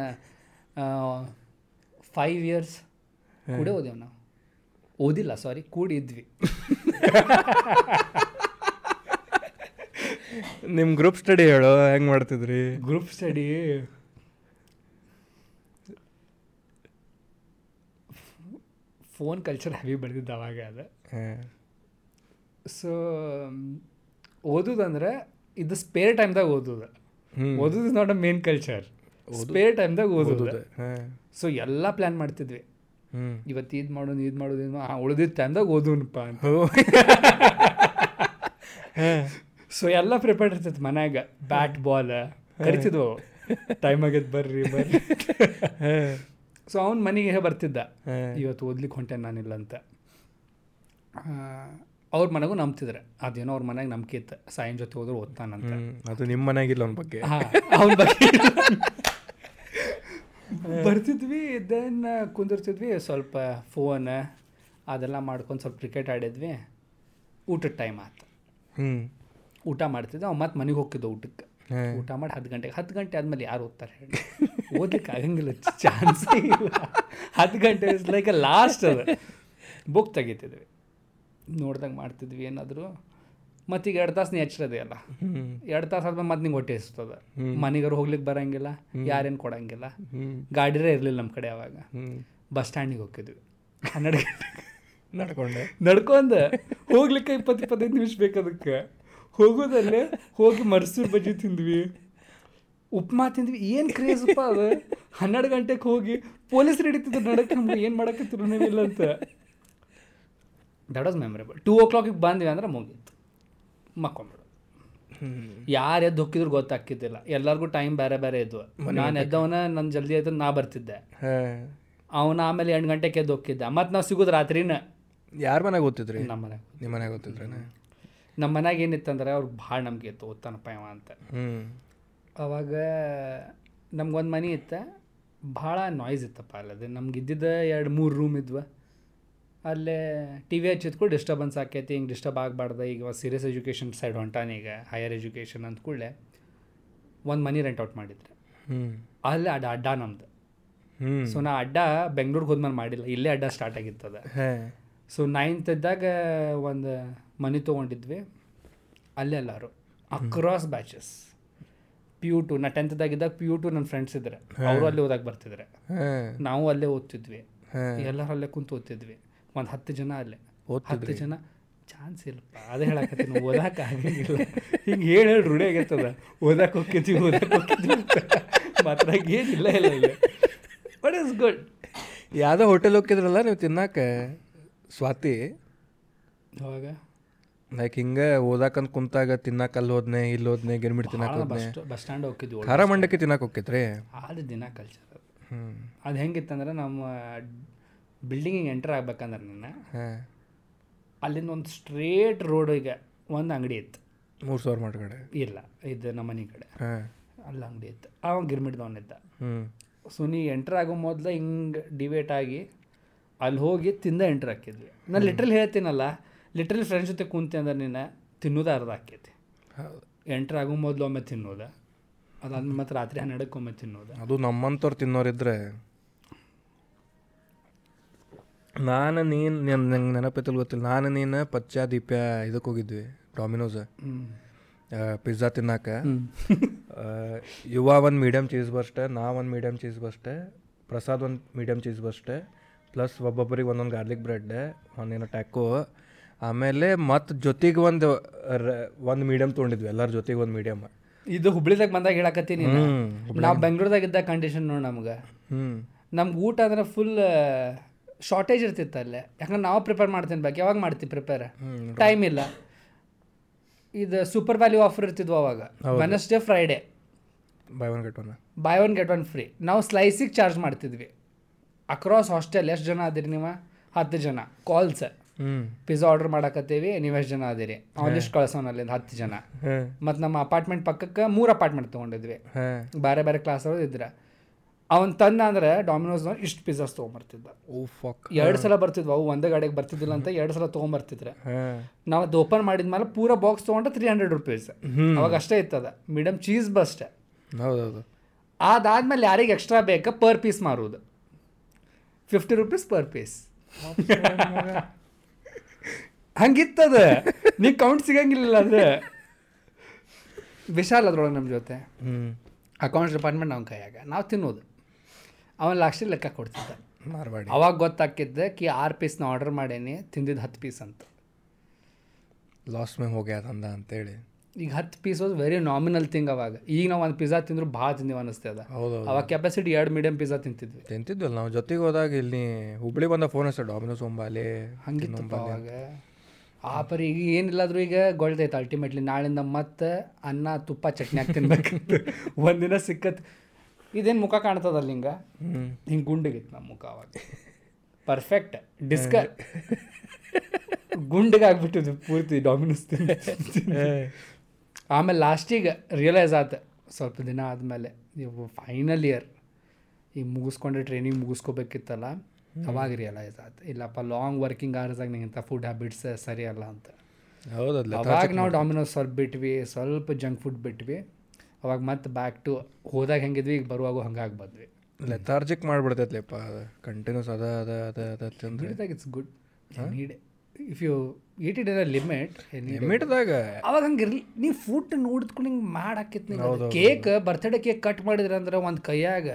ಫೈವ್ ಇಯರ್ಸ್ ಕೂಡೇ ಓದೇವು ನಾವು? ಓದಿಲ್ಲ ಸಾರಿ ಕೂಡಿದ್ವಿ. ನಿಮ್ಮ ಗ್ರೂಪ್ ಸ್ಟಡಿ ಹೇಳು ಹೆಂಗೆ ಮಾಡ್ತಿದ್ರಿ? Group study phone culture heavy ಬೆಳೆದಿದ್ದು ಅವಾಗ ಅದು. ಸೊ ಓದೋದಂದ್ರೆ ಇದು ಸ್ಪೇರ್ ಟೈಮ್ದಾಗ ಓದೋದು. ಓದೋದು is not a main culture spare ಟೈಮ್ದಾಗ ಓದೋದು. ಸೊ ಎಲ್ಲ ಪ್ಲ್ಯಾನ್ ಮಾಡ್ತಿದ್ವಿ. ಇವತ್ತು ಇದು ಮಾಡೋದು ಇದು ಮಾಡೋದು ಇದು ಉಳಿದಿದ್ದ ಟೈಮ್ದಾಗ ಓದೋನಪ್ಪ ಅಂತ. ಸೊ ಎಲ್ಲ ಪ್ರಿಪೇರ್ಡ್ ಇರ್ತೈತೆ ಮನ್ಯಾಗ. ಬ್ಯಾಟ್ ಬಾಲ್ ಕರಿತಿದ್ವು ಟೈಮ್ ಆಗೈತೆ ಬರ್ರಿ ಬರ್ರಿ. ಸೊ ಅವನ ಮನೆಗೆ ಬರ್ತಿದ್ದ. ಇವತ್ತು ಓದ್ಲಿಕ್ಕೆ ಹೊಂಟೆ ನಾನಿಲ್ಲ ಅಂತ ಅವ್ರ ಮನೆಗೂ ನಂಬ್ತಿದ್ರೆ. ಅದೇನೋ ಅವ್ರ ಮನೆಗೆ ನಂಬಿಕೆ ಇತ್ತು. ಸಾಯಂ ಜೊತೆ ಹೋದ್ರೆ ಓದ್ತಾನಂತ. ಅದು ನಿಮ್ಮ ಮನೆಗಿಲ್ಲ ಅವನ ಬಗ್ಗೆ. ಅವನ ಬಗ್ಗೆ ಬರ್ತಿದ್ವಿ ದೆನ್ ಕುಂದಿರ್ತಿದ್ವಿ ಸ್ವಲ್ಪ ಫೋನ್ ಅದೆಲ್ಲ ಮಾಡ್ಕೊಂಡು ಸ್ವಲ್ಪ ಕ್ರಿಕೆಟ್ ಆಡಿದ್ವಿ. ಊಟದ ಟೈಮ್ ಆಯ್ತು ಹ್ಞೂ ಊಟ ಮಾಡ್ತಿದ್ದೆ. ಅವ್ನು ಮತ್ತೆ ಮನೆಗೆ ಹೋಗ್ತಿದ್ದ ಊಟಕ್ಕೆ. ಊಟ ಮಾಡಿ ಹತ್ತು ಗಂಟೆಗೆ ಹತ್ತು ಗಂಟೆ ಆದ್ಮೇಲೆ ಯಾರು ಓದ್ತಾರೆ ಹೇಳಿ? ಓದ್ಲಿಕ್ಕೆ ಆಗಂಗಿಲ್ಲ ಚಾನ್ಸ್ ಇಲ್ಲ. ಹತ್ತು ಗಂಟೆ ಇಸ್ ಲೈಕ್ ಅ ಲಾಸ್ಟ್ ಅದು. ಬುಕ್ ತೆಗಿತಿದ್ವಿ. ನೋಡ್ದಂಗೆ ಮಾಡ್ತಿದ್ವಿ ಏನಾದರೂ. ಮತ್ತೀಗ ಎರಡು ತಾಸು ನೀ ಅಲ್ಲ. ಎರಡು ತಾಸು ಆದ್ಮೇಲೆ ಮತ್ತೆ ನಿಂಗೆ ಹೊಟ್ಟೆ ಇಸ್ತದ ಮನೆಗಾರು ಹೋಗ್ಲಿಕ್ಕೆ ಬರಂಗಿಲ್ಲ ಯಾರೇನು ಕೊಡಂಗಿಲ್ಲ. ಗಾಡಿರೇ ಇರಲಿಲ್ಲ ನಮ್ಮ ಕಡೆ ಅವಾಗ. ಬಸ್ ಸ್ಟ್ಯಾಂಡಿಗೆ ಹೋಗಿದ್ವಿ ಹನ್ನೆರಡು ಗಂಟೆ ನಡ್ಕೊಂಡೆ. ನಡ್ಕೊಂಡು. ಹೋಗ್ಲಿಕ್ಕೆ ಇಪ್ಪತ್ತು ಇಪ್ಪತ್ತೈದು ನಿಮಿಷ ಬೇಕು ಅದಕ್ಕೆ. ಹೋಗೋದಲ್ಲೇ ಹೋಗಿ ಮರ್ಸೂರು ಬಜ್ಜಿ ತಿಂದ್ವಿ. ಉಪ್ಮಾ ತಿಂದ್ವಿ. ಏನು ಕ್ರೇಜಪ್ಪ ಅದು? ಹನ್ನೆರಡು ಗಂಟೆಗೆ ಹೋಗಿ ಪೊಲೀಸ್ ಹಿಡಿತಿದ್ರು ನಡಕ್ಕೆ ನಮ್ಗೆ ಏನು ಮಾಡಕತ್ತಿರು ಇಲ್ಲ ಅಂತ. ದಟ್ ವಾಸ್ ಮೆಮೊರೇಬಲ್ ಟೂ ಓ ಕ್ಲಾಕಿಗೆ ಬಂದ್ವಿ ಅಂದ್ರೆ ಮುಗೀತು. ಮಕ್ಕೊಂಬಿಡು. ಯಾರು ಎದ್ದು ಹೊಕ್ಕಿದ್ರು ಗೊತ್ತಾಗ್ತಿದ್ದಿಲ್ಲ. ಎಲ್ಲರಿಗೂ ಟೈಮ್ ಬೇರೆ ಬೇರೆ ಇದ್ವು. ನಾನು ಎದ್ದವನ ನನ್ನ ಜಲ್ದಿ ಆಯ್ತು ನಾ ಬರ್ತಿದ್ದೆ. ಹಾಂ. ಅವನ ಆಮೇಲೆ ಎಂಟು ಗಂಟೆಗೆ ಎದ್ದು ಹೊಕ್ಕಿದ್ದೆ. ಮತ್ತು ನಾವು ಸಿಗೋದು ರಾತ್ರಿನ. ಯಾರ ಮನೆಗೆ ಓದ್ತಿದ್ರಿ? ನಮ್ಮ ಮನೆ ನಿಮ್ಮ ಮನೆಗೆ ಓದ್ತಿದ್ರೇನ? ನಮ್ಮ ಮನ್ಯಾಗ ಏನಿತ್ತಂದ್ರೆ ಅವ್ರಿಗೆ ಭಾಳ ನಂಬಿಕೆ ಇತ್ತು ಓದ್ತಾನಪ್ಪ ಯಾವ ಅಂತ. ಅವಾಗ ನಮ್ಗೊಂದು ಮನೆ ಇತ್ತು ಭಾಳ ನಾಯ್ಸ್ ಇತ್ತಪ್ಪ ಅಲ್ಲದೆ ನಮ್ಗೆ ಇದ್ದಿದ್ದ ಎರಡು ಮೂರು ರೂಮ್ ಇದ್ವ. ಅಲ್ಲೇ ಟಿ ವಿ ಹಚ್ಚಿದ್ಕೂ ಡಿಸ್ಟರ್ಬೆನ್ಸ್ ಆಕೈತಿ ಹಿಂಗೆ ಡಿಸ್ಟರ್ಬ್ ಆಗಬಾರ್ದು ಈಗ ಸೀರಿಯಸ್ ಎಜುಕೇಷನ್ ಸೈಡ್ ಹೊಂಟಾನ ಈಗ ಹೈಯರ್ ಎಜುಕೇಷನ್ ಅಂತ ಕೂಡಲೇ ಒಂದು ಮನಿ ರೆಂಟ್ ಔಟ್ ಮಾಡಿದ್ರೆ. ಅಲ್ಲಿ ಅಡ್ಡ ಅಡ್ಡ ನಮ್ದು. ಹ್ಞೂ ಸೊ ನಾ ಅಡ್ಡ ಬೆಂಗ್ಳೂರಿಗೆ ಹೋದ್ಮೇಲೆ ಮಾಡಿಲ್ಲ ಇಲ್ಲೇ ಅಡ್ಡ ಸ್ಟಾರ್ಟ್ ಆಗಿತ್ತದ. ಸೊ ನೈನ್ತ್ ಇದ್ದಾಗ ಒಂದು ಮನೆ ತೊಗೊಂಡಿದ್ವಿ. ಅಲ್ಲೆಲ್ಲರೂ across batches P U two ನಾ ಟೆಂತ್ದಾಗ ಇದ್ದಾಗ ಪಿ ಯು ಟು ನನ್ನ ಫ್ರೆಂಡ್ಸ್ ಇದ್ರೆ. ಅವರು ಅಲ್ಲಿ ಓದಕ್ಕೆ ಬರ್ತಿದ್ರೆ. ನಾವು ಅಲ್ಲೇ ಓದ್ತಿದ್ವಿ. ಎಲ್ಲರೂ ಅಲ್ಲೇ ಕುಂತು ಓದ್ತಿದ್ವಿ. ಒಂದು ಹತ್ತು ಜನ ಅಲ್ಲೇ. ಹತ್ತು ಜನ. ಚಾನ್ಸ್ ಇಲ್ಲಪ್ಪ. ಅದೇ ಹೇಳಕತ್ತೀನಿ. ಓದಕ್ಕೆ ಆಗಂಗಿಲ್ಲ ಹಿಂಗೆ ಹೇಳಿ ಹೇಳಿ ರೂಢಿ ಆಗೈತದ. ಓದಕ್ಕೆ ಹೋಗ್ತಿದ್ವಿ ಓದಕ್ಕೆ ಹೋಗ್ತಿದ್ವಿ ಮಾತ್ರ ಏನಿಲ್ಲ ಇಲ್ಲ. ಇಲ್ಲ ಬಟ್ ಇಸ್ ಗುಡ್ ಯಾವುದೋ ಹೋಟೆಲ್ ಹೋಗಿದ್ರಲ್ಲ ನೀವು ತಿನ್ನಾಕ? ಸ್ವಾತಿ ಅವಾಗ ಲೈಕ್ ಹಿಂಗೆ ಓದಾಕಂತ ಕುಂತಾಗ ತಿನ್ನಾಕ ಅಲ್ಲಿ ಹೋದ್ನೆ ಇಲ್ಲಿ ಹೋದ್ನೆ ಗಿರ್ಮಿಟ್ ತಿನ್ನಾಕ ಹೋದ್ನೆ. ಬಸ್ ಸ್ಟ್ಯಾಂಡ್ ಹೋಗಿದ್ವಿ ಖಾರ ಮಂಡಕ್ಕಿ ತಿನ್ನಕ್ಕೆ ಹೋಗಿದ್ರಿ ಅದು ದಿನ ಕಲ್ಚರ್ ಅದು. ಹ್ಞೂ ಅದು ಹೆಂಗಿತ್ತಂದ್ರೆ ನಮ್ಮ ಬಿಲ್ಡಿಂಗಿಗೆ ಎಂಟರ್ ಆಗ್ಬೇಕಂದ್ರೆ ನಿನ್ನ ಹಾಂ. ಅಲ್ಲಿಂದ ಒಂದು ಸ್ಟ್ರೇಟ್ ರೋಡಿಗೆ ಒಂದು ಅಂಗಡಿ ಇತ್ತು. ಮೂರು ಸಾವಿರ ಮಾಡ ಕಡೆ? ಇಲ್ಲ ಇದು ನಮ್ಮ ಮನೆ ಕಡೆ. ಹಾಂ. ಅಲ್ಲಿ ಅಂಗಡಿ ಇತ್ತು. ಅವ ಗಿರ್ಮಿಟ್ದವನಿದ್ದ ಹ್ಞೂ ಸುನಿ ನೀ ಎಂಟ್ರ್ ಆಗೋ ಮೊದಲು ಹಿಂಗೆ ಡಿಬೇಟ್ ಆಗಿ ಅಲ್ಲಿ ಹೋಗಿ ತಿಂದ ಎಂಟ್ರ್ ಹಾಕಿದ್ವಿ. ನಾನು ಲಿಟ್ರಲ್ ಹೇಳ್ತೀನಲ್ಲ ಲಿಟ್ರಲ್ ಫ್ರೆಂಡ್ಸ್ ಜೊತೆ ಕುಂತೆ ಅಂದ್ರೆ ನೀನು ತಿನ್ನೋದು ಅರ್ಧ ಹಾಕೈತಿ ಎಂಟ್ರ್ ಆಗೋ ಮೊದಲು ಒಮ್ಮೆ ತಿನ್ನೋದು ಅದಾದ್ಮೇಲೆ ಮತ್ತೆ ರಾತ್ರಿ ಹನ್ನೆರಡಕ್ಕೆ ಒಮ್ಮೆ ತಿನ್ನೋದು. ಅದು ನಮ್ಮಂಥವ್ರು ತಿನ್ನೋರಿದ್ರೆ ನಾನು ನೀನು ನಂಗೆ ನೆನಪೈತಲ್ ಗೊತ್ತಿಲ್ಲ ನಾನು ನೀನು ಪಚ್ಚ ದೀಪ್ಯ ಇದಕ್ಕೆ ಹೋಗಿದ್ವಿ ಡಾಮಿನೋಸ್ ಪಿಜ್ಜಾ ತಿನ್ನಾಕ. ಆ, ಯುವ ಒಂದು ಮೀಡಿಯಮ್ ಚೀಸ್ ಬಸ್ಟೆ ನಾ ಒಂದು ಮೀಡಿಯಮ್ ಚೀಸ್ ಬಸ್ಟೆ ಪ್ರಸಾದ್ ಒಂದು ಮೀಡಿಯಮ್ ಚೀಸ್ ಬಸ್ಟೆ ಪ್ಲಸ್ ಒಬ್ಬೊಬ್ಬರಿಗೆ ಒಂದೊಂದು ಗಾರ್ಲಿಕ್ ಬ್ರೆಡ್ ಒಂದೇನೋ ಟ್ಯಾಕೋ ಆಮೇಲೆ ಮತ್ತು ಜೊತೆಗೆ ಒಂದು ಒಂದು ಮೀಡಿಯಮ್ ತೊಗೊಂಡಿದ್ವಿ ಎಲ್ಲರ ಜೊತೆಗೆ ಒಂದು ಮೀಡಿಯಮ್ ಇದು ಹುಬ್ಳಿದಾಗ ಬಂದಾಗ ಹೇಳಕತ್ತೀನಿ ನಾವು ಬೆಂಗ್ಳೂರ್ದಾಗ ಇದ್ದ ಕಂಡೀಷನ್ ನೋಡಿ ನಮ್ಗೆ. ಹ್ಞೂ ನಮ್ಗೆ ಊಟ ಅಂದ್ರೆ ಫುಲ್ ಶಾರ್ಟೇಜ್ ಇರ್ತಿತ್ತು ಅಲ್ಲೇ. ಯಾಕಂದ್ರೆ ನಾವು ಪ್ರಿಪೇರ್ ಮಾಡ್ತೀನಿ ಬೇಕು ಯಾವಾಗ ಮಾಡ್ತೀವಿ ಪ್ರಿಪೇರ್ ಟೈಮ್ ಇಲ್ಲ. ಇದು ಸೂಪರ್ ವ್ಯಾಲ್ಯೂ ಆಫರ್ ಇರ್ತಿದ್ವು ಅವಾಗ. Wednesday Friday buy one get one buy one get one free ನಾವು ಸ್ಲೈಸಿಗೆ ಚಾರ್ಜ್ ಮಾಡ್ತಿದ್ವಿ. ಅಕ್ರಾಸ್ ಹಾಸ್ಟೆಲ್ ಎಷ್ಟು ಜನ ಅದಿರಿ ನೀವು? ಹತ್ತು ಜನ. ಕಾಲ್ಸ್ ಪಿಜ್ಜಾ ಆರ್ಡರ್ ಮಾಡಕತ್ತೀವಿ ನೀವು ಎಷ್ಟು ಜನ ಅದಿರಿ? ಅವನಿಷ್ಟು ಕಳ್ಸೋಣ ಅಲ್ಲಿಂದ ಹತ್ತು ಜನ. ಮತ್ತು ನಮ್ಮ ಅಪಾರ್ಟ್ಮೆಂಟ್ ಪಕ್ಕಕ್ಕೆ ಮೂರು ಅಪಾರ್ಟ್ಮೆಂಟ್ ತೊಗೊಂಡಿದ್ವಿ. ಬೇರೆ ಬೇರೆ ಕ್ಲಾಸ್ ಅವ್ರು ಇದ್ರೆ. ಅವನ್ ತಂದ ಅಂದ್ರೆ ಡಾಮಿನೋಸ್ ಇಷ್ಟು ಪಿಜ್ಜಾಸ್ ತೊಗೊಂಬರ್ತಿದ್ದ. ಓ ಫಕ್ ಎರಡು ಸಲ ಬರ್ತಿದ್ವು ಅವು ಒಂದೇ ಗಾಡಿಗೆ ಬರ್ತಿದ್ದಿಲ್ಲ ಅಂತ ಎರಡು ಸಲ ತೊಗೊಂಬರ್ತಿದ್ರೆ. ನಾವು ಅದು ಓಪನ್ ಮಾಡಿದ್ಮೇಲೆ ಪೂರ ಬಾಕ್ಸ್ ತೊಗೊಂಡ್ರೆ ತ್ರೀ ಹಂಡ್ರೆಡ್ ರುಪೀಸ್ ಅವಾಗ ಅಷ್ಟೇ ಇತ್ತದ. ಮೀಡಿಯಮ್ ಚೀಸ್ ಬಸ್ಟೆ ಹೌದೌದು. ಅದಾದ್ಮೇಲೆ ಯಾರಿಗೆ ಎಕ್ಸ್ಟ್ರಾ ಬೇಕಾ? ಪರ್ ಪೀಸ್ ಮಾರುವುದು ಫಿಫ್ಟಿ ರುಪೀಸ್ ಪರ್ ಪೀಸ್ ಹಂಗಿತ್ತದ. ನೀ ಕೌಂಟ್ ಸಿಗಂಗಿಲ್ಲ ಅಂದ್ರೆ ವಿಶಾಲ್ ಅದ್ರೊಳಗೆ ನಮ್ಮ ಜೊತೆ. ಹ್ಞೂ ಅಕೌಂಟ್ಸ್ ಡಿಪಾರ್ಟ್ಮೆಂಟ್ ಅವ್ನ ಕೈಯಾಗ. ನಾವು ತಿನ್ನೋದು. ಅವನು ಲಾಸ್ಟಿಗೆ ಲೆಕ್ಕ ಕೊಡ್ತಿದ್ದ. ಮಾರ್ವಾಡಿ. ಅವಾಗ ಗೊತ್ತಾಕಿದ್ದೆ ಕಿ ಆರು ಪೀಸ್ನ ಆರ್ಡರ್ ಮಾಡೇನಿ ತಿಂದಿದ್ದು ಹತ್ತು ಪೀಸ್ ಅಂತ. ಲಾಸ್ಟ್ ಮೇಲೆ ಹೋಗ್ಯಾದ ಅಂದ ಅಂತೇಳಿ. ಈಗ ಹತ್ತು piece was very nominal thing ಅವಾಗ. ಈಗ ನಾವು ಒಂದು ಪಿಜ್ಜಾ ತಿಂದ್ರು ಭಾಳ ತಿಂದೀವಿ ಅನಿಸ್ತದ ಅವಾಗ ಕೆಪಾಸಿಟಿ ಎರಡು ಮೀಡಿಯಂ ಪಿಜ್ಜಾ ತಿಂತಿದ್ವಿ. ತಿಂತಿದ್ವಲ್ಲ ನಾವು ಜೊತೆಗೆ ಹೋದಾಗ ಇಲ್ಲಿ ಹುಬ್ಳಿ ಬಂದ ಫೋನ್ ಹಚ್ಚ ಡಾಮಿನೋಸ್ ಒಂಬಾಲೆ ಹಂಗೆ ಅವಾಗ. ಆ ಪರಿ ಈಗ ಏನಿಲ್ಲಾದ್ರೂ ಈಗ ಗೊಳ್ತೈತೆ ಅಲ್ಟಿಮೇಟ್ಲಿ ನಾಳಿಂದ ಮತ್ತೆ ಅನ್ನ ತುಪ್ಪ ಚಟ್ನಿ ಹಾಕಿ ತಿನ್ಬೇಕಂತ. ಒಂದಿನ ಸಿಕ್ಕತ್. ಇದೇನು ಮುಖ ಕಾಣ್ತದಲ್ಲ ಹಿಂಗ? ಹ್ಞೂ ಹಿಂಗೆ ಗುಂಡಿಗಿತ್ತು ನಮ್ಮ ಮುಖ ಅವಾಗ. ಪರ್ಫೆಕ್ಟ್ ಡಿಸ್ಕ ಗುಂಡಿಗಾಗ್ಬಿಟ್ಟಿದ್ವಿ ಪೂರ್ತಿ ಡಾಮಿನೋಸ್ ಆಮೇಲೆ ಲಾಸ್ಟಿಗೆ ರಿಯಲೈಸ್ ಆತ ಸ್ವಲ್ಪ ದಿನ ಆದಮೇಲೆ ಇವು ಫೈನಲ್ ಇಯರ್ ಈಗ ಮುಗಿಸ್ಕೊಂಡೆ ಟ್ರೈನಿಂಗ್ ಮುಗಿಸ್ಕೋಬೇಕಿತ್ತಲ್ಲ ಅವಾಗ ರಿಯಲೈಸ್ ಆಯ್ತು ಇಲ್ಲಪ್ಪ ಲಾಂಗ್ ವರ್ಕಿಂಗ್ ಅವರ್ಸಾಗ ನಂಗೆ ಇಂಥ ಫುಡ್ ಹ್ಯಾಬಿಟ್ಸ್ ಸರಿ ಅಲ್ಲ ಅಂತ ಹೌದಲ್ಲ ಅವಾಗ ನಾವು ಡಾಮಿನೋಸ್ ಸ್ವಲ್ಪ ಬಿಟ್ವಿ ಸ್ವಲ್ಪ ಜಂಕ್ ಫುಡ್ ಬಿಟ್ವಿ. ಅವಾಗ ಮತ್ತೆ ಬ್ಯಾಕ್ ಟು ಹೋದಾಗ ಹೆಂಗಿದ್ವಿ ಈಗ ಬರುವಾಗ ಹಂಗಾಗಿ ಬಂದ್ವಿ. ಲೆಥಾರ್ಜಿಕ್ ಮಾಡ್ಬಿಡ್ತೈತ್ಲೆಪ್ಪ ಕಂಟಿನ್ಯೂಸ್ ಅದ ಅದ ಅದ ಅದ it's good need if you a limit ಲಿಮಿಟ್ದಾಗ ಅವಾಗ ಹಂಗಿರ್ಲಿ ನೀವು ಫುಡ್ ನೋಡಿದ್ಕೊಂಡು ಹಿಂಗೆ ಮಾಡಾಕಿತ್ತು ಕೇಕ್ ಬರ್ತ್ಡೇ ಕೇಕ್ ಕಟ್ ಮಾಡಿದ್ರೆ ಅಂದ್ರೆ ಒಂದು ಕೈಯಾಗ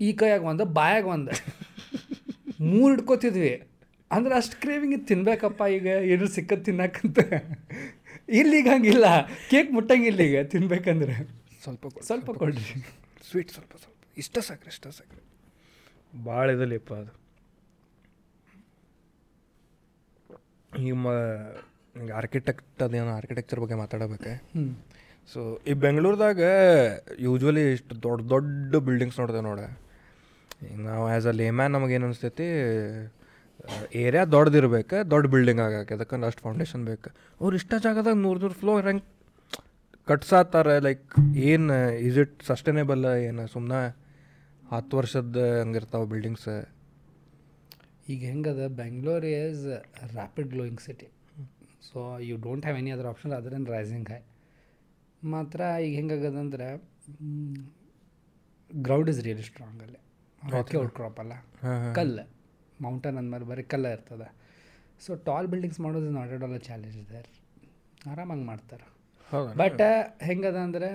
ಈ ಕೈಯಾಗ ಒಂದು ಬಾಯಾಗ ಒಂದು. ಮೂರು ಹಿಡ್ಕೋತಿದ್ವಿ ಅಂದ್ರೆ ಅಷ್ಟು ಕ್ರೇವಿಂಗ್ ತಿನ್ಬೇಕಪ್ಪ ಈಗ ಏನು ಸಿಕ್ಕದ್ ತಿನ್ನಕ್ಕಂತ ಇಲ್ಲಿ ಈಗ ಹಂಗಿಲ್ಲ ಕೇಕ್ ಮುಟ್ಟಂಗಿಲ್ಲ ಈಗ ತಿನ್ಬೇಕಂದ್ರೆ. ಸ್ವಲ್ಪ. ಸ್ವಲ್ಪ ಕೊಡ್ರಿ. ಸ್ವೀಟ್ ಸ್ವಲ್ಪ ಸ್ವಲ್ಪ. ಇಷ್ಟ ಸಾಕ್ರಿ ಇಷ್ಟ ಸಾಕ್ರಿ. ಭಾಳ ಇದಲ್ಲಿಪ್ಪ ಅದು. ಈಗ ಮ ಈಗ ಆರ್ಕಿಟೆಕ್ಟ್ ಅದೇನೋ ಆರ್ಕಿಟೆಕ್ಚರ್ ಬಗ್ಗೆ ಮಾತಾಡಬೇಕು. ಸೊ ಈ ಬೆಂಗಳೂರದಾಗ ಯೂಶ್ವಲಿ ಇಷ್ಟು ದೊಡ್ಡ ದೊಡ್ಡ ಬಿಲ್ಡಿಂಗ್ಸ್ ನೋಡ್ತೇವೆ ನೋಡ. ಈಗ ನಾವು ಆ್ಯಸ್ ಅ ಲೇಮ್ಯಾನ್ ನಮಗೇನು ಅನಿಸ್ತೈತಿ ಏರಿಯಾ ದೊಡ್ಡದಿರ್ಬೇಕು ದೊಡ್ಡ ಬಿಲ್ಡಿಂಗ್ ಆಗಕ್ಕೆ. ಅದಕ್ಕೆ ಅಷ್ಟು ಫೌಂಡೇಶನ್ ಬೇಕು. ಅವ್ರು ಇಷ್ಟ ಜಾಗದಾಗ ನೂರು ನೂರು ಫ್ಲೋ ಹೆಂಗೆ ಕಟ್ಸಾತಾರೆ ಲೈಕ್ ಏನು ಇಸ್ ಇಟ್ ಸಸ್ಟೈನೇಬಲ್ ಏನು ಸುಮ್ಮನೆ ಹತ್ತು ವರ್ಷದ ಹಂಗಿರ್ತಾವೆ ಬಿಲ್ಡಿಂಗ್ಸ್ ಈಗ ಹೆಂಗದ? Bangalore is rapid growing city so you don't have any other option other in rising high ಮಾತ್ರ ಈಗ ಹೆಂಗಾಗದಂದ್ರೆ ಗ್ರೌಂಡ್ ಇಸ್ ರಿಯಲಿ ಸ್ಟ್ರಾಂಗ್ ಅಲ್ಲಿ. ರಾಕಿ ಔಟ್ ಕ್ರಾಪ್ ಅಲ್ಲ. ಕಲ್ಲು ಮೌಂಟನ್ ಅಂದ್ಮೇಲೆ ಬರೀ ಕಲ್ಲ ಇರ್ತದೆ. ಸೊ ಟಾಲ್ ಬಿಲ್ಡಿಂಗ್ಸ್ ಮಾಡೋದು ನಾಟ್ ಎಟ್ ಆಲ್ ಚಾಲೆಂಜ್ ಇದೆ ಆರಾಮಾಗಿ ಮಾಡ್ತಾರೆ. ಬಟ್ ಹೆಂಗದ ಅಂದರೆ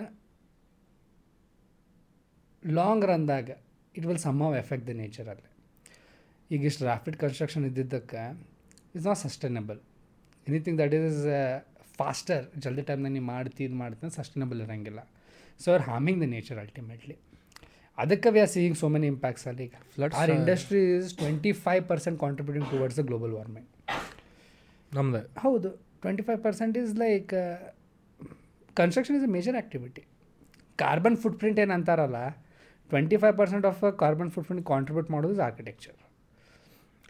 long ರನ್ದಾಗ it will some effect the ನೇಚರಲ್ಲಿ ಈಗ ಇಷ್ಟು rapid construction ಇದ್ದಿದ್ದಕ್ಕೆ it's not sustainable anything that is faster ಜಲ್ದಿ ಟೈಮ್ನಾಗ ನೀವು ಮಾಡ್ತಿ ಇದು ಮಾಡ್ತೀನಿ ಸಸ್ಟೈನಬಲ್ ಇರೋಂಗಿಲ್ಲ. So are harming the nature ultimately ಅದಕ್ಕೆ we are seeing so many impacts ಅಲ್ಲಿ. ಈಗ flood our industry is twenty five percent contributing towards the global warming ನಮ್ದು. ಹೌದು. Twenty five percent is like construction is a major activity carbon footprint ಏನು ಅಂತಾರಲ್ಲ twenty five percent of carbon footprint contribute ಮಾಡೋದು is architecture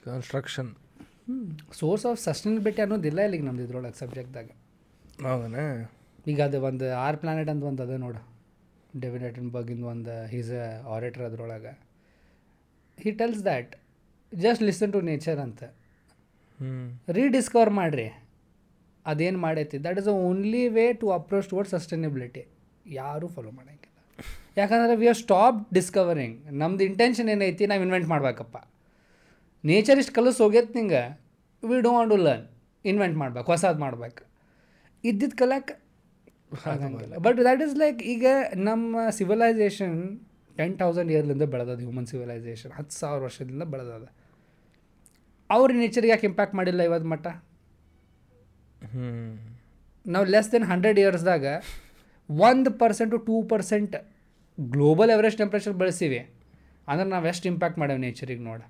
construction source of sustainability ಅನ್ನೋದಿಲ್ಲ ಇಲ್ಲಿಗೆ ನಮ್ದು ಇದ್ರೊಳಗೆ ಸಬ್ಜೆಕ್ಟ್ದಾಗ ಹೌದಾ ಈಗ ಅದು ಒಂದು ಆರ್ ಪ್ಲಾನೆಟ್ ಅಂತ ಒಂದು ಅದ ನೋಡು. ಡೇವಿಡ್ ಅಟನ್ಬರ್ಗಿಂದ ಒಂದು ಹೀಸ್ ಅ ಆರೇಟರ್ ಅದ್ರೊಳಗೆ. He tells that just listen to nature ಅಂತ. ಹ್ಞೂ ರೀಡಿಸ್ಕವರ್ ಮಾಡಿರಿ. ಅದೇನು ಮಾಡೈತಿ? That is a only way to approach toward sustainability ಯಾರೂ ಫಾಲೋ ಮಾಡೋಂಗಿಲ್ಲ. ಯಾಕಂದರೆ ವಿ ಆರ್ ಸ್ಟಾಪ್ ಡಿಸ್ಕವರಿಂಗ್ ನಮ್ದು ಇಂಟೆನ್ಷನ್ ಏನೈತಿ? ನಾವು ಇನ್ವೆಂಟ್ ಮಾಡ್ಬೇಕಪ್ಪ. ನೇಚರ್ ಇಷ್ಟು ಕಲಸ್ ಹೋಗ್ಯತ್ ನಿಂಗೆ we don't to learn invent ಮಾಡ್ಬೇಕು ಹೊಸದು ಮಾಡ್ಬೇಕು. ಇದ್ದಿದ್ದು ಕಲಕ್ಕೆ ಬಟ್ ದ್ಯಾಟ್ ಈಸ್ ಲೈಕ್ ಈಗ ನಮ್ಮ ಸಿವಿಲೈಸೇಷನ್ ಟೆನ್ ತೌಸಂಡ್ ಇಯರ್ಲಿಂದ ಬೆಳೆದದ ಹ್ಯೂಮನ್ ಸಿವಿಲೈಸೇಷನ್ ಹತ್ತು ಸಾವಿರ ವರ್ಷದಿಂದ ಬೆಳೆದದ. ಅವ್ರ ನೇಚರ್ಗೆ ಯಾಕೆ ಇಂಪ್ಯಾಕ್ಟ್ ಮಾಡಿಲ್ಲ ಇವತ್ತು ಮಟ್ಟ ಹ್ಞೂ ನಾವು ಲೆಸ್ ದೆನ್ ಹಂಡ್ರೆಡ್ ಇಯರ್ಸ್ದಾಗ ಒಂದು percent two percent global average temperature ಬೆಳೆಸೀವಿ. ಅಂದ್ರೆ ನಾವು ಎಷ್ಟು ಇಂಪ್ಯಾಕ್ಟ್ ಮಾಡೇವೆ ನೇಚರಿಗೆ ನೋಡಿ.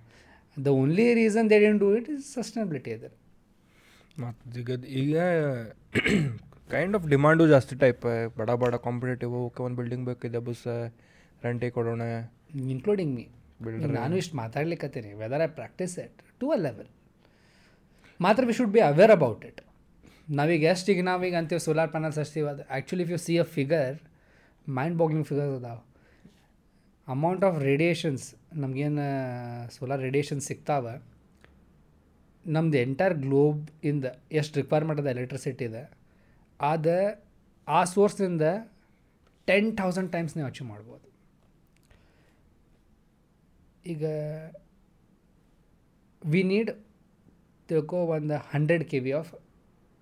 The only reason they didn't do it is sustainability ಇದೆ ಮತ್ತು ಈಗ ಈಗ ಕೈಂಡ್ ಆಫ್ ಡಿಮಾಂಡು ಜಾಸ್ತಿ ಟೈಪ್ ಬಡ ಬಡ ಕಾಂಪಿಟೇಟಿವ್ ಓಕೆ ಒಂದು ಬಿಲ್ಡಿಂಗ್ ಬೇಕಿದೆ ಬಸ್ ರೆಂಟಿಗೆ ಕೊಡೋಣ. ಇನ್ಕ್ಲೂಡಿಂಗ್ ಮೀ ಬಿಲ್ಡರ್ ನಾನು ಇಷ್ಟು ಮಾತಾಡ್ಲಿಕ್ಕತ್ತೀನಿ whether I practise it to a level ಮಾತ್ರ we should be aware about it ನಾವೀಗ ಎಷ್ಟು ಈಗ ನಾವೀಗ ಅಂತೀವಿ ಸೋಲಾರ್ ಪ್ಯಾನಲ್ಸ್ ಹಚ್ತೀವಿ ಅದು actually if you see a figure mind boggling figures ಅದಾವೆ. ಅಮೌಂಟ್ ಆಫ್ ರೇಡಿಯೇಷನ್ಸ್ ನಮಗೇನು ಸೋಲಾರ್ ರೇಡಿಯೇಷನ್ ಸಿಗ್ತಾವ. ನಮ್ದು ಎಂಟೈರ್ ಗ್ಲೋಬ್ ಇಂದ ಎಷ್ಟು ರಿಕ್ವೈರ್ಮೆಂಟ್ ಅದ ಎಲೆಕ್ಟ್ರಿಸಿಟಿ ಇದೆ ಅದ ಆ ಸೋರ್ಸ್ನಿಂದ ಟೆನ್ ಥೌಸಂಡ್ ಟೈಮ್ಸ್ ನೀವು ಅಚೀವ್ ಮಾಡ್ಬೋದು. ಈಗ ವಿ ನೀಡ್ ತಿಳ್ಕೊ ಒಂದು hundred K V of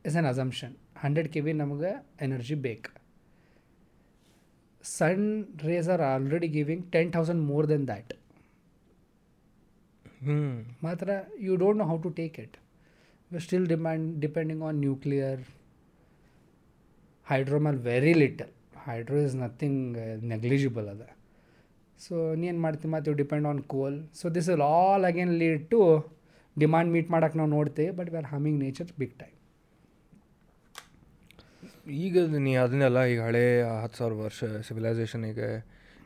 is on assumption hundred K V ನಮಗೆ ಎನರ್ಜಿ ಬೇಕು. Sun rays are already giving ten thousand more than that ಮಾತ್ರ you don't know how to take it you still demand depending on nuclear hydro ಮೇಲೆ very little hydro is nothing negligible ಅದ. So ನೀನು ಮಾಡ್ತೀವಿ ಮತ್ತು you depend on coal so this will all again lead to demand meet ಮಾಡೋಕ್ಕೆ ನಾವು ನೋಡ್ತೇವೆ but we are harming nature big time ಈಗ ನೀ ಅದನ್ನೆಲ್ಲ ಈಗ ಹಳೆ ಹತ್ತು ಸಾವಿರ ವರ್ಷ ಸಿವಿಲೈಸೇಷನಿಗೆ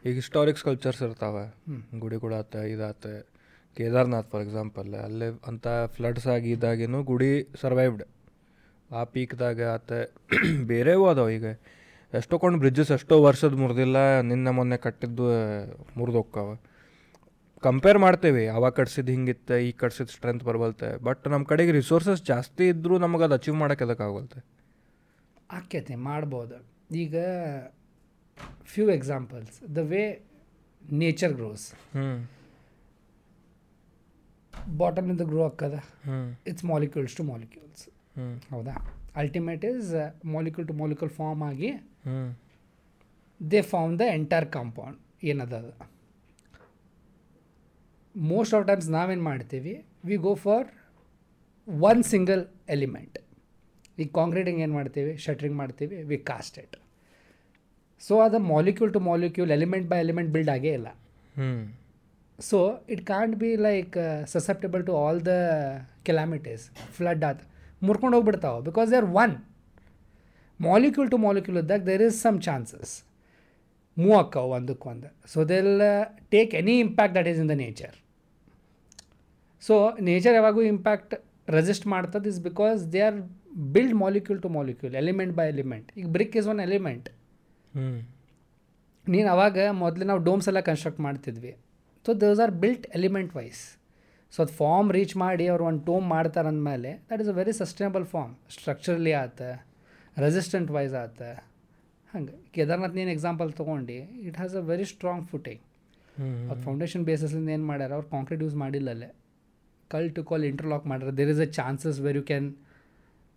ಈಗ ಹಿಸ್ಟಾರಿಕ್ಸ್ ಕಲ್ಚರ್ಸ್ ಇರ್ತಾವೆ. ಕೂಡ ಆತ ಇದಾತ. ಕೇದಾರ್ನಾಥ್ ಫಾರ್ ಎಕ್ಸಾಂಪಲ್ ಅಲ್ಲೇ ಅಂಥ ಫ್ಲಡ್ಸ್ ಆಗಿ ಇದಾಗೇನು ಗುಡಿ ಸರ್ವೈವ್ಡ್ ಆ ಪೀಕ್ದಾಗ ಆತ ಬೇರೆವು ಅದಾವೆ ಈಗ. ಎಷ್ಟೋ ಕೊಂಡು ಬ್ರಿಡ್ಜಸ್ ಎಷ್ಟೋ ವರ್ಷದ ಮುರಿದಿಲ್ಲ ನಿನ್ನೆ ಮೊನ್ನೆ ಕಟ್ಟಿದ್ದು ಮುರಿದು ಹೋಗ್ತಾವೆ ಕಂಪೇರ್ ಮಾಡ್ತೇವೆ ಅವಾಗ ಕಟ್ಸಿದ್ದು ಹಿಂಗಿತ್ತೆ ಈಗ ಕಟ್ಸಿದ್ದು ಸ್ಟ್ರೆಂತ್ ಬರ್ಬಲ್ತೆ ಬಟ್ ನಮ್ಮ ಕಡೆಗೆ ರಿಸೋರ್ಸಸ್ ಜಾಸ್ತಿ ಇದ್ದರೂ ನಮಗೆ ಅದು ಅಚೀವ್ ಮಾಡೋಕೆ ಅದಕ್ಕಾಗಲ್ತೆ ಆಕ್ಯತೆ ಮಾಡ್ಬೋದು. ಈಗ few examples the way nature grows hmm ಬಾಟಮ್ನಿಂದ grow hmm it's molecules to molecules hmm ಹೌದಾ? Ultimate is molecule to molecule form ಆಗಿ they form the entire compound ಏನದ ಅದು? ಮೋಸ್ಟ್ ಆಫ್ ಟೈಮ್ಸ್ ನಾವೇನು ಮಾಡ್ತೀವಿ? We go for one single element ಈಗ concreting ಏನು ಮಾಡ್ತೀವಿ? Shuttering ಮಾಡ್ತೀವಿ. ವಿ ಕಾಸ್ಟ್ ಇಟ್ ಸೊ ಅದು molecule to molecule element by element build ಆಗೇ ಇಲ್ಲ. So it can't be like susceptible to all the calamities flood ಆತ ಮುರ್ಕೊಂಡು ಹೋಗ್ಬಿಡ್ತಾವೆ. Because they are one molecule to molecule ಇದ್ದಾಗ there is some chances move ಅಕ್ಕವು ಒಂದಕ್ಕೊಂದು so they'll take any impact that is in the nature so nature ಯಾವಾಗೂ impact resist ಮಾಡ್ತದೆ is because they are build molecule to molecule element by element ಈಗ brick is one element ನೀನು ಅವಾಗ ಮೊದಲು ನಾವು domes ಎಲ್ಲ construct ಮಾಡ್ತಿದ್ವಿ. So those are built element wise so ಅದು ಫಾರ್ಮ್ ರೀಚ್ ಮಾಡಿ ಅವ್ರು ಒಂದು ಟೋಮ್ ಮಾಡ್ತಾರೆ ಅಂದಮೇಲೆ that is a very sustainable form structurally ಆತ ರೆಸಿಸ್ಟೆಂಟ್ ವೈಸ್ ಆತ ಹಂಗೆ ಕೇದಾರ್ನಾಥ್ ನೀನು ಎಕ್ಸಾಂಪಲ್ ತೊಗೊಂಡು it has a very strong footing ಅದು ಫೌಂಡೇಶನ್ ಬೇಸಸ್ಲಿಂದ ಏನು ಮಾಡ್ಯಾರ ಅವ್ರು ಕಾಂಕ್ರೀಟ್ ಯೂಸ್ ಮಾಡಿಲ್ಲ ಅಲ್ಲೇ ಕಲ್ ಟು ಕಾಲ್ ಇಂಟರ್ಲಾಕ್ ಮಾಡ್ಯಾರ there is a chances where you can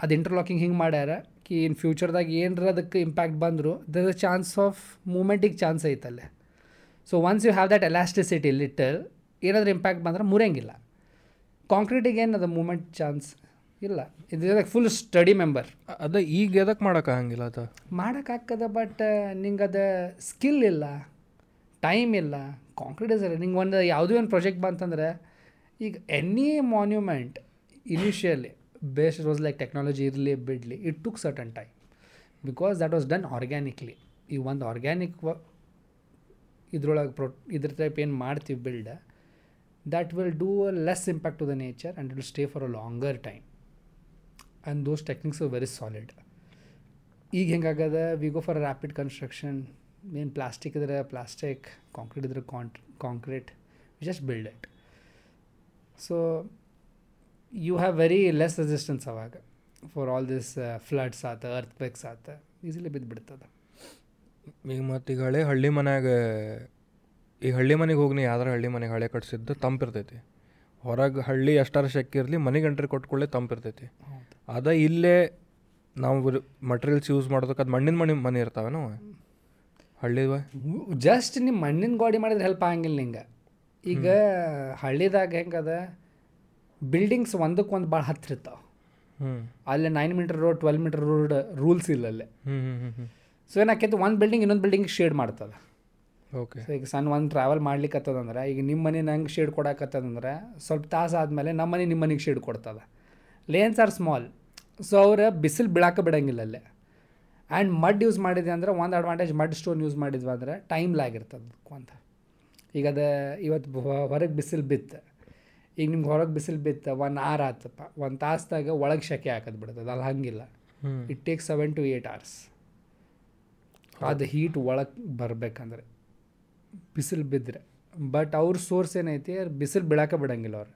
ಅದು ಇಂಟರ್ಲಾಕಿಂಗ್ ಹಿಂಗೆ ಮಾಡ್ಯಾರ ಕಿ ಇನ್ ಫ್ಯೂಚರ್ದಾಗ ಏನರ ಅದಕ್ಕೆ ಇಂಪ್ಯಾಕ್ಟ್ ಬಂದರೂ there is a chance of ಮೂಮೆಂಟಿಗೆ chance ಐತಲ್ಲೇ so once you have that elasticity little ಏನಾದರೂ ಇಂಪ್ಯಾಕ್ಟ್ ಬಂದರೆ ಮುರಿಯಂಗಿಲ್ಲ. ಕಾಂಕ್ರೀಟಿಗೆ ಏನದ ಮೂಮೆಂಟ್ ಚಾನ್ಸ್ ಇಲ್ಲ. ಇದು ಫುಲ್ ಸ್ಟಡಿ ಮೆಂಬರ್ ಅದ ಈಗ ಎದಕ್ಕೆ ಮಾಡೋಕ್ಕಾಗಂಗಿಲ್ಲ ಅದ? ಮಾಡೋಕ್ಕಾಗ್ತದೆ ಬಟ್ ನಿಂಗೆ ಅದು ಸ್ಕಿಲ್ ಇಲ್ಲ ಟೈಮ್ ಇಲ್ಲ. ಕಾಂಕ್ರೀಟ್ ಇಸ್ ನಿಂಗೆ ಒಂದು ಯಾವುದೇ ಒಂದು ಪ್ರಾಜೆಕ್ಟ್ ಬಂತಂದರೆ ಈಗ any monument initially based was like technology ಇರಲಿ ಬಿಡಲಿ it took certain time because that was done organically ಈ ಒಂದು ಆರ್ಗ್ಯಾನಿಕ್ ಇದ್ರೊಳಗೆ ಪ್ರೊ ಇದ್ರ ಟೈಪ್ ಏನು ಮಾಡ್ತೀವಿ build that will do a less impact to the nature and will stay for a longer time and those techniques very solid. ಈಗ ಹೆಂಗಾಗದ? We go for rapid construction ಏನು plastic ಇದ್ರೆ ಪ್ಲಾಸ್ಟಿಕ್ ಕಾಂಕ್ರೀಟ್ ಇದ್ರೆ can't concrete just build it so you have very less resistance ಅವಾಗ. For all this floods ಆತ earth ಆತ easily ಬಿದ್ದುಬಿಡ್ತದೆ ಈಗ ಮತ್ತು ಈಗ ಹಳೆ ಹಳ್ಳಿ ಮನೆಯಾಗ ಈಗ ಹಳ್ಳಿ ಮನೆಗೆ ಹೋಗಿ ನೀ ಯಾವ್ದಾರ ಹಳ್ಳಿ ಮನೆಗೆ ಹಳೆ ಕಟ್ಸಿದ್ದು ತಂಪಿರ್ತೈತಿ ಹೊರಗೆ ಹಳ್ಳಿ ಎಷ್ಟಾರ ಶೆಕ್ಕಿ ಇರಲಿ ಮನೆಗೆ ಎಂಟ್ರಿ ಕೊಟ್ಕೊಳ್ಳೆ ತಂಪಿರ್ತೈತಿ ಅದ ಇಲ್ಲೇ ನಾವು ಮಟೀರಿಯಲ್ಸ್ ಯೂಸ್ ಮಾಡೋದಕ್ಕೆ ಅದು ಮಣ್ಣಿನ ಮನೆ ಮನೆ ನಾವು ಹಳ್ಳಿ ಜಸ್ಟ್ ನಿಮ್ಮ ಮಣ್ಣಿನ ಗೋಡಿ ಮಾಡಿದ್ರೆ ಹೆಲ್ಪ್ ಆಗಂಗಿಲ್ಲ ನಿಂಗೆ. ಈಗ ಹಳ್ಳಿದಾಗ ಹೆಂಗದ ಬಿಲ್ಡಿಂಗ್ಸ್ ಒಂದಕ್ಕೆ ಒಂದು ಭಾಳ ಹತ್ತಿರ ಇರ್ತಾವೆ ಹ್ಞೂ ಅಲ್ಲಿ nine metre road twelve metre road rules ಇಲ್ಲ ಅಲ್ಲೇ. ಹ್ಞೂ ಹ್ಞೂ ಹ್ಞೂ ಹ್ಞೂ ಸೊ ಏನಾಕೈತೆ ಒಂದು ಬಿಲ್ಡಿಂಗ್ ಇನ್ನೊಂದು ಬಿಲ್ಡಿಂಗ್ ಶೇಡ್ ಮಾಡ್ತದೆ. ಓಕೆ ಸೊ ಈಗ ಸಣ್ಣ ಒಂದು ಟ್ರಾವೆಲ್ ಮಾಡ್ಲಿಕ್ಕತ್ತದಂದ್ರೆ ಈಗ ನಿಮ್ಮ ಮನೆ ನಂಗೆ ಶೇಡ್ ಕೊಡಕತ್ತದಂದ್ರೆ ಸ್ವಲ್ಪ ತಾಸು ಆದಮೇಲೆ ನಮ್ಮ ಮನೆ ನಿಮ್ಮ ಮನೆಗೆ ಶೇಡ್ ಕೊಡ್ತದೆ. ಲೇನ್ಸ್ ಆರ್ ಸ್ಮಾಲ್ ಸೊ ಅವ್ರು ಬಿಸಿಲು ಬೀಳಾಕ ಬಿಡಂಗಿಲ್ಲ ಅಲ್ಲೇ. ಆ್ಯಂಡ್ ಮಡ್ ಯೂಸ್ ಮಾಡಿದ್ವಿ ಅಂದ್ರೆ ಒಂದು ಅಡ್ವಾಂಟೇಜ್ ಮಡ್ ಸ್ಟೋನ್ ಯೂಸ್ ಮಾಡಿದ್ವಿ ಅಂದರೆ ಟೈಮ್ ಲ್ಯಾಗ್ ಇರ್ತದೆ ಅಂತ. ಈಗ ಅದು ಇವತ್ತು ಹೊರಗೆ ಬಿಸಿಲು ಬಿತ್ತು. ಈಗ ನಿಮ್ಗೆ ಹೊರಗೆ ಬಿಸಿಲು ಬಿತ್ತು ಒನ್ ಆರ್ ಆತಪ್ಪ. ಒಂದು ತಾಸ್ದಾಗ ಒಳಗೆ ಶೆಕೆ ಹಾಕೋದು ಬಿಡ್ತದೆ. ಅಲ್ಲಿ ಹಂಗಿಲ್ಲ. It take seven to eight hours ಅದು ಹೀಟ್ ಒಳಗೆ ಬರಬೇಕಂದ್ರೆ. ಬಿಸಿಲು ಬಿದ್ದರೆ ಬಟ್ ಅವ್ರ ಸೋರ್ಸ್ ಏನೈತಿ? ಬಿಸಿಲು ಬೀಳಾಕ ಬಿಡಂಗಿಲ್ಲ ಅವ್ರು.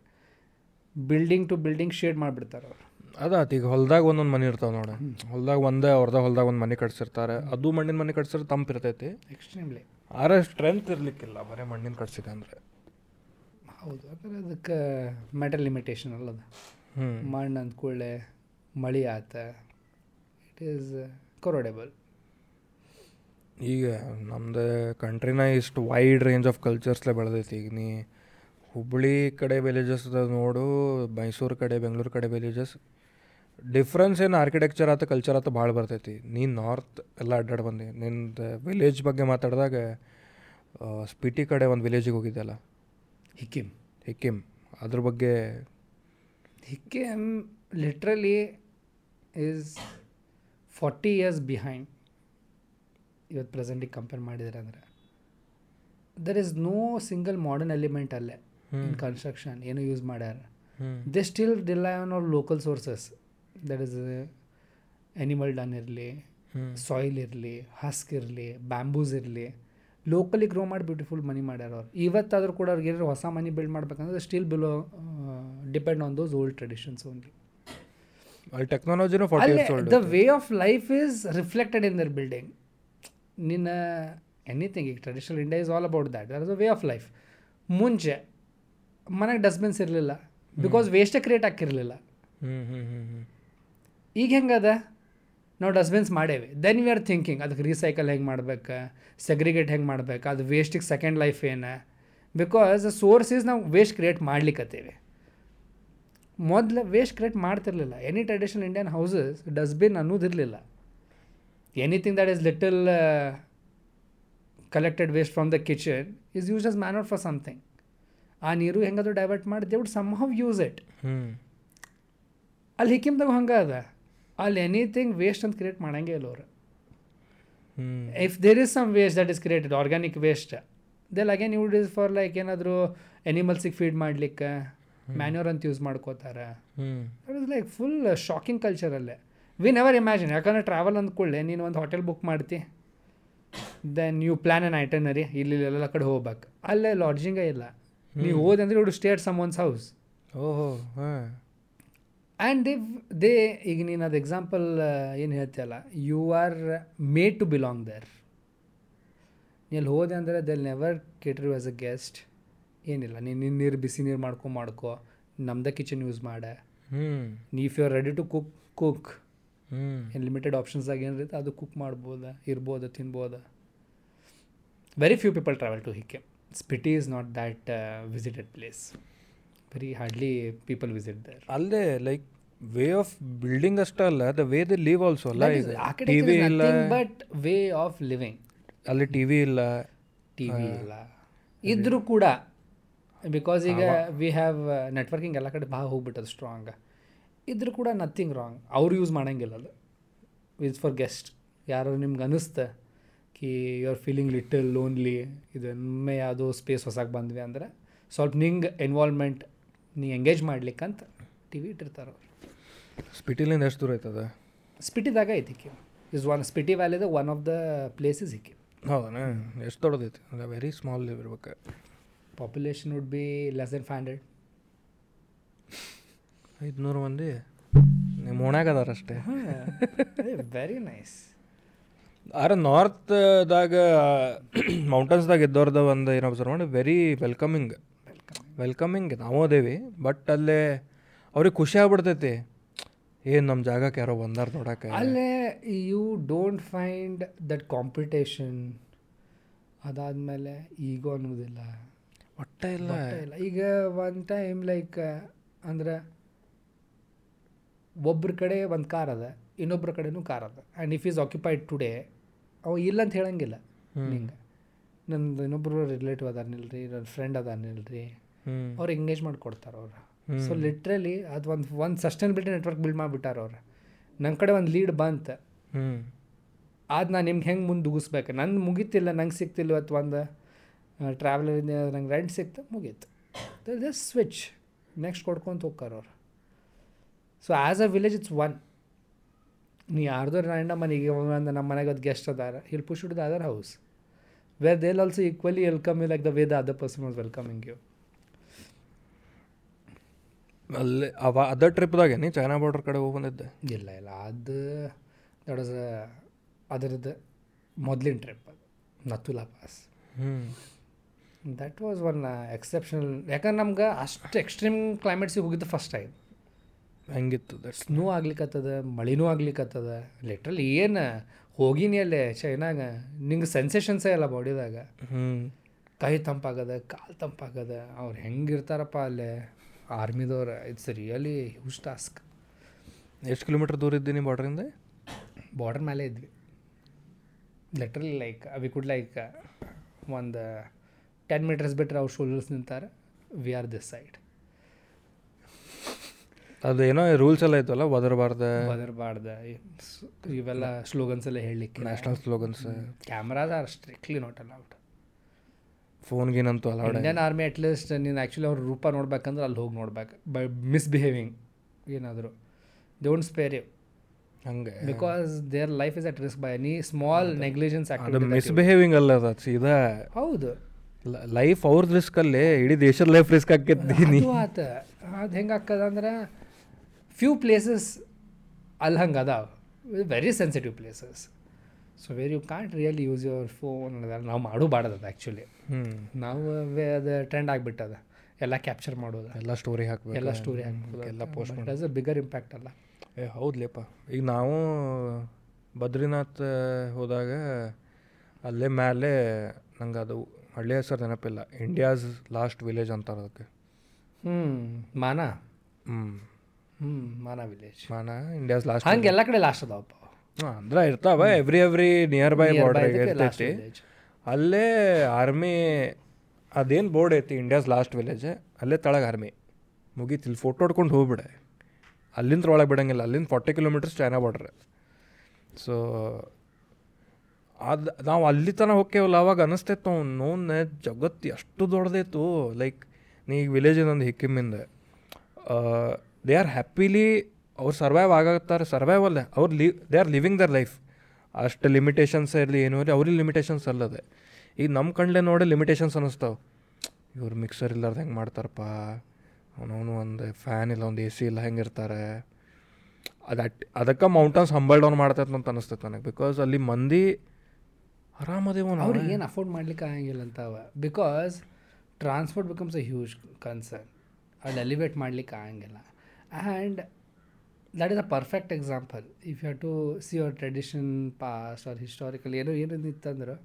ಬಿಲ್ಡಿಂಗ್ ಟು ಬಿಲ್ಡಿಂಗ್ ಶೇಡ್ ಮಾಡಿಬಿಡ್ತಾರೆ ಅವ್ರು. ಅದಾತ ಈಗ ಹೊಲ್ದಾಗ ಒಂದೊಂದು ಮನೆ ಇರ್ತಾವೆ ನೋಡಿ. ಹೊಲ್ದಾಗ ಒಂದೇ ಅವ್ರದಾಗ ಹೊಲ್ದಾಗ ಒಂದು ಮನೆ ಕಟ್ಸಿರ್ತಾರೆ. ಅದು ಮಣ್ಣಿನ ಮನೆ ಕಟ್ಸಿದ್ರೆ ತಂಪಿರ್ತೈತಿ ಎಕ್ಸ್ಟ್ರೀಮ್ಲಿ ಆದ್ರೆ ಸ್ಟ್ರೆಂತ್ ಇರ್ಲಿಕ್ಕಿಲ್ಲ ಬರೀ ಮಣ್ಣಿನ ಕಟ್ಸಿದೆ ಅಂದರೆ. ಹೌದು ಯಾಕಂದ್ರೆ ಅದಕ್ಕೆ ಮೆಟಲ್ ಲಿಮಿಟೇಷನ್ ಅಲ್ಲದ ಹ್ಞೂ ಮಣ್ಣು ಅಂದ ಕೂಡಲೇ ಮಳೆ ಆತ. ಇಟ್ ಈಸ್ ಕೊರೋಡೆಬಲ್ ಈಗ ನಮ್ದು ಕಂಟ್ರಿನ ಇಷ್ಟು ವೈಡ್ ರೇಂಜ್ ಆಫ್ ಕಲ್ಚರ್ಸ್ಲೆ ಬೆಳೆದೈತಿ. ಈಗ ನೀ ಹುಬ್ಬಳ್ಳಿ ಕಡೆ ವಿಲೇಜಸ್ ನೋಡು ಮೈಸೂರು ಕಡೆ ಬೆಂಗಳೂರು ಕಡೆ ವಿಲೇಜಸ್ ಡಿಫ್ರೆನ್ಸ್ ಏನು ಆರ್ಕಿಟೆಕ್ಚರ್ ಆತ ಕಲ್ಚರ್ ಆತ ಭಾಳ ಬರ್ತೈತಿ. ನೀ ನಾರ್ತ್ ಎಲ್ಲ ಅಡ್ಡಾಡಿ ಬಂದು. ನಿಂದು ವಿಲೇಜ್ ಬಗ್ಗೆ ಮಾತಾಡಿದಾಗ ಸ್ಪಿಟಿ ಕಡೆ ಒಂದು ವಿಲೇಜಿಗೆ ಹೋಗಿದ್ದೆಲ್ಲ ಹಿಕ್ಕಿಮ್. ಹಿಕ್ಕಿಮ್. ಅದ್ರ ಬಗ್ಗೆ Hikkim literally is forty years behind ಇವತ್ತು ಪ್ರೆಸೆಂಟಿಗೆ ಕಂಪೇರ್ ಮಾಡಿದ್ರೆ ಅಂದರೆ there is no single modern element ಅಲ್ಲೇ ಇನ್ ಕನ್ಸ್ಟ್ರಕ್ಷನ್ ಏನು ಯೂಸ್ ಮಾಡ್ಯಾರ. They still rely on our local sources that is animal dung ಇರಲಿ ಸಾಯಿಲ್ ಇರಲಿ ಹಸ್ಕ್ ಇರಲಿ ಬ್ಯಾಂಬೂಸ್ ಇರಲಿ ಲೋಕಲಿ ಗ್ರೋ ಮಾಡಿ ಬ್ಯೂಟಿಫುಲ್ ಮನಿ ಮಾಡ್ಯಾರ ಅವ್ರು. ಇವತ್ತಾದರೂ ಕೂಡ ಅವ್ರಿಗೆ ಏನಾದ್ರು ಹೊಸ ಮನಿ ಬಿಲ್ಡ್ ಮಾಡ್ಬೇಕಂದ್ರೆ still below depend on those old traditions only ಅಲ್ಲಿ ಟೆಕ್ನಾಲಜಿನೂ the way of life is reflected in their building ನಿನ್ನ ಎನಿಥಿಂಗ್ ಈಗ traditional India is all about that there is a way of life ಮುಂಚೆ ಮನೆಗೆ dustbins ಇರಲಿಲ್ಲ. Because ವೇಸ್ಟೇ create ಆಗಿರಲಿಲ್ಲ ಹ್ಞೂ ಹ್ಞೂ ಹ್ಞೂ ಹ್ಞೂ ಈಗ ಹೆಂಗದ ನಾವು ಡಸ್ಟ್ಬಿನ್ಸ್ ಮಾಡೇವಿ. ದೆನ್ ವಿ ಆರ್ ಥಿಂಕಿಂಗ್ ಅದಕ್ಕೆ ರೀಸೈಕಲ್ ಹೆಂಗೆ ಮಾಡ್ಬೇಕು? ಸೆಗ್ರಿಗೇಟ್ ಹೆಂಗೆ ಮಾಡ್ಬೇಕು? ಅದು ವೇಸ್ಟಿಗೆ ಸೆಕೆಂಡ್ ಲೈಫ್ ಏನು? ಬಿಕಾಸ್ ಸೋರ್ಸ್ ಈಸ್ ನಾವು ವೇಸ್ಟ್ ಕ್ರಿಯೇಟ್ ಮಾಡ್ಲಿಕ್ಕತ್ತೇವೆ ಮೊದಲು waste create ಮಾಡ್ತಿರ್ಲಿಲ್ಲ. Any traditional Indian houses dustbin ಅನ್ನೋದಿರಲಿಲ್ಲ anything that is little collected waste from the kitchen is use as manner for something ಆ ನೀರು ಹೆಂಗಾದ್ರೂ ಡೈವರ್ಟ್ ಮಾಡಿ they would somehow use it ಅಲ್ಲಿ ಹಿಕ್ಕಿಮ್ದಾಗ ಹಂಗೆ ಅದ. ಅಲ್ಲಿ ಎನಿಥಿಂಗ್ ವೇಸ್ಟ್ ಅಂತ ಕ್ರಿಯೇಟ್ ಮಾಡಂಗೆ ಇಲ್ಲ ಅವರು. If there is some waste that is created organic waste they'll again used is for like ಏನಾದರೂ ಎನಿಮಲ್ಸಿಗೆ ಫೀಡ್ ಮಾಡ್ಲಿಕ್ಕೆ ಮ್ಯಾನ್ಯೂರ್ ಅಂತ ಯೂಸ್ ಮಾಡ್ಕೋತಾರೆ. It is like full shocking ಕಲ್ಚರಲ್ಲೇ we never imagine ಯಾಕಂದರೆ ಟ್ರಾವೆಲ್ ಅಂದ್ಕೊಳ್ಳೆ ನೀನು ಒಂದು ಹೋಟೆಲ್ ಬುಕ್ ಮಾಡ್ತಿ then you plan an itinerary ಇಲ್ಲಿ ಎಲ್ಲ ಕಡೆ ಹೋಗ್ಬೇಕು. ಅಲ್ಲೇ ಲಾಡ್ಜಿಂಗೇ ಇಲ್ಲ. ನೀವು ಹೋದಂದ್ರೆ ಇವ್ರು stay at someone's house ಓಹೋ ಹಾಂ. ಆ್ಯಂಡ್ ದೇ ದೇ ಈಗ ನೀನು ಅದು ಎಕ್ಸಾಂಪಲ್ ಏನು ಹೇಳ್ತೀಯಲ್ಲ you are made to belong there ನೀ ಅಲ್ಲಿ ಹೋದೆ ಅಂದರೆ they'll never cater as a guest ಏನಿಲ್ಲ ನೀನು ನಿನ್ನ ನೀರು ಬಿಸಿ ನೀರು ಮಾಡ್ಕೊ ಮಾಡ್ಕೊ ನಮ್ದೇ ಕಿಚನ್ ಯೂಸ್ ಮಾಡೆ. ನೀ if you are ready to cook cook ಏನು ಲಿಮಿಟೆಡ್ ಆಪ್ಷನ್ಸ್ದಾಗ ಏನಿರುತ್ತೆ ಅದು ಕುಕ್ ಮಾಡ್ಬೋದು ಇರ್ಬೋದು ತಿನ್ಬೋದು. Very few people travel to Hikkim Spiti is not that visited place very hardly people visit there ಅಲ್ಲೇ ಲೈಕ್ ವೇ ಆಫ್ ಬಿಲ್ಡಿಂಗ್ ಅಷ್ಟೇ ಅಲ್ಲ the way they live also ಅಲ್ಲ ಟಿ ವಿ ಇಲ್ಲ. ಬಟ್ ವೇ ಆಫ್ ಲಿವಿಂಗ್ ಅಲ್ಲಿ T V ಇಲ್ಲ. T V ಇಲ್ಲ. ಇದ್ರೂ ಕೂಡ ಬಿಕಾಸ್ ಈಗ ವಿ ಹ್ಯಾವ್ ನೆಟ್ವರ್ಕಿಂಗ್ ಎಲ್ಲ ಕಡೆ ಭಾಳ ಹೋಗ್ಬಿಟ್ಟದು ಸ್ಟ್ರಾಂಗ್ ಇದ್ರೂ ಕೂಡ ನಥಿಂಗ್ ರಾಂಗ್ ಅವ್ರು ಯೂಸ್ ಮಾಡಂಗಿಲ್ಲ ಅದು. ಇಸ್ ಫಾರ್ ಗೆಸ್ಟ್ ಯಾರು ನಿಮ್ಗೆ ಅನಿಸ್ತೆ ಕಿ you are feeling little lonely ಇದೊಮ್ಮೆ ಯಾವುದೋ ಸ್ಪೇಸ್ ಹೊಸಾಗಿ ಬಂದ್ವಿ ಅಂದರೆ ಸ್ವಲ್ಪ ನಿಂಗೆ ಎನ್ವಾಲ್ವ್ಮೆಂಟ್ ನೀ ಎಂಗೇಜ್ ಮಾಡ್ಲಿಕ್ಕಂತ ಟಿ ವಿ ಇಟ್ಟಿರ್ತಾರೆ ಅವ್ರು. ಸ್ಪಿಟಿಲಿಂದ ಎಷ್ಟು ದೂರ ಐತದ ಸ್ಪಿಟಿದಾಗ ಐತಿ ಕಿ. ಇಸ್ ಒನ್ ಸ್ಪಿಟಿ ವ್ಯಾಲಿದ ಒನ್ ಆಫ್ ದ ಪ್ಲೇಸಸ್ ಇಕ್ಕಿ ಹೌದಾ ಎಷ್ಟು ದೊಡ್ಡದೈತಿ? ಅಂದ್ರೆ ವೆರಿ ಸ್ಮಾಲ್ ಇರ್ಬೇಕು. Population would be less than five hundred ಐದುನೂರು ಮಂದಿ. ನಿಮ್ಮ ಓಣ್ಯಾಗ ಅದಾರ ಅಷ್ಟೇ. ವೆರಿ ನೈಸ್ ಆರ ನಾರ್ತ್ದಾಗ ಮೌಂಟನ್ಸ್ದಾಗ ಇದ್ದವ್ರದ ಒಂದು ಏನು ಅಬ್ಸರ್ವ್ ಮಾಡಿ ವೆರಿ ವೆಲ್ಕಮಿಂಗ್ ವೆಲ್ಕಮಿಂಗ್ ನಾವು ಅದೇವಿ ಬಟ್ ಅಲ್ಲೇ ಅವ್ರಿಗೆ ಖುಷಿ ಆಗ್ಬಿಡ್ತೈತಿ. ಏನು ನಮ್ಮ ಜಾಗಕ್ಕೆ ಯಾರೋ ಬಂದಾರ ನೋಡಕ್ಕೆ. ಅಲ್ಲೇ you don't find that competition ಅದಾದಮೇಲೆ ಈಗೋ ಅನ್ನೋದಿಲ್ಲ ಒಟ್ಟ ಇಲ್ಲ. ಒಟ್ಟ ಇಲ್ಲ. ಈಗ ಒನ್ ಟೈಮ್ ಲೈಕ್ ಅಂದ್ರೆ ಒಬ್ರ ಕಡೆ ಒಂದು ಕಾರ್ ಅದ ಇನ್ನೊಬ್ಬರ ಕಡೆನೂ ಕಾರ್ ಅದ. And if is occupied today ಅವ ಇಲ್ಲ ಅಂತ ಹೇಳಂಗಿಲ್ಲ. ಹಿಂಗೆ. ನಂದು ಇನ್ನೊಬ್ಬರು ರಿಲೇಟಿವ್ ಅದಾನಿಲ್ರಿ ನನ್ನ ಫ್ರೆಂಡ್ ಅದಾನ ಇಲ್ಲ ರೀ ಅವ್ರು ಎಂಗೇಜ್ ಮಾಡಿ ಕೊಡ್ತಾರೆ ಅವ್ರು ಸೊ ಲಿಟ್ರಲಿ ಅದು ಒಂದು ಒಂದು ಸಸ್ಟೈನಬಿಲಿಟಿ ನೆಟ್ವರ್ಕ್ ಬಿಲ್ಡ್ ಮಾಡಿಬಿಟ್ಟಾರ ಅವ್ರು. ನನ್ನ ಕಡೆ ಒಂದು ಲೀಡ್ ಬಂತು. ಅದು ನಾನು ನಿಮ್ಗೆ ಹೆಂಗೆ ಮುಂದೆ ಮುಗಿಸ್ಬೇಕು ನನ್ನ ಮುಗೀತಿಲ್ಲ ನಂಗೆ ಸಿಕ್ತಿಲ್ಲ ಇವತ್ತು ಒಂದು ಟ್ರಾವೆಲರಿಂದ ನಂಗೆ ರೆಂಟ್ ಸಿಕ್ತು ಮುಗೀತು. ಜಸ್ಟ್ ಸ್ವಿಚ್ ನೆಕ್ಸ್ಟ್ ಕೊಡ್ಕೊಂತ ಹೋಗ್ತಾರ ಅವ್ರು. So as a village it's one ನೀ ಯಾರ್ದೋ ರ್ಯಾಂಡ ಮನೆಗೆ ಒಂದು ನಮ್ಮ ಮನೆಗೆ ಅದು ಗೆಸ್ಟ್ ಅದಾರ he'll push the other house where they'll also equally welcome you like the way the other person was welcoming you ಅಲ್ಲಿ ಅವ ಅದರ್ ಟ್ರಿಪ್ದಾಗೆ ನೀ? ಚೈನಾ ಬಾರ್ಡರ್ ಕಡೆ ಹೋಗಿ ಬಂದಿದ್ದೆ. ಇಲ್ಲ ಇಲ್ಲ ಅದು ದಟ್ ವಾಸ್ ಅದರದ್ದು ಮೊದಲಿನ ಟ್ರಿಪ್ ಅದು Nathula pass. That was one exceptional ಯಾಕಂದ್ರೆ ನಮ್ಗೆ ಅಷ್ಟು ಎಕ್ಸ್ಟ್ರೀಮ್ ಕ್ಲೈಮೇಟ್ಸಿಗೆ ಹೋಗಿದ್ದು ಫಸ್ಟ್ ಟೈಮ್ ಹೆಂಗಿತ್ತು ದಟ್ ಸ್ನೋ ಆಗ್ಲಿಕ್ಕತ್ತದ ಮಳಿನೂ ಆಗ್ಲಿಕ್ಕತ್ತದ ಲಿಟ್ರಲಿ ಏನು ಹೋಗಿನಿ ಅಲ್ಲೇ ಚೈನಾಗ ನಿಂಗೆ ಸೆನ್ಸೇಷನ್ಸೇ ಅಲ್ಲ ಬಾಡಿದಾಗ. ಹ್ಞೂ ಕೈ ತಂಪಾಗದ ಕಾಲು ತಂಪಾಗದ ಅವ್ರು ಹೆಂಗಿರ್ತಾರಪ್ಪ ಅಲ್ಲೇ ಆರ್ಮಿದವ್ರು ಇಟ್ಸ್ ರಿಯಲಿ ಹ್ಯೂಜ್ ಟಾಸ್ಕ್ ಎಷ್ಟು ಕಿಲೋಮೀಟ್ರ್ ದೂರ ಇದ್ದೀನಿ ಬಾರ್ಡ್ರಿಂದ ಬಾರ್ಡರ್ ಮೇಲೆ ಇದ್ವಿ. Literally like we could like ಒಂದು ಟೆನ್ ಮೀಟರ್ಸ್ ಬಿಟ್ಟರೆ ಅವ್ರು ಶೋಲ್ಡರ್ಸ್ ನಿಂತಾರೆ ವಿ ಆರ್ ದಿಸ್ ಸೈಡ್ ಅದೇನೋ ರೂಲ್ಸ್ ಎಲ್ಲ ಇತ್ತಲ್ಲ ಒದರಬಾರ್ದು? ಬದರ್ಬಾರ್ದ ಇವೆಲ್ಲ ಸ್ಲೋಗನ್ಸ್ ಎಲ್ಲ ಹೇಳಲಿಕ್ಕೆ national slogans ಕ್ಯಾಮ್ರಾದ are strictly not allowed phone ಅಲ್ಲ ಇಂಡಿಯನ್ ಆರ್ಮಿ ಅಟ್ಲೀಸ್ಟ್ ನೀನು ಆ್ಯಕ್ಚುಲಿ ಅವ್ರ ರೂಪ ನೋಡ್ಬೇಕಂದ್ರೆ ಅಲ್ಲಿ ಹೋಗಿ ನೋಡ್ಬೇಕು. ಬೈ ಮಿಸ್ಬಿಹೇವಿಂಗ್ ಏನಾದರೂ. ಡೋಂಟ್ ಸ್ಪೇರ್ ಯು ಹಂಗೆ. Because their life is at risk by any small negligence misbehaving ಅಲ್ಲ ಅದು ಸೀದಾ ಹೌದು. ಲೈಫ್ ಅವ್ರದ್ದು ರಿಸ್ಕ್ ಅಲ್ಲೇ ಇಡೀ ದೇಶದ ಲೈಫ್ ರಿಸ್ಕ್ ಆಕೈತಿ ನೀ ಅದು ಆತ. ಅದು ಹೆಂಗೆ ಆಗ್ತದ ಅಂದ್ರೆ ಫ್ಯೂ ಪ್ಲೇಸಸ್ ಅಲ್ಲಿ ಹಂಗೆ ಅದಾವ very sensitive places so where you can't really use your phone ನಾವು ಮಾಡಬಾರ್ದು ಅದು ಆ್ಯಕ್ಚುಲಿ ಹ್ಞೂ ನಾವು ವೇ- ಅದು ಟ್ರೆಂಡ್ ಆಗಿಬಿಟ್ಟದ. ಎಲ್ಲ ಕ್ಯಾಪ್ಚರ್ ಮಾಡೋದು. ಎಲ್ಲ ಸ್ಟೋರಿ ಹಾಕ್ಬೇಕು. ಎಲ್ಲ ಸ್ಟೋರಿ ಹಾಕ್ಬೇಕು. ಎಲ್ಲ ಪೋಸ್ಟ್ ಮಾಡಿ ಆಸ್ ಅ ಬಿಗರ್ ಇಂಪ್ಯಾಕ್ಟ್ ಅಲ್ಲ. ಏ ಹೌದ್ಲೇಪ. ಈಗ ನಾವು ಬದ್ರಿನಾಥ್ ಹೋದಾಗ ಅಲ್ಲೇ ಮೇಲೆ ನಂಗೆ ಅದು ಹಳ್ಳಿ ಹೆಸರು ನೆನಪಿಲ್ಲ. ಇಂಡಿಯಾಸ್ ಲಾಸ್ಟ್ ವಿಲೇಜ್ ಅಂತಾರೆ ಅದಕ್ಕೆ. ಹ್ಞೂ ಮಾನ? ಹ್ಞೂ ಹ್ಞೂ Mana village Mana India's last ಹಂಗೆ ಎಲ್ಲ ಕಡೆ ಲಾಸ್ಟ್ ಅದಾವಪ್ಪ. ಅಂದ್ರೆ ಇರ್ತಾವ every every nearby border ಇರ್ತೈತಿ. ಅಲ್ಲೇ ಆರ್ಮಿ ಅದೇನು ಬೋರ್ಡ್ ಐತಿ ಇಂಡಿಯಾಸ್ ಲಾಸ್ಟ್ ವಿಲೇಜ್ ಅಲ್ಲೇ ತಳಗೆ ಆರ್ಮಿ ಮುಗೀತು ಇಲ್ಲಿ ಫೋಟೋ ಹೊಡ್ಕೊಂಡು ಹೋಗ್ಬಿಡೆ. ಅಲ್ಲಿಂದ ಒಳಗೆ ಬಿಡಂಗಿಲ್ಲ ಅಲ್ಲಿಂದ forty kilometres China border so ಅದು ನಾವು ಅಲ್ಲಿ ತನಕ ಹೋಗ್ಕೇವಲ್ಲ ಅವಾಗ ಅನಿಸ್ತೈತೆ ನಾವು ನೋನ್ ಜಗತ್ತು ಎಷ್ಟು ದೊಡ್ಡದೈತು. ಲೈಕ್ ನೀ ಈಗ ವಿಲೇಜ್ ಒಂದು ಹಿಕ್ಕಿಮಿಂದ ದೇ ಆರ್ ಹ್ಯಾಪಿಲಿ ಅವ್ರು ಸರ್ವೈವ್ ಆಗತ್ತಾರೆ ಸರ್ವೈವ್ ಅಲ್ಲ ಅವ್ರು ಲಿ they are living their life ಅಷ್ಟು ಲಿಮಿಟೇಷನ್ಸ್ ಇರಲಿ, ಏನೂ ಇರಲಿ, ಅವ್ರಿಗೆ ಲಿಮಿಟೇಷನ್ಸ್ ಅಲ್ಲದೆ. ಈಗ ನಮ್ಮ ಕಣ್ಲೆ ನೋಡಿ ಲಿಮಿಟೇಷನ್ಸ್ ಅನ್ನಿಸ್ತಾವೆ. ಇವ್ರು ಮಿಕ್ಸರ್ ಇಲ್ಲಾರ್ದು ಹೆಂಗೆ ಮಾಡ್ತಾರಪ್ಪ? ಅವನವನು ಒಂದು ಫ್ಯಾನ್ ಇಲ್ಲ, ಒಂದು ಎ ಸಿ ಇಲ್ಲ, ಹೆಂಗೆ ಇರ್ತಾರೆ? ಅದು ಅಟ್, ಅದಕ್ಕೆ ಮೌಂಟನ್ಸ್ ಹಂಬಲ್ ಡೌನ್ ಮಾಡ್ತೈತೆ ಅಂತ ಅನಿಸ್ತೈತೆ ನನಗೆ. ಬಿಕಾಸ್ ಅಲ್ಲಿ ಮಂದಿ ಆರಾಮದೇವ ಅವ್ರಿಗೆ ಏನು ಅಫೋರ್ಡ್ ಮಾಡ್ಲಿಕ್ಕೆ ಆಗಂಗಿಲ್ಲ ಅಂತ because transport becomes a huge concern ಅದು ಎಲಿವೇಟ್ ಮಾಡ್ಲಿಕ್ಕೆ ಆಗಂಗಿಲ್ಲ. And that is a perfect example if you have to see your tradition past or historical ಏನೋ ಏನೇನು ಇತ್ತಂದ್ರೆ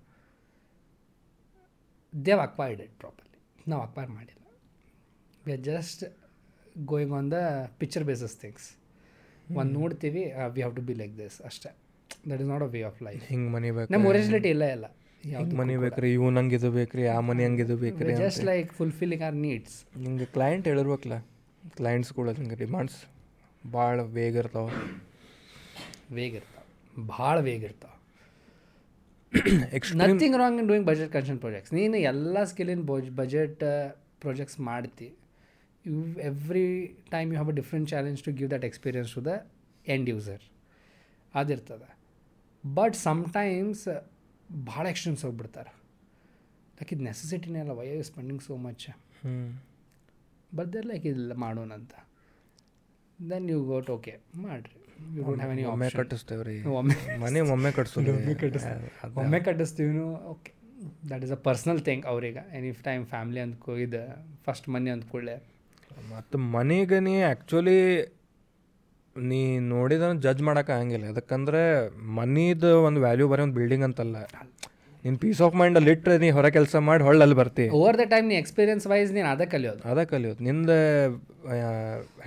ದೇವ್ ಅಕ್ವೈರ್ಡ್ ಇಟ್ ಪ್ರಾಪರ್ಲಿ ನಾವು ಅಕ್ವೈರ್ ಮಾಡಿಲ್ಲ. We are just going on the picture bases things ಒಂದು ನೋಡ್ತೀವಿ we have to be like this ಅಷ್ಟೇ. That is not a way of life ಹಿಂಗೆ ಮನಿ ಬೇಕು ನಮ್ಮ ಒರಿಜಿನಲಿಟಿ ಇಲ್ಲ ಇಲ್ಲ. ಯಾವ್ದು ಮನಿ ಬೇಕ್ರಿ ಇವ್ ನಂಗೆ ಇದು ಬೇಕ್ರಿ ಆ ಮನಿ ಹಂಗೆ ಇದು ಬೇಕ್ರಿ just like fulfilling our needs ನಿಂಗೆ ಕ್ಲೈಂಟ್ ಹೇಳಿರ್ಬೇಕಲ್ಲ ಕ್ಲೈಂಟ್ಸ್ಗಳು ಹಿಂಗೆ ಡಿಮಾಂಡ್ಸ್ ಭಾಳ ವೇಗ ಇರ್ತಾವೆ. ವೇಗ ಇರ್ತಾವೆ. ಭಾಳ ವೇಗ ಇರ್ತಾವೆ. Nothing wrong in doing budget conscious projects ನೀನು ಎಲ್ಲ ಸ್ಕಿಲಿನ ಬಜೆಟ್ ಪ್ರಾಜೆಕ್ಟ್ಸ್ ಮಾಡ್ತಿ. You every time you have a different challenge to give that experience to the end user ಅದಿರ್ತದೆ. But sometimes ಭಾಳ ಎಕ್ಸ್ಟ್ರೀಮ್ಸ್ ಹೋಗ್ಬಿಡ್ತಾರೆ. ಲೈಕ್ ಇದು ನೆಸಸಿಟಿನೇ ಅಲ್ಲ why spending so much hmm but there like ಇಲ್ಲ ಮಾಡೋಣ ಅಂತ. ದೆನ್ ಯು ಗೋಟ್ ಓಕೆ ಮಾಡಿರಿ. You don't have any ಒಮ್ಮೆ ಕಟ್ಟಿಸ್ತೇವೆ ರೀ ಒಮ್ಮೆ ಮನೆ ಒಮ್ಮೆ ಕಟ್ಸೋದು ಒಮ್ಮೆ ಕಟ್ಟಿಸ್ತೀವಿ. ಒಮ್ಮೆ ಕಟ್ಟಿಸ್ತೀವಿ okay that is a personal thing ಅವ್ರಿಗೆ. ಎನಿ ಟೈಮ್ ಫ್ಯಾಮಿಲಿ ಅಂತ ಇದು ಫಸ್ಟ್ ಮನೆ ಕೂಡಲೇ ಮತ್ತು ಮನೆಗೆ ನೀ ಆ್ಯಕ್ಚುಲಿ ನೀ ನೋಡಿದ ಜಡ್ಜ್ ಮಾಡೋಕೆ ಆಗಂಗಿಲ್ಲ. ಯಾಕಂದರೆ ಮನಿದು ಒಂದು ವ್ಯಾಲ್ಯೂ ಬರೀ ಒಂದು ಬಿಲ್ಡಿಂಗ್ ಅಂತಲ್ಲ. ನಿನ್ನ ಪೀಸ್ ಆಫ್ ಮೈಂಡ್ ಅಲ್ಲಿ ಇಟ್ಟರೆ ನೀ ಹೊರ ಕೆಲಸ ಮಾಡಿ ಹೊಳ್ಳಲ್ಲಿ ಬರ್ತಿ. ಓವರ್ ದ ಟೈಮ್ ನೀ ಎಕ್ಸ್ಪೀರಿಯನ್ಸ್ ವೈಸ್ ನೀನು ಅದ ಕಲಿಯೋದು. ಅದ ಕಲಿಯೋದು. ನಿಂದ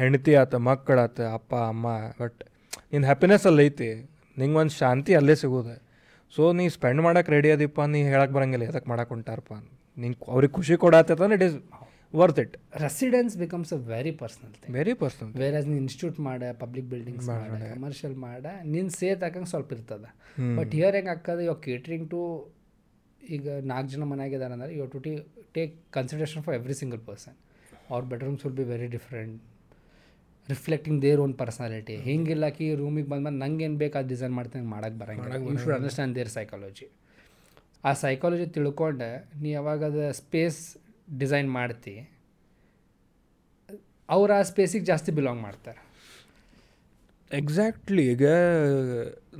ಹೆಂಡತಿ ಆತ ಮಕ್ಕಳಾತ ಅಪ್ಪ ಅಮ್ಮ ಬಟ್ ನಿನ್ನ ಹ್ಯಾಪಿನೆಸ್ ಅಲ್ಲಿ ಐತಿ. ನಿಂಗೆ ಒಂದು ಶಾಂತಿ ಅಲ್ಲೇ ಸಿಗೋದು. ಸೊ ನೀ ಸ್ಪೆಂಡ್ ಮಾಡಕ್ಕೆ ರೆಡಿ ಅದಿಪ್ಪ ನೀ ಹೇಳಕ್ಕೆ ಬರಂಗಿಲ್ಲ ಎದಕ್ಕೆ ಮಾಡಕ್ಕೆ ಹೊಂಟಾರಪ್ಪ ನಿಂಗೆ ಅವ್ರಿಗೆ ಖುಷಿ ಕೊಡತ್ತಂದ್ರೆ it is worth it residence becomes a very personal thing very person ಬೇರೆ ನೀನು ಇನ್ಸ್ಟಿಟ್ಯೂಟ್ ಮಾಡ ಪಬ್ಲಿಕ್ ಬಿಲ್ಡಿಂಗ್ಸ್ ಮಾಡ ಕಮರ್ಷಿಯಲ್ ಮಾಡ. ನಿನ್ನ ಸೇತ್ ಹಾಕಂಗೆ ಸ್ವಲ್ಪ ಇರ್ತದ. ಬಟ್ ಹಿಯರ್ ಹೆಂಗೆ ಹಾಕದ ಇವಾಗ ಕೇಟ್ರಿಂಗ್ ಟು ಈಗ ನಾಲ್ಕು ಜನ ಮನೆಯಾಗಿದ್ದಾರೆ ಅಂದರೆ you to T take consideration for every single person ಅವ್ರ bedrooms will be very different reflecting their own personality ಹಿಂಗಿಲ್ಲ ಕಿ ರೂಮಿಗೆ ಬಂದ್ಮೇಲೆ ನಂಗೆ ಏನು ಬೇಕು ಅದು ಡಿಸೈನ್ ಮಾಡ್ತೀನಿ ಮಾಡಕ್ಕೆ ಬರಂಗಿಲ್ಲ. You should understand their psychology ಆ ಸೈಕಾಲಜಿ ತಿಳ್ಕೊಂಡು ನೀ ಯಾವಾಗ ಅದು ಸ್ಪೇಸ್ ಡಿಸೈನ್ ಮಾಡ್ತಿ ಅವ್ರು ಆ ಸ್ಪೇಸಿಗೆ ಜಾಸ್ತಿ ಬಿಲಾಂಗ್ ಮಾಡ್ತಾರೆ. ಎಕ್ಸಾಕ್ಟ್ಲಿ ಈಗ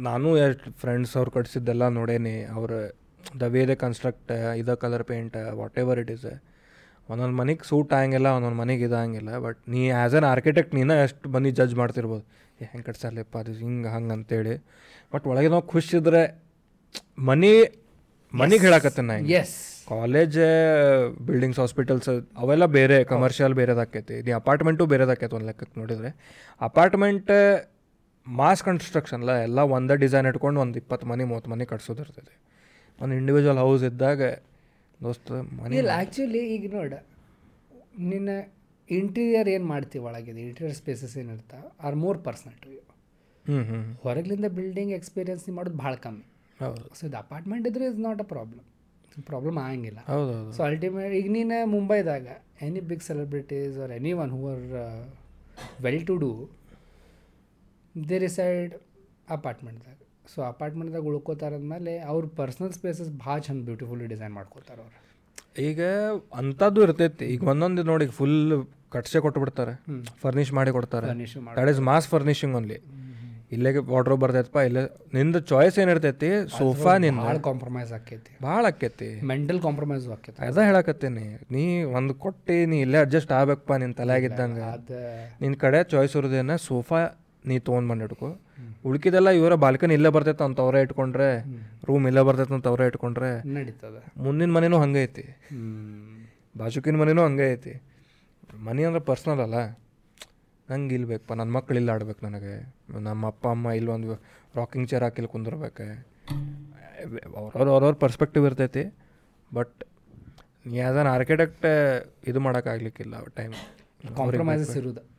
ನಾನು ಎಷ್ಟು ಫ್ರೆಂಡ್ಸ್ ಅವ್ರು ಕಟ್ಸಿದ್ದೆಲ್ಲ ನೋಡೇನಿ ಅವ್ರ ದ ವೇ ದ ಕನ್ಸ್ಟ್ರಕ್ಟ್ ಇದ colour paint whatever it is ಒಂದೊಂದು ಮನೆಗೆ ಸೂಟ್ ಆಗಂಗಿಲ್ಲ ಒಂದೊಂದು ಮನೆಗೆ ಇದಾಗಿಲ್ಲ ಬಟ್ ನೀ ಆ್ಯಸ್ ಅನ್ ಆರ್ಕಿಟೆಕ್ಟ್ ನೀನು ಎಷ್ಟು ಬಂದು ಜಡ್ಜ್ ಮಾಡ್ತಿರ್ಬೋದು. ಏ ಹೆಂಗೆ ಕಟ್ಸಲ್ಲಪ್ಪ ಅದು ಹಿಂಗೆ ಹಂಗೆ ಅಂತೇಳಿ. ಬಟ್ ಒಳಗೆ ನಾವು ಖುಷಿದ್ರೆ ಮನೆ ಮನಿಗೆ ಹೇಳಕತ್ತೇನೆ ನಾ ಹಿಂಗೆ. ಎಸ್ ಕಾಲೇಜ್ ಬಿಲ್ಡಿಂಗ್ಸ್ ಹಾಸ್ಪಿಟಲ್ಸ್ ಅವೆಲ್ಲ ಬೇರೆ ಕಮರ್ಷಿಯಲ್ ಬೇರೆದಾಕೈತಿ ನೀ ಅಪಾರ್ಟ್ಮೆಂಟು ಬೇರೆದಾಕೈತಿ ಒಂದು ಲೆಕ್ಕಕ್ಕೆ ನೋಡಿದರೆ. ಅಪಾರ್ಟ್ಮೆಂಟ್ ಮಾಸ್ ಕನ್ಸ್ಟ್ರಕ್ಷನ್ಲ ಎಲ್ಲ ಒಂದೇ ಡಿಸೈನ್ ಇಟ್ಕೊಂಡು ಒಂದು ಇಪ್ಪತ್ತು ಮನೆ ಮೂವತ್ತು ಮನೆ ಕಟ್ಸೋದಿರ್ತೈತಿ ಒಂದು ಇಂಡಿವಿಜುವಲ್ ಹೌಸ್ ಇದ್ದಾಗ ದೋಸ್ತ ಮನೆ ಇಲ್ಲ ಆ್ಯಕ್ಚುಲಿ ಈಗ ನೋಡ ನಿನ್ನ ಇಂಟೀರಿಯರ್ ಏನು ಮಾಡ್ತೀವಿ ಒಳಗಿದೆ? Interior spaces ಏನಿರ್ತಾವೆ are more personal to you hmm hmm ಹೊರಗಿಂದ ಬಿಲ್ಡಿಂಗ್ ಎಕ್ಸ್ಪೀರಿಯನ್ಸ್ ನೀವು ಮಾಡೋದು ಭಾಳ ಕಮ್ಮಿ. ಹೌದು. ಸೊ ಇದು ಅಪಾರ್ಟ್ಮೆಂಟ್ ಇದ್ರೆ is not a problem problem ಆಗಂಗಿಲ್ಲ. ಹೌದು ಹೌದು ಸೊ ಅಲ್ಟಿಮೇಟ್ ಈಗ ನೀನು ಮುಂಬೈದಾಗ any big celebrities or any one who are well to do they reside ಅಪಾರ್ಟ್ಮೆಂಟ್ದಾಗ so ಅಪಾರ್ಟ್ಮೆಂಟ್ದಾಗ ಉಳ್ಕೋತಾರಂದ್ಮೇಲೆ ಅವ್ರ ಪರ್ಸ್ನಲ್ ಸ್ಪೇಸಸ್ ಭಾಳ ಚಂದ ಬ್ಯೂಟಿಫುಲ್ಲಿ ಡಿಸೈನ್ ಮಾಡ್ಕೊತಾರೆ ಅವ್ರು. ಈಗ ಅಂಥದ್ದು ಇರ್ತೈತಿ. ಈಗ ಒಂದೊಂದು ನೋಡಿ ಫುಲ್ ಕಟ್ಸೆ ಕೊಟ್ಟು ಬಿಡ್ತಾರೆ ಫರ್ನಿಷ್ ಮಾಡಿ ಕೊಡ್ತಾರೆ. Furnish that is mass furnishing only ಇಲ್ಲೇ ವಾರ್ಡ್ರೋಬ್ ಬರ್ತೈತಪ್ಪ ಇಲ್ಲೇ ನಿಂದು ಚಾಯ್ಸ್ ಏನಿರ್ತೈತಿ ಸೋಫಾ ನಿಂದ ಭಾಳ ಕಾಂಪ್ರಮೈಸ್ ಆಕೈತಿ ಭಾಳ ಆಕೈತಿ ಮೆಂಟಲ್ ಕಾಂಪ್ರಮೈಸ್ ಆಕೈತಿ ಅದ ಹೇಳಕತ್ತೀನಿ. ನೀ ಒಂದು ಕೊಟ್ಟಿ ನೀ ಇಲ್ಲೇ ಅಡ್ಜಸ್ಟ್ ಆಗ್ಬೇಕಪ್ಪ ನಿನ್ನ ತಲೆಯಾಗಿದ್ದಂಗೆ ನಿನ್ನ ಕಡೆ ಚಾಯ್ಸ್ ಇರೋದೇನ ಸೋಫಾ ನೀ ತೊಗೊಂಡು ಬಂದು ಉಳ್ಕಿದೆಲ್ಲ ಇವರ ಬಾಲ್ಕನಿ ಇಲ್ಲೇ ಬರ್ತೈತೆ ಅಂತ ಅವರೇ ಇಟ್ಕೊಂಡ್ರೆ ರೂಮ್ ಇಲ್ಲೇ ಬರ್ತೈತೆ ಅಂತ ಅವರೇ ಇಟ್ಕೊಂಡ್ರೆ ನಡೀತದೆ. ಮುಂದಿನ ಮನೆನೂ ಹಂಗೆ ಐತಿ. ಬಾಜುಕಿನ ಮನೆನೂ ಹಂಗೆ ಐತಿ. ಮನೆ ಅಂದ್ರೆ ಪರ್ಸ್ನಲ್ ಅಲ್ಲ. ನಂಗೆ ಇಲ್ಲಿ ಬೇಕಪ್ಪ ನನ್ನ ಮಕ್ಳು ಇಲ್ಲಿ ಆಡ್ಬೇಕು ನನಗೆ. ನಮ್ಮ ಅಪ್ಪ ಅಮ್ಮ ಇಲ್ಲೊಂದು ಒಂದು ರಾಕಿಂಗ್ ಚೇರ್ ಹಾಕಿಲ್ಲಿ ಕುಂದಿರ್ಬೇಕು. ಅವ್ರವ್ರ ಅವ್ರವ್ರ ಪರ್ಸ್ಪೆಕ್ಟಿವ್ ಇರ್ತೈತಿ. ಬಟ್ ನೀ ಆ್ಯಸ್ ಆರ್ಕಿಟೆಕ್ಟ್ ಇದು ಮಾಡೋಕ್ಕಾಗ್ಲಿಕ್ಕಿಲ್ಲ ಟೈಮ್ ಕಾಂಪ್ರಮೈಸಸ್ ಇರೋದು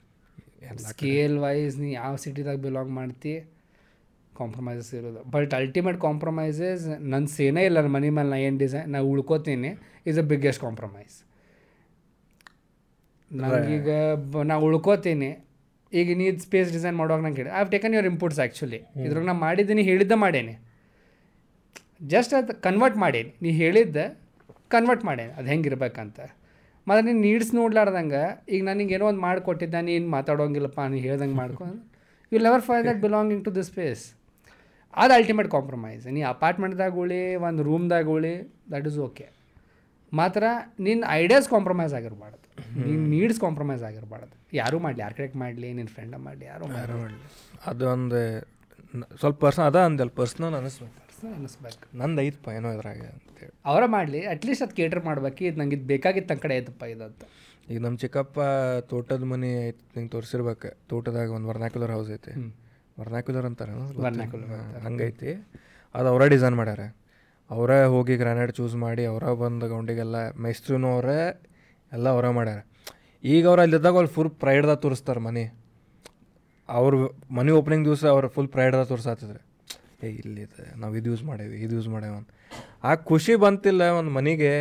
ಸ್ಕೇಲ್ ವೈಸ್ ನೀ ಯಾವ ಸಿಟಿದಾಗ ಬಿಲಾಂಗ್ ಮಾಡ್ತಿ? ಕಾಂಪ್ರಮೈಸಸ್ ಇರೋದು. ಬಟ್ ಅಲ್ಟಿಮೇಟ್ ಕಾಂಪ್ರಮೈಸಸ್ ನನ್ನ ಸೇನೆ ಇಲ್ಲ ನನ್ನ ಮನೆ ಮೇಲೆ ನಾ ಏನು ಡಿಸೈನ್ ನಾ ಉಳ್ಕೋತೀನಿ ಇಸ್ ಅ ಬಿಗ್ಗೆಸ್ಟ್ ಕಾಂಪ್ರಮೈಸ್ ನನಗೀಗ ನಾ ಉಳ್ಕೋತೀನಿ. ಈಗ ನೀ ಸ್ಪೇಸ್ ಡಿಸೈನ್ ಮಾಡುವಾಗ ನಂಗೆ ಹೇಳಿ I have taken your inputs actually ಇದ್ರಾಗ ನಾ ಮಾಡಿದ್ದೀನಿ ಹೇಳಿದ್ದ ಮಾಡೇನಿ. ಜಸ್ಟ್ ಅದು ಕನ್ವರ್ಟ್ ಮಾಡೇನಿ. ನೀ ಹೇಳಿದ್ದೆ ಕನ್ವರ್ಟ್ ಮಾಡೇನಿ. ಅದು ಹೆಂಗಿರ್ಬೇಕಂತ ಮತ್ತು ನೀನು ನೀಡ್ಸ್ ನೋಡ್ಲಾರ್ದಂಗೆ ಈಗ ನನಗೆ ಏನೋ ಒಂದು ಮಾಡಿಕೊಟ್ಟಿದ್ದ ನೀನು ಮಾತಾಡೋಂಗಿಲ್ಲಪ್ಪ ನೀನು ಹೇಳ್ದಂಗೆ ಮಾಡ್ಕೊಂಡು you never feel that belonging to this space ಅದು ಅಲ್ಟಿಮೇಟ್ ಕಾಂಪ್ರಮೈಸ್ ನೀ ಅಪಾರ್ಟ್ಮೆಂಟ್ದಾಗ ಉಳಿ ಒಂದು ರೂಮ್ದಾಗ ಉಳಿ ದಟ್ ಈಸ್ ಓಕೆ ಮಾತ್ರ ನಿನ್ನ ಐಡಿಯಾಸ್ ಕಾಂಪ್ರಮೈಸ್ ಆಗಿರಬಾರ್ದು. ನಿನ್ನ ನೀಡ್ಸ್ ಕಾಂಪ್ರಮೈಸ್ ಆಗಿರಬಾರ್ದು. ಯಾರೂ ಮಾಡಲಿ ಆರ್ಕಿಟೆಕ್ಟ್ ಮಾಡಲಿ ನಿನ್ನ ಫ್ರೆಂಡ ಮಾಡಲಿ ಯಾರು ಮಾಡಲಿ. ಅದೊಂದು ಸ್ವಲ್ಪ ಪರ್ಸನ್ ಅದ ಅಂದಲ್ಲ ಪರ್ಸ್ನಲ್ ಅನಿಸ್ಬೇಕು ಅನ್ನಿಸ್ಬೇಕು. ನಂದು ಐತಪ್ಪ ಏನೋ ಇದ್ರಾಗ. ಅಂತೇಳಿ ಅವರ ಮಾಡಲಿ ಅಟ್ಲೀಸ್ಟ್ ಅದು ಕೇಟರ್ ಮಾಡ್ಬೇಕು. ಇದು ನಂಗೆ ಇದು ಬೇಕಾಗಿತ್ತು ನನ್ನ ಕಡೆ ಐತಪ್ಪ ಇದಂತ ಈಗ ನಮ್ಮ ಚಿಕ್ಕಪ್ಪ ತೋಟದ ಮನೆ ಐತಿ ನಿಂಗೆ ತೋರಿಸಿರ್ಬೇಕು. ತೋಟದಾಗ ಒಂದು ವರ್ನಾಕ್ಯುಲರ್ ಹೌಸ್ ಐತಿ. ವರ್ನಾಕ್ಯುಲರ್ ಅಂತಾರೆ ಹಂಗೈತಿ. ಅದು ಅವರೇ ಡಿಸೈನ್ ಮಾಡ್ಯಾರ. ಅವರೇ ಹೋಗಿ ಗ್ರಾನೈಟ್ ಚೂಸ್ ಮಾಡಿ ಅವರ ಬಂದು ಗೌಂಡಿಗೆಲ್ಲ ಮೇಸ್ತ್ರಿನೂ ಅವರೇ ಎಲ್ಲ ಅವರೇ ಮಾಡ್ಯಾರ. ಈಗ ಅವ್ರು ಅಲ್ಲಿದ್ದಾಗ ಅವ್ರು ಫುಲ್ ಪ್ರೈಡ್ದಾಗ ತೋರಿಸ್ತಾರೆ ಮನೆ. ಅವ್ರ ಮನೆ ಓಪನಿಂಗ್ ದಿವಸ ಅವ್ರು ಫುಲ್ ಪ್ರೈಡ್ದಾಗ ತೋರಿಸಾತಿದ್ರೆ. ಏ ಇಲ್ಲಿದೆ ನಾವು ಇದು ಯೂಸ್ ಮಾಡೇವಿ ಇದು ಯೂಸ್ ಮಾಡೇವಿ ಆ ಖುಷಿ ಬಂತಿಲ್ಲ ಒಂದು ಮನೆಗೆ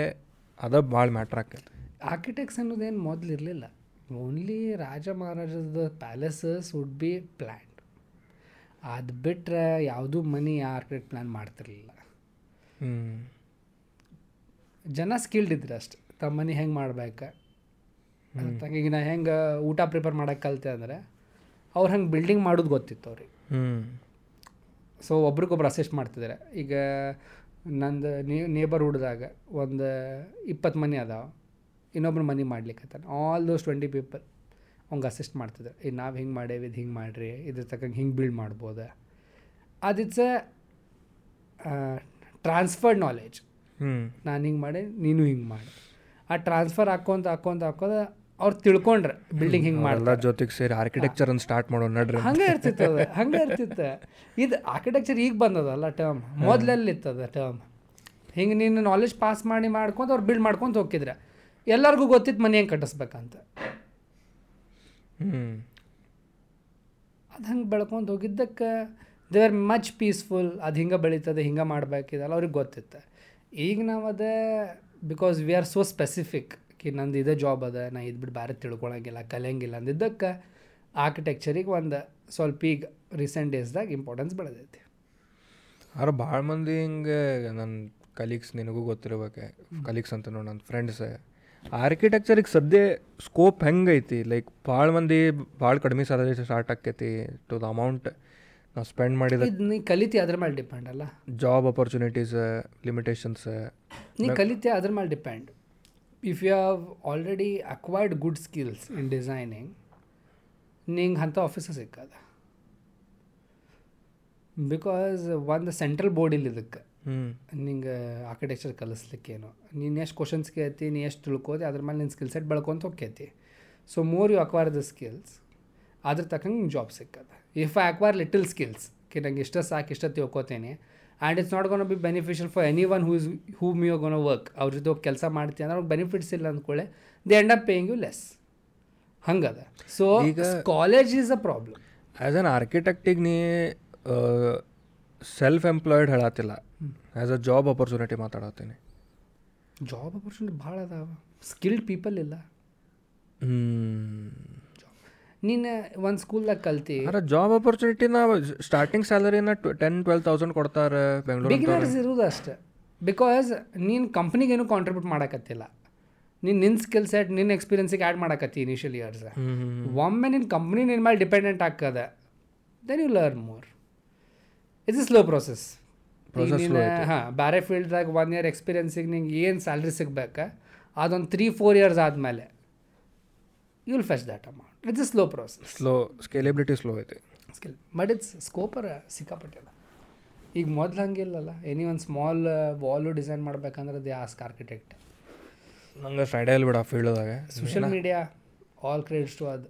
ಅದ ಭಾಳ ಮ್ಯಾಟ್ರ್ ಆಕೈತಿ. ಆರ್ಕಿಟೆಕ್ಸ್ ಅನ್ನೋದೇನು ಮೊದಲು ಇರಲಿಲ್ಲ. ಓನ್ಲಿ ರಾಜ ಮಹಾರಾಜದ ಪ್ಯಾಲೇಸಸ್ ವುಡ್ ಬಿ ಪ್ಲ್ಯಾನ್ ಅದು ಬಿಟ್ಟರೆ ಯಾವುದೂ ಮನಿ ಆರ್ಕಿಟೆಕ್ಟ್ ಪ್ಲ್ಯಾನ್ ಮಾಡ್ತಿರ್ಲಿಲ್ಲ. ಹ್ಞೂ ಜನ ಸ್ಕಿಲ್ಡ್ ಇದ್ರು ಅಷ್ಟೆ. ತಮ್ಮ ಮನೆ ಹೆಂಗೆ ಮಾಡ್ಬೇಕು? ಈಗ ನಾ ಹೆಂಗೆ ಊಟ ಪ್ರಿಪೇರ್ ಮಾಡೋಕ್ಕೆ ಕಲಿತೆ ಅಂದರೆ ಅವ್ರು ಹಂಗೆ ಬಿಲ್ಡಿಂಗ್ ಮಾಡೋದು ಗೊತ್ತಿತ್ತು ಅವ್ರಿಗೆ. ಹ್ಞೂ ಸೊ ಒಬ್ರಿಗೊಬ್ರು ಅಸಿಸ್ಟ್ ಮಾಡ್ತಿದ್ದಾರೆ ಈಗ ನಂದು ನೇಬರ್ಹುಡ್ದಾಗ ಒಂದು ಇಪ್ಪತ್ತು ಮನೆ ಅದಾವ. ಇನ್ನೊಬ್ರು ಮನೆ ಮಾಡ್ಲಿಕ್ಕೆ ಆಲ್ ದೋಸ್ ಟ್ವೆಂಟಿ ಪೀಪಲ್ ಅವಂಗೆ ಅಸಿಸ್ಟ್ ಮಾಡ್ತಿದ್ದಾರೆ ಈಗ ನಾವು ಹಿಂಗೆ ಮಾಡೇವಿ ಇದು ಹಿಂಗೆ ಮಾಡಿರಿ ಇದ್ರ ತಕ್ಕಂಗೆ ಹಿಂಗೆ ಬಿಲ್ಡ್ ಮಾಡ್ಬೋದು. ಅದು ಇಟ್ಸ್ ಅ ಟ್ರಾನ್ಸ್ಫರ್ಡ್ ನಾಲೆಜ್ ಹ್ಞೂ ನಾನು ಹಿಂಗೆ ಮಾಡಿ ನೀನು ಹಿಂಗೆ ಮಾಡಿ. ಆ ಟ್ರಾನ್ಸ್ಫರ್ ಹಾಕ್ಕೊಂತ ಹಾಕ್ಕೊಂತ ಹಾಕೋದ ಅವ್ರು ತಿಳ್ಕೊಂಡ್ರೆ ಬಿಲ್ಡಿಂಗ್ ಹಿಂಗೆ ಮಾಡಲ್ಲ ಜೊತೆಗೆ ಸೇರಿ ಆರ್ಕಿಟೆಕ್ಚರ್ ಅನ್ನು ಸ್ಟಾರ್ಟ್ ಮಾಡೋಣ ನಡ್ರಿ ಹಂಗೆ ಇರ್ತಿತ್ತು ಅದು ಹಂಗೆ ಇರ್ತಿತ್ತು. ಇದು ಆರ್ಕಿಟೆಕ್ಚರ್ ಈಗ ಬಂದದಲ್ಲ ಟರ್ಮ್ ಮೊದಲಲ್ಲಿತ್ತು ಅದು ಟರ್ಮ್ ಹಿಂಗೆ ನೀನು ನಾಲೆಜ್ ಪಾಸ್ ಮಾಡಿ ಮಾಡ್ಕೊಂತ ಅವ್ರು ಬಿಲ್ಡ್ ಮಾಡ್ಕೊಂತ ಹೋಗಿದ್ರೆ ಎಲ್ಲರಿಗೂ ಗೊತ್ತಿತ್ತು ಮನೆ ಹೆಂಗೆ ಕಟ್ಟಿಸ್ಬೇಕಂತ. ಹ್ಞೂ ಅದು ಹಂಗೆ ಬೆಳ್ಕೊಂತ ಹೋಗಿದ್ದಕ್ಕೆ ದೇ ಆರ್ ಮಚ್ ಪೀಸ್ಫುಲ್ ಅದು ಹಿಂಗೆ ಬೆಳೀತದೆ ಹಿಂಗೆ ಮಾಡ್ಬೇಕಿದಲ್ಲ ಅವ್ರಿಗೆ ಗೊತ್ತಿತ್ತು. ಈಗ ನಾವು ಅದೇ because we are so specific ಕಿ ನಂದು ಇದೇ ಜಾಬ್ ಅದ ನಾ ಇದು ಬಿಟ್ಟು ಬೇರೆ ತಿಳ್ಕೊಳಂಗಿಲ್ಲ ಕಲಿಯಂಗಿಲ್ಲ ಅಂದಿದ್ದಕ್ಕೆ ಆರ್ಕಿಟೆಕ್ಚರಿಗೆ ಒಂದು ಸ್ವಲ್ಪ ಈಗ ರೀಸೆಂಟ್ ಡೇಸ್ದಾಗ ಇಂಪಾರ್ಟೆನ್ಸ್ ಬೆಳೆದೈತಿ. ಆದ್ರೆ ಭಾಳ ಮಂದಿ ಹಿಂಗೆ ನನ್ನ ಕಲೀಗ್ಸ್ ನಿನಗೂ ಗೊತ್ತಿರ್ಬೇಕು ಕಲೀಗ್ಸ್ ಅಂತ ನೋಡಿ ನನ್ನ ಫ್ರೆಂಡ್ಸ್ ಆರ್ಕಿಟೆಕ್ಚರಿಗೆ ಸದ್ಯ ಸ್ಕೋಪ್ ಹೆಂಗೈತಿ ಲೈಕ್ ಭಾಳ ಮಂದಿ ಭಾಳ ಕಡಿಮೆ ಸ್ಯಾಲರಿ ಸ್ಟಾರ್ಟ್ ಆಕೈತಿ ಟು ದ ಅಮೌಂಟ್ ನಾವು ಸ್ಪೆಂಡ್ ಮಾಡಿದ ನೀ ಕಲಿತಿ ಅದ್ರ ಮೇಲೆ ಡಿಪೆಂಡ್ ಅಲ್ಲ? ಜಾಬ್ ಅಪರ್ಚುನಿಟೀಸ್ ಲಿಮಿಟೇಷನ್ಸ್ ನೀ ಕಲಿತಿ ಅದ್ರ ಮೇಲೆ depend if you have already acquired good skills in designing ನಿಂಗೆ ಅಂಥ ಆಫೀಸ ಸಿಕ್ಕದ ಬಿಕಾಸ್ ಒಂದು ಸೆಂಟ್ರಲ್ ಬೋರ್ಡ್ ಇಲ್ಲ ಇದಕ್ಕೆ ನಿಂಗೆ ಆರ್ಕಿಟೆಕ್ಚರ್ ಕಲಿಸ್ಲಿಕ್ಕೇನು ನೀನು ಎಷ್ಟು ಕ್ವಶನ್ಸ್ ಕೇಳ್ತಿ ನೀ ಎಷ್ಟು ತಿಳ್ಕೋತಿ ಅದ್ರ ಮೇಲೆ ನಿನ್ನ ಸ್ಕಿಲ್ ಸೆಟ್ ಬೆಳ್ಕೊಂತ ಹೋಗ್ತೈತಿ so more you acquire the skills ಅದ್ರ ತಕ್ಕಂಗೆ job ಸಿಕ್ಕದ if I acquire little skills ಕಿ ನಂಗೆ ಇಷ್ಟ ಸಾಕು ಇಷ್ಟ ತಿಳ್ಕೊತೀನಿ and it's not gonna be beneficial for any one whose who me you gonna work ಅವ್ರ ಜೊತೆ ಹೋಗಿ ಕೆಲಸ ಮಾಡ್ತೀವಿ ಅಂದ್ರೆ ಅವ್ರಿಗೆ ಬೆನಿಫಿಟ್ಸ್ ಇಲ್ಲ ಅಂದ್ಕೊಳ್ಳೆ they end up paying you less ಹಂಗದ. So ಈಗ- college is a problem as an ಆರ್ಕಿಟೆಕ್ಟಿಗೆ ನೀ ಸೆಲ್ಫ್ ಎಂಪ್ಲಾಯ್ಡ್ ಹೇಳತ್ತಿಲ್ಲ ಆ್ಯಸ್ ಅ ಜಾಬ್ ಅಪರ್ಚುನಿಟಿ ಮಾತಾಡತ್ತೀನಿ ಜಾಬ್ ಅಪರ್ಚುನಿಟಿ ಭಾಳ ಅದಾವ. ಸ್ಕಿಲ್ಡ್ ಪೀಪಲ್ ಇಲ್ಲ. ಹ್ಞೂ ನೀನು ಒಂದು ಸ್ಕೂಲ್ದಾಗ ಕಲ್ತಿ. ಅರೆ ಜಾಬ್ ಅಪರ್ಚುನಿಟಿನ ಸ್ಟಾರ್ಟಿಂಗ್ ಸ್ಯಾಲರಿನ ಟೆನ್ ಟ್ವೆಲ್ ತೌಸಂಡ್ ಕೊಡ್ತಾರೆ ಬೆಂಗಳೂರು ಬಿಗಿನರ್ಸ್ ಇರೋದು ಅಷ್ಟೇ. ಬಿಕಾಸ್ ನೀನು ಕಂಪ್ನಿಗೇನು ಕಾಂಟ್ರಿಬ್ಯೂಟ್ ಮಾಡಕತ್ತಿಲ್ಲ. ನೀನು ನಿನ್ನ ಸ್ಕಿಲ್ ಸೆಟ್ ನಿನ್ನ ಎಕ್ಸ್ಪೀರಿಯನ್ಸಿಗೆ ಆ್ಯಡ್ ಮಾಡಕತ್ತಿ ಇನಿಷಿಯಲ್ ಇಯರ್ಸ್ ಒಮ್ಮೆ ನಿನ್ನ ಕಂಪ್ನಿ ನಿನ್ನ ಮೇಲೆ ಡಿಪೆಂಡೆಂಟ್ ಆಗ್ತದ then you learn more it's is slow process ಹಾಂ ಬೇರೆ ಫೀಲ್ಡ್ದಾಗ ಒನ್ ಇಯರ್ ಎಕ್ಸ್ಪೀರಿಯನ್ಸಿಗೆ ನಿಂಗೆ ಏನು ಸ್ಯಾಲ್ರಿ ಸಿಗ್ಬೇಕು ಅದೊಂದು ತ್ರೀ ಫೋರ್ ಇಯರ್ಸ್ ಆದಮೇಲೆ you will fetch that amount it's a slow process slow scalability slow ಐತೆ. ಸ್ಕಿಲ್ ಬಟ್ ಇಟ್ಸ್ ಸ್ಕೋಪರ್ ಸಿಕ್ಕಾಪಟ್ಟೆಲ್ಲ ಈಗ ಮೊದ್ಲು ಹಂಗಿಲ್ಲಲ್ಲ ಎನಿ ಒಂದು ಸ್ಮಾಲ್ ವಾಲು ಡಿಸೈನ್ ಮಾಡ್ಬೇಕಂದ್ರೆ ದೇ ಆಸ್ಕ್ ಆರ್ಕಿಟೆಕ್ಟ್ ನಂಗೆ ಸ್ಟೈಡಲ್ ಬಿಡ ಫೀಲ್ಡ್ದಾಗ social media all credits to ಅದು.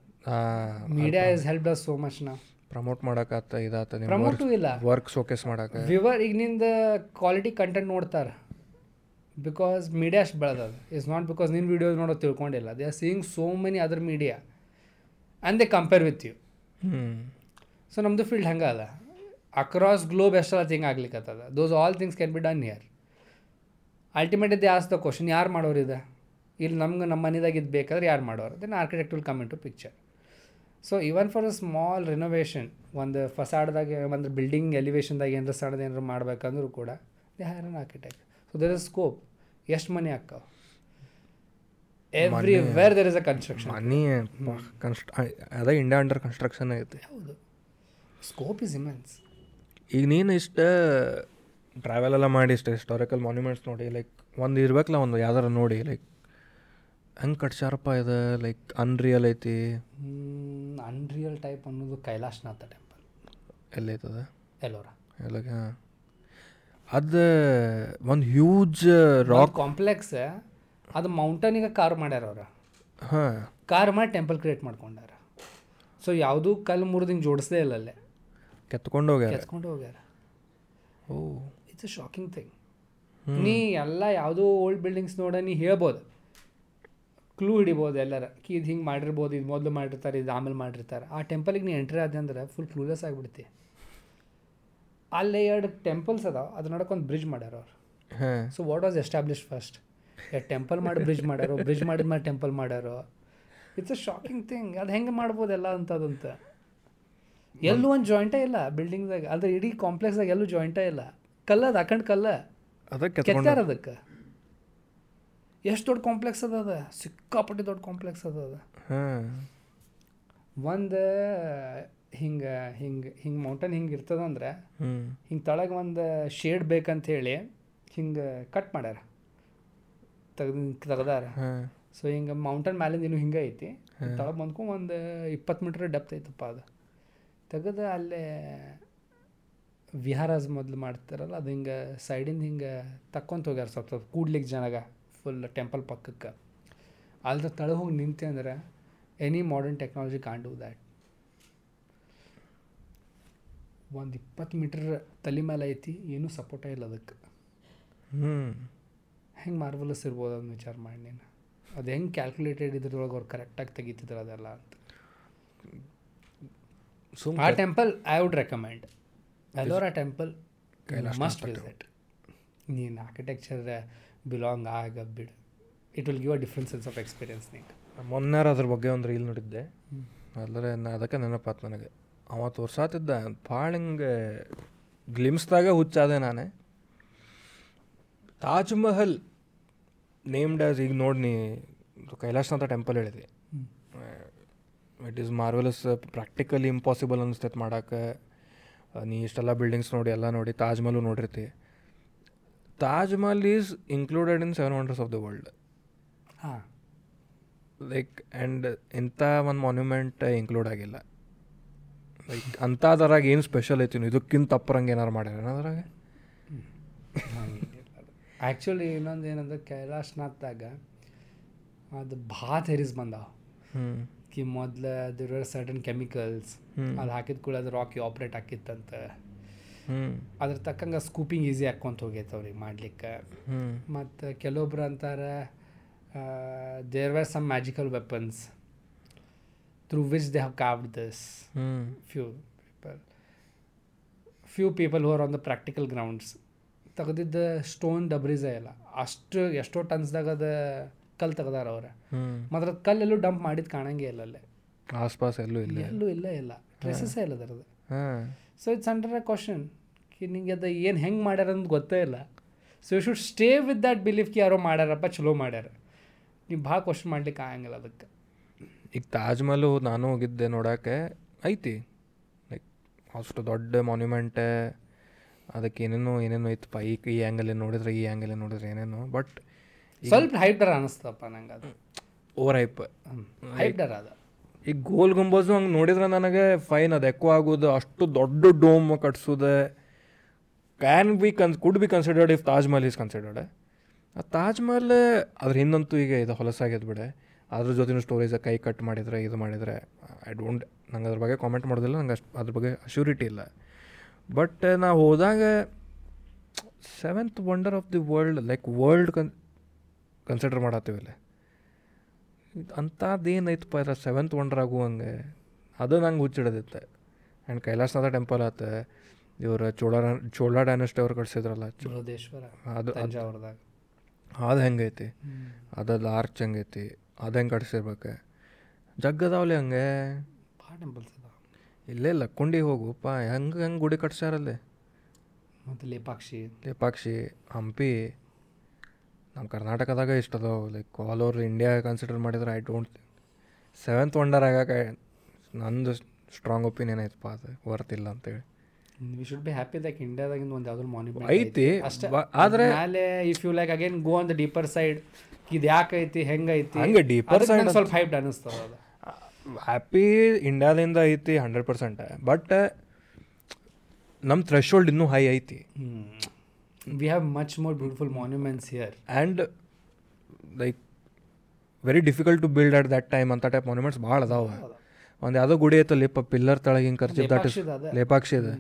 Media is help us so much ನಾ. ಪ್ರಮೋಟ್ ಮಾಡಕತ್ತ ಇದಾತ ಪ್ರಮೋಟು ಇಲ್ಲ. ವರ್ಕ್ ಶೋಕೇಸ್ ಮಾಡಕ್ಕೆ ವಿವರ್ ಈಗ ನಿಂದ ಕ್ವಾಲಿಟಿ ಕಂಟೆಂಟ್ ನೋಡ್ತಾರೆ. ಬಿಕಾಸ್ ಮೀಡಿಯಾ ಅಷ್ಟು ಬೆಳೆದದು. ಇಸ್ ನಾಟ್ ಬಿಕಾಸ್ ನಿನ್ನ ವೀಡಿಯೋಸ್ ನೋಡೋದು ತಿಳ್ಕೊಂಡಿಲ್ಲ. They are seeing so many other media and they compare with you ಹ್ಞೂ ಸೊ ನಮ್ಮದು ಫೀಲ್ಡ್ ಹಂಗೆ ಅದ. ಅಕ್ರಾಸ್ ಗ್ಲೋಬ್ ಎಷ್ಟೆಲ್ಲ thing ಆಗ್ಲಿಕ್ಕತ್ತದ those all things can be done here ultimate they ask the question ಯಾರು ಮಾಡೋರು ಇದೆ? ಇಲ್ಲಿ ನಮ್ಗೆ ನಮ್ಮ ಮನೆದಾಗ ಇದು ಬೇಕಾದ್ರೆ ಯಾರು ಮಾಡೋರು? Then architect will come into picture so even for a small renovation ಒಂದು ಫಸಾಡ್ದಾಗ ಒಂದು ಬಿಲ್ಡಿಂಗ್ ಎಲಿವೇಶನ್ದಾಗ ಏನಾರ ಸಣ್ಣದು ಏನಾರು ಮಾಡ್ಬೇಕಂದ್ರೂ ಕೂಡ they hire an architect so there is scope ಎಷ್ಟು ಮನೆ ಆಕ್ಕಾವ everywhere there is a construction ಮನಿ ಕನ್ಸ್ಟ್ ಅದ ಇಂಡಿಯಾ ಅಂಡರ್ ಕನ್ಸ್ಟ್ರಕ್ಷನ್ ಐತಿ ಹೌದು. ಸ್ಕೋಪ್ ಇಸ್ ಇಮೆನ್ಸ್ ಈಗ ನೀನು ಇಷ್ಟ ಟ್ರಾವೆಲ್ ಎಲ್ಲ ಮಾಡಿ ಇಷ್ಟು ಹಿಸ್ಟೋರಿಕಲ್ ಮಾನ್ಯುಮೆಂಟ್ಸ್ ನೋಡಿ ಲೈಕ್ ಒಂದು ಇರ್ಬೇಕಲ್ಲ ಒಂದು ಯಾವ್ದಾರ ನೋಡಿ ಲೈಕ್ ಹೆಂಗೆ ಕಟ್ಸ್ಯಾರಪ್ಪ ಇದು? ಲೈಕ್ ಅನ್ರಿಯಲ್ ಐತಿ. ಅನ್ರಿಯಲ್ ಟೈಪ್ ಅನ್ನೋದು ಕೈಲಾಶ್ನಾಥ ಟೆಂಪಲ್ ಎಲ್ಲೈತದ? ಎಲ್ಲೋರ. ಎಲ್ಲ ಅದು ಒಂದು ಹ್ಯೂಜ್ ರಾಕ್ ಕಾಂಪ್ಲೆಕ್ಸ್ ಅದು ಮೌಂಟನಿಗೆ ಕಾರ್ ಮಾಡ್ಯಾರ ಅವ್ರ. ಹಾಂ. ಕಾರ್ ಮಾಡಿ ಟೆಂಪಲ್ ಕ್ರಿಯೇಟ್ ಮಾಡ್ಕೊಂಡಾರ. ಸೊ ಯಾವುದೂ ಕಲ್ಲು ಮುರಿದಿಂಗೆ ಜೋಡಿಸದೇ ಇಲ್ಲ ಅಲ್ಲೇ. ಕೆತ್ಕೊಂಡು ಹೋಗ್ಯಾರ. ಕೆತ್ಕೊಂಡು ಹೋಗ್ಯಾರ. Oh. It's a shocking thing ನೀ ಎಲ್ಲ ಯಾವುದೋ ಓಲ್ಡ್ ಬಿಲ್ಡಿಂಗ್ಸ್ ನೋಡ ನೀ ಹೇಳ್ಬೋದು. ಕ್ಲೂ ಹಿಡಿಬೋದು ಎಲ್ಲರ. ಕಿ ಇದು ಹಿಂಗೆ ಮಾಡಿರ್ಬೋದು ಇದು ಮೊದಲು ಮಾಡಿರ್ತಾರೆ ಇದು ಆಮೇಲೆ ಮಾಡಿರ್ತಾರೆ. ಆ ಟೆಂಪಲಿಗೆ ನೀ ಎಂಟ್ರಿ ಆದ ಅಂದ್ರೆ ಫುಲ್ ಕ್ಲೂಲೆಸ್ ಆಗಿಬಿಡ್ತಿ. ಅಲ್ಲೇ ಎರಡು ಟೆಂಪಲ್ಸ್ ಅದಾವ. ಅದ್ರ ನಡಕ್ಕೆ ಒಂದು ಬ್ರಿಡ್ಜ್ ಮಾಡ್ಯಾರ ಅವ್ರು. So what was establish first temple ಮಾಡಿ ಬ್ರಿಡ್ಜ್ ಮಾಡ್ಯಾರೋ ಬ್ರಿಡ್ಜ್ ಮಾಡಿದ ಮೇಲೆ ಟೆಂಪಲ್ ಮಾಡ್ಯಾರೋ ಇಟ್ಸ್ ಅ ಶಾಕಿಂಗ್ ಥಿಂಗ್ ಅದು ಹೆಂಗೆ ಮಾಡ್ಬೋದೆಲ್ಲ ಅಂತದಂತ. ಎಲ್ಲೂ ಒಂದು ಜಾಯಿಂಟೇ ಇಲ್ಲ ಬಿಲ್ಡಿಂಗ್ದಾಗ ಅದ್ರ ಇಡೀ ಕಾಂಪ್ಲೆಕ್ಸ್ದಾಗ ಎಲ್ಲೂ ಜಾಯಿಂಟೇ ಇಲ್ಲ. ಕಲ್ಲ ಅದು ಹಾಕಂಡ್ ಕಲ್ಲ. ಅದಕ್ಕೆ ಕೆತ್ತಾರ ಅದಕ್ಕೆ? ಎಷ್ಟು ದೊಡ್ಡ ಕಾಂಪ್ಲೆಕ್ಸ್ ಅದ ಅದ. ಸಿಕ್ಕಾಪಟ್ಟೆ ದೊಡ್ಡ ಕಾಂಪ್ಲೆಕ್ಸ್ ಅದ ಅದ. ಒಂದು ಹಿಂಗೆ ಹಿಂಗೆ ಹಿಂಗೆ ಮೌಂಟೇನ್ ಹಿಂಗೆ ಇರ್ತದಂದ್ರೆ ಹಿಂಗೆ ತಳಗೆ ಒಂದು ಶೇಡ್ ಬೇಕಂತ ಹೇಳಿ ಹಿಂಗೆ ಕಟ್ ಮಾಡ್ಯಾರ. ತೆಗ್ದು ತೆಗ್ದಾರ ಸೊ ಹಿಂಗೆ ಮೌಂಟನ್ ಮ್ಯಾಲಿಂದ ಏನು ಹಿಂಗೆ ಐತಿ. ತಳ ಬಂದ್ಕೊ ಒಂದು ಇಪ್ಪತ್ತು ಮೀಟ್ರ್ ಡೆಪ್ತ್ ಐತಪ್ಪ ಅದು. ತೆಗೆದು ಅಲ್ಲೇ ವಿಹಾರಾಜ್ ಮೊದಲು ಮಾಡ್ತಾರಲ್ಲ ಅದು ಹಿಂಗೆ ಸೈಡಿಂದ ಹಿಂಗೆ ತಕ್ಕೊಂತ ಹೋಗ್ಯಾರ ಸ್ವಲ್ಪ ಸ್ವಲ್ಪ ಕೂಡ್ಲಿಕ್ಕೆ ಜನಗ ಫುಲ್ ಟೆಂಪಲ್ ಪಕ್ಕಕ್ಕೆ. ಅಲ್ದ ತಳ ಹೋಗಿ ನಿಂತೆ ಅಂದ್ರೆ any modern technology can't do that ಒಂದು ಇಪ್ಪತ್ತು ಮೀಟ್ರ್ ತಲೆ ಮೇಲೆ ಐತಿ ಏನೂ ಸಪೋರ್ಟೇ ಇಲ್ಲ ಅದಕ್ಕೆ ಹ್ಞೂ ಹೆಂಗೆ ಮಾರ್ವಲಸ್ ಇರ್ಬೋದು ಅದನ್ನ ವಿಚಾರ ಮಾಡಿ ನೀನು. ಅದು ಹೆಂಗೆ ಕ್ಯಾಲ್ಕುಲೇಟೆಡ್ ಇದ್ರೊಳಗೆ ಅವ್ರು ಕರೆಕ್ಟಾಗಿ ತೆಗಿತಿದ್ರು ಅದೆಲ್ಲ ಅಂತ. ಸೊ ಆ temple I would recommend Ellora temple must visit ನೀನು ಆರ್ಕಿಟೆಕ್ಚರ್ ಬಿಲಾಂಗ್ ಆಗ ಬಿಡು. It will give a difference sense of experience ನಿಂಗೆ. ಮೊನ್ನೆ ಅದ್ರ ಬಗ್ಗೆ ಒಂದು ರೀಲ್ ನೋಡಿದ್ದೆ. ಆದರೆ ನಾ ಅದಕ್ಕೆ ನೆನಪಾತು ನನಗೆ. ಅವ ತೋರ್ಸಾತಿದ್ದ ಭಾಳ ಹಿಂಗೆ ಗ್ಲಿಮ್ಸ್ದಾಗ ಹುಚ್ಚಾದೆ ನಾನೇ. ತಾಜ್ ಮಹಲ್ ನೇಮ್ಡ್ ಆಸ್ ಈಗ ನೋಡಿ ನೀ ಕೈಲಾಸನಾಥ ಟೆಂಪಲ್ ಹೇಳಿದೆ. It is marvelous practically impossible ಅನಿಸ್ತೈತೆ ಮಾಡೋಕೆ. ನೀ ಇಷ್ಟೆಲ್ಲ ಬಿಲ್ಡಿಂಗ್ಸ್ ನೋಡಿ ಎಲ್ಲ ನೋಡಿ Taj Mahal ನೋಡಿರ್ತಿ. Taj Mahal is included in seven wonders of the world ಹಾಂ. ಲೈಕ್ ಆ್ಯಂಡ್ ಇಂಥ ಒಂದು ಮಾನ್ಯುಮೆಂಟ್ ಇನ್ಕ್ಲೂಡ್ ಆಗಿಲ್ಲ. ಲೈಕ್ ಅಂಥದ್ರಾಗ ಏನು ಸ್ಪೆಷಲ್ ಐತಿ? ನೀವು ಇದಕ್ಕಿಂತ ತಪ್ಪರಂಗೆ ಏನಾರು ಮಾಡ್ಯಾರ ಅದ್ರಾಗ? ಆ್ಯಕ್ಚುಲಿ ಇನ್ನೊಂದು ಏನಂದ್ರೆ ಕೈಲಾಶ್ನಾಥ್ದಾಗ ಅದು ಭಾಳ ಥೆರೀಸ್ ಬಂದಾವ. ಕಿ ಮೊದಲು ಅದ್ರ ಸರ್ಟನ್ ಕೆಮಿಕಲ್ಸ್. ಅದು ಹಾಕಿದ ಕೂಡ ಅದು ರಾಕಿ ಆಪ್ರೇಟ್ ಆಕಿತ್ತಂತ ಹ್ಞೂ ಅದ್ರ ತಕ್ಕಂಗೆ ಸ್ಕೂಪಿಂಗ್ ಈಸಿ ಹಾಕ್ಕೊಂತ ಹೋಗೈತೆ ಅವ್ರಿಗೆ ಮಾಡ್ಲಿಕ್ಕೆ. ಹ್ಞೂ ಮತ್ತು ಕೆಲವೊಬ್ರು ಅಂತಾರೆ there were some magical weapons through which they have carved this few people few people who are on the practical grounds ತೆಗೆದಿದ್ದ stone ಡಬ್ರಿಸೇ ಇಲ್ಲ. ಅಷ್ಟು ಎಷ್ಟೋ ಟನ್ಸ್ದಾಗ ಅದ ಕಲ್ಲು ತೆಗ್ದಾರ ಅವ್ರೆ. ಮಾತ್ರ ಕಲ್ಲೆಲ್ಲೂ ಡಂಪ್ ಮಾಡಿದ್ ಕಾಣಂಗೆ ಇಲ್ಲ ಅಲ್ಲೇ. ಆಸ್ಪಾಸ್ ಎಲ್ಲೂ ಇಲ್ಲ. ಎಲ್ಲೂ ಇಲ್ಲ ಇಲ್ಲ. ಟ್ರೆಸಸ್ಸೇ ಇಲ್ಲ ಅದರದ್ದು. ಹಾಂ. So it's under a question ಕಿ ನಿಂಗೆ ಅದು ಏನು ಹೆಂಗೆ ಮಾಡ್ಯಾರ ಅಂತ ಗೊತ್ತೇ ಇಲ್ಲ. So you should stay with that belief ಕಿ ಯಾರೋ ಮಾಡ್ಯಾರಪ್ಪ ಚಲೋ ಮಾಡ್ಯಾರ. ನೀವು ಭಾಳ ಕ್ವಶನ್ ಮಾಡ್ಲಿಕ್ಕೆ ಆಗಂಗಿಲ್ಲ ಅದಕ್ಕೆ. ಈಗ ತಾಜ್ ಮಹಲ್ ನಾನು ಹೋಗಿದ್ದೆ ನೋಡಕ್ಕೆ ಐತಿ. ಲೈಕ್ ಅಷ್ಟು ದೊಡ್ಡ ಮಾನ್ಯುಮೆಂಟ್ ಅದಕ್ಕೆ ಏನೇನೋ ಏನೇನೋ ಇತ್ತಪ್ಪ ಈ ಈ ಆ್ಯಂಗಲ್ ನೋಡಿದ್ರೆ ಈ ಆ್ಯಂಗಲ್ ನೋಡಿದ್ರೆ ಏನೇನೋ ಬಟ್ ಸ್ವಲ್ಪ ಹೈಪ್ಡರ್ ಅನಿಸ್ತಪ್ಪ ನಂಗೆ ಅದು. ಓವರ್ ಹೈಪ್ ಹೈಪ್ಡರ್ ಅದ. ಈಗ ಗೋಲ್ ಗುಂಬಜು ಹಂಗೆ ನೋಡಿದ್ರೆ ನನಗೆ ಫೈನ್ ಅದು ಎಕ್ಕೋ ಆಗೋದು ಅಷ್ಟು ದೊಡ್ಡ ಡೋಮ್ ಕಟ್ಸೋದು. ಕ್ಯಾನ್ ಬಿ ಕನ್ could be considered if Taj Mahal is considered a Taj Mahal ಅದ್ರ ಹಿಂದಂತೂ ಈಗ ಇದು ಹೊಲಸಾಗ್ಯದ ಬಿಡೆ. ಅದ್ರ ಜೊತೆನೂ ಸ್ಟೋರೇಜ್ ಕೈ ಕಟ್ ಮಾಡಿದರೆ ಇದು ಮಾಡಿದರೆ ಐ ಡೋಂಟ್ ನಂಗೆ ಅದ್ರ ಬಗ್ಗೆ ಕಾಮೆಂಟ್ ಮಾಡೋದಿಲ್ಲ ನಂಗೆ ಅಷ್ಟು ಅದ್ರ ಬಗ್ಗೆ ಅಶ್ಯೂರಿಟಿ ಇಲ್ಲ. ಬಟ್ ನಾವು ಹೋದಾಗ seventh wonder of the world like world ಕನ್ ಕನ್ಸಿಡರ್ ಮಾಡತ್ತೀವಲ್ಲ ಅಂಥದ್ದೇನೈತಪ್ಪ ಇದ್ರ ಸೆವೆಂತ್ ವಂಡರ್ ಆಗುವಂಗೆ ಅದು ನಂಗೆ ಹುಚ್ಚಿಡದಿತ್ತೆ. ಆ್ಯಂಡ್ ಕೈಲಾಸನಾಥ ಟೆಂಪಲ್ ಆತ ಇವರು ಚೋಳ ಚೋಳ ಡೈನಸ್ಟಿ ಅವ್ರು ಕಳ್ಸಿದ್ರಲ್ಲ ಅದು ಅದು ಅದು ಹೆಂಗೈತಿ? ಅದಲ್ಲ ಆರ್ಚ್ ಹೆಂಗೈತಿ? ಅದು ಹೆಂಗೆ ಕಟ್ಸಿರ್ಬೇಕು ಜಗ್ಗದಾವಲಿ ಹಂಗೆ. ಭಾಳ ಟೆಂಪಲ್ಸ್ ಇಲ್ಲೇ ಹೋಗು ಹೋಗುಪ್ಪ ಹೆಂಗೆ ಹೆಂಗೆ ಗುಡಿ ಕಟ್ಸಾರಲ್ಲೇ ಮತ್ತು ಲೇಪಾಕ್ಷಿ. ಲೇಪಾಕ್ಷಿ ಹಂಪಿ. ನಮ್ಮ ಕರ್ನಾಟಕದಾಗ ಇಷ್ಟ ಅದಾವ like all over India consider ಮಾಡಿದ್ರೆ ಐ ಡೋಂಟ್ ಸೆವೆಂತ್ ವಂಡರ್ ಆಗಾಕ ನಂದು ಸ್ಟ್ರಾಂಗ್ ಒಪಿನಿಯನ್ ಐತಪ್ಪ ಅದು ವರ್ತಿಲ್ಲ ಅಂತೇಳಿ. We should be happy like ಇಂಡಿಯಾದಾಗಿಂದ ಒಂದು ಯಾವ್ದಾದ್ರು ಮಾನ್ಯುಮೆಂಟ್ ಐತಿ, ಅಷ್ಟೇ. ಆದರೆ ಆದ್ರೆ- ಮೇಲೆ if you like again go on the deeper side ಇದು ಯಾಕೈತಿ ಹೆಂಗೈತಿ? ಹಂಗೆ ಡೀಪರ್ ಸೈಡ್ ಸ್ವಲ್ಪ ಹೈಪ್ ಅನಿಸ್ತದ ಅದು. ಹ್ಯಾಪಿ ಇಂಡಿಯಾದಿಂದ ಐತಿ ಹಂಡ್ರೆಡ್ ಪರ್ಸೆಂಟ್ ಬಟ್ ನಮ್ಮ ಥ್ರೆಶೋಲ್ಡ್ ಇನ್ನೂ ಹೈ ಐತಿ. We have much more beautiful monuments here and like very difficult to build at that time ಅಂತ ಟೈಪ್ ಮಾನ್ಯುಮೆಂಟ್ಸ್ ಭಾಳ ಅದಾವ. ಒಂದು ಯಾವುದೋ ಗುಡಿ ಐತಲ್ಲ ಲೇಪ ಪಿಲ್ಲರ್ ತೆಳಗೆ ಹಿಂಗೆ ಖರ್ಚು ದಟ್ ಇಸ್. ಲೇಪಾಕ್ಷಿ ಇದೆ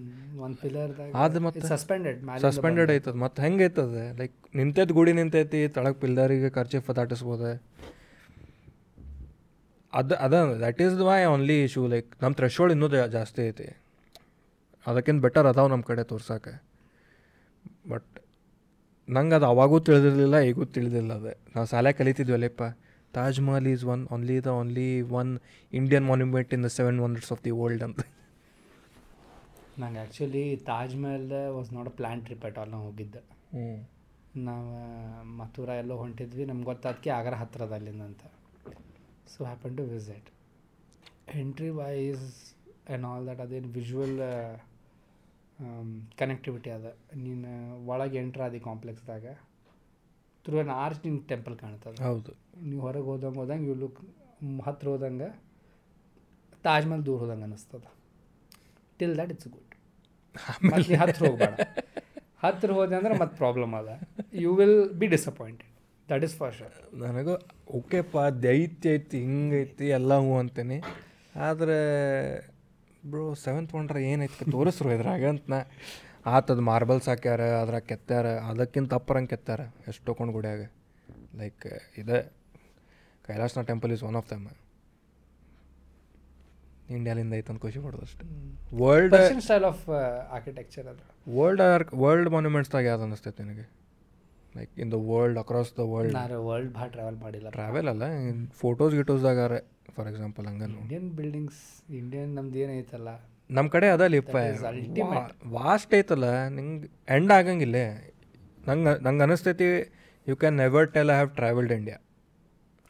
ಅದು ಮತ್ತೆ ಸಸ್ಪೆಂಡೆಡ್ ಸಸ್ಪೆಂಡೆಡ್ ಐತದ. ಮತ್ತೆ ಹೆಂಗೆ ಐತದ? ಲೈಕ್ ನಿಂತೈತೆ ಗುಡಿ ನಿಂತೈತಿ ತಳಗ ಪಿಲ್ಲರಿಗೆ ಖರ್ಚು ದಾಟಿಸ್ಬೋದು. ಅದು ಅದ that is why only issue like ನಮ್ಮ ಥ್ರೆಶೋಲ್ಡ್ ಇನ್ನೂ ಜಾಸ್ತಿ ಐತಿ. ಅದಕ್ಕಿಂತ ಬೆಟರ್ ಅದಾವೆ ನಮ್ಮ ಕಡೆ ತೋರ್ಸಕ್ಕೆ ಬಟ್ ನಂಗೆ ಅದು ಅವಾಗೂ ತಿಳಿದಿರಲಿಲ್ಲ ಈಗೂ ತಿಳಿದಿಲ್ಲ ಅದೇ. ನಾವು ಶಾಲೆ ಕಲಿತಿದ್ವಲ್ಲಪ್ಪ Taj Mahal is one only the only one Indian monument in the seven wonders of the world ಅಂತ. ನಂಗೆ actually Taj Mahal was not a plan trip at all ನಾವು ಹೋಗಿದ್ದೆ. ಹ್ಞೂ ನಾವು ಮಥುರಾ ಎಲ್ಲೋ ಹೊಂಟಿದ್ವಿ ನಮ್ಗೆ ಗೊತ್ತಾದಕ್ಕೆ ಆಗ್ರ ಹತ್ತಿರದ ಅಲ್ಲಿಂದ so happen to visit entry wise and all that ಅದೇನು ವಿಜುವಲ್ ಕನೆಕ್ಟಿವಿಟಿ ಅದ. ನೀನು ಒಳಗೆ ಎಂಟ್ರ್ ಆದಿ ಕಾಂಪ್ಲೆಕ್ಸ್ದಾಗ ಥ್ರೂ ಅನ್ ಆರ್ಚ್ ನಿಂಗೆ ಟೆಂಪಲ್ ಕಾಣ್ತದೆ. ಹೌದು. ನೀವು ಹೊರಗೆ ಹೋದಂಗೆ ಹೋದಂಗೆ ಇವು ಲುಕ್ ಹತ್ರ ಹೋದಂಗೆ ತಾಜ್ ಮಹಲ್ ದೂರ ಹೋದಂಗೆ ಅನ್ನಿಸ್ತದ ಟಿಲ್ ದಟ್ ಇಟ್ಸ್ ಗುಡ್ ಮತ್ತೆ ಹತ್ರ ಹೋಗ್ಬೇಡ. ಹತ್ರ ಹೋದೆ ಅಂದ್ರೆ ಮತ್ತೆ ಪ್ರಾಬ್ಲಮ್ ಅದ. You will be disappointed that is for ನನಗೆ ಓಕೆಪ್ಪ ದೈತ್ಯ ಐತಿ ಹಿಂಗೈತಿ ಎಲ್ಲ ಹೂ ಅಂತೇನೆ. ಆದರೆ ಬ್ರೋ ಸೆವೆಂತ್ ವಂಡ್ರ ಏನೈತಿ ತೋರಿಸ್ರು ಇದ್ರಾಗ ಅಂತ ನಾ. ಆತದ ಮಾರ್ಬಲ್ಸ್ ಹಾಕ್ಯಾರ ಅದ್ರಾಗ ಕೆತ್ತಾರ ಅದಕ್ಕಿಂತ ಅಪ್ಪರಂಗೆ ಕೆತ್ತಾರ ಎಷ್ಟು ತೊಗೊಂಡು ಗುಡಿಯಾಗ. ಲೈಕ್ ಇದೆ. ಕೈಲಾಸನ temple is one of them ಇಂಡಿಯಾಲಿಂದ ಐತೆ ಅಂತ ಖುಷಿ ಪಡೋದು ಅಷ್ಟೇ. ವರ್ಲ್ಡ್ ಸ್ಟೈಲ್ ಆಫ್ ಆರ್ಕಿಟೆಕ್ಚರ್ ಅದು ವರ್ಲ್ಡ್ ಆರ್ ವರ್ಲ್ಡ್ ಮಾನ್ಯುಮೆಂಟ್ಸ್ದಾಗ ಯಾವ್ದು ಅನ್ನಿಸ್ತೈತೆ ನಿನಗೆ? Like in the world across the world ನಾನು ವರ್ಲ್ಡ್ ಭಾಳ ಟ್ರಾವೆಲ್ ಮಾಡಿಲ್ಲ ಟ್ರಾವೆಲ್ ಅಲ್ಲ ಫೋಟೋಸ್ ಗಿಟೋಸ್ದಾಗಾರೆ ಫಾರ್ ಎಕ್ಸಾಂಪಲ್ ಹಂಗ ಇಂಡಿಯನ್ ಬಿಲ್ಡಿಂಗ್ಸ್ ಇಂಡಿಯನ್ ನಮ್ದು ಏನೈತಲ್ಲ ನಮ್ಮ ಕಡೆ ಅದ ಲಿಪ್ಪ. ವಾಸ್ಟ್ ಐತಲ್ಲ ನಿಂಗೆ ಎಂಡ್ ಆಗಂಗಿಲ್ಲ ನಂಗೆ ನಂಗೆ ಅನಿಸ್ತೈತಿ you can never tell I have travelled India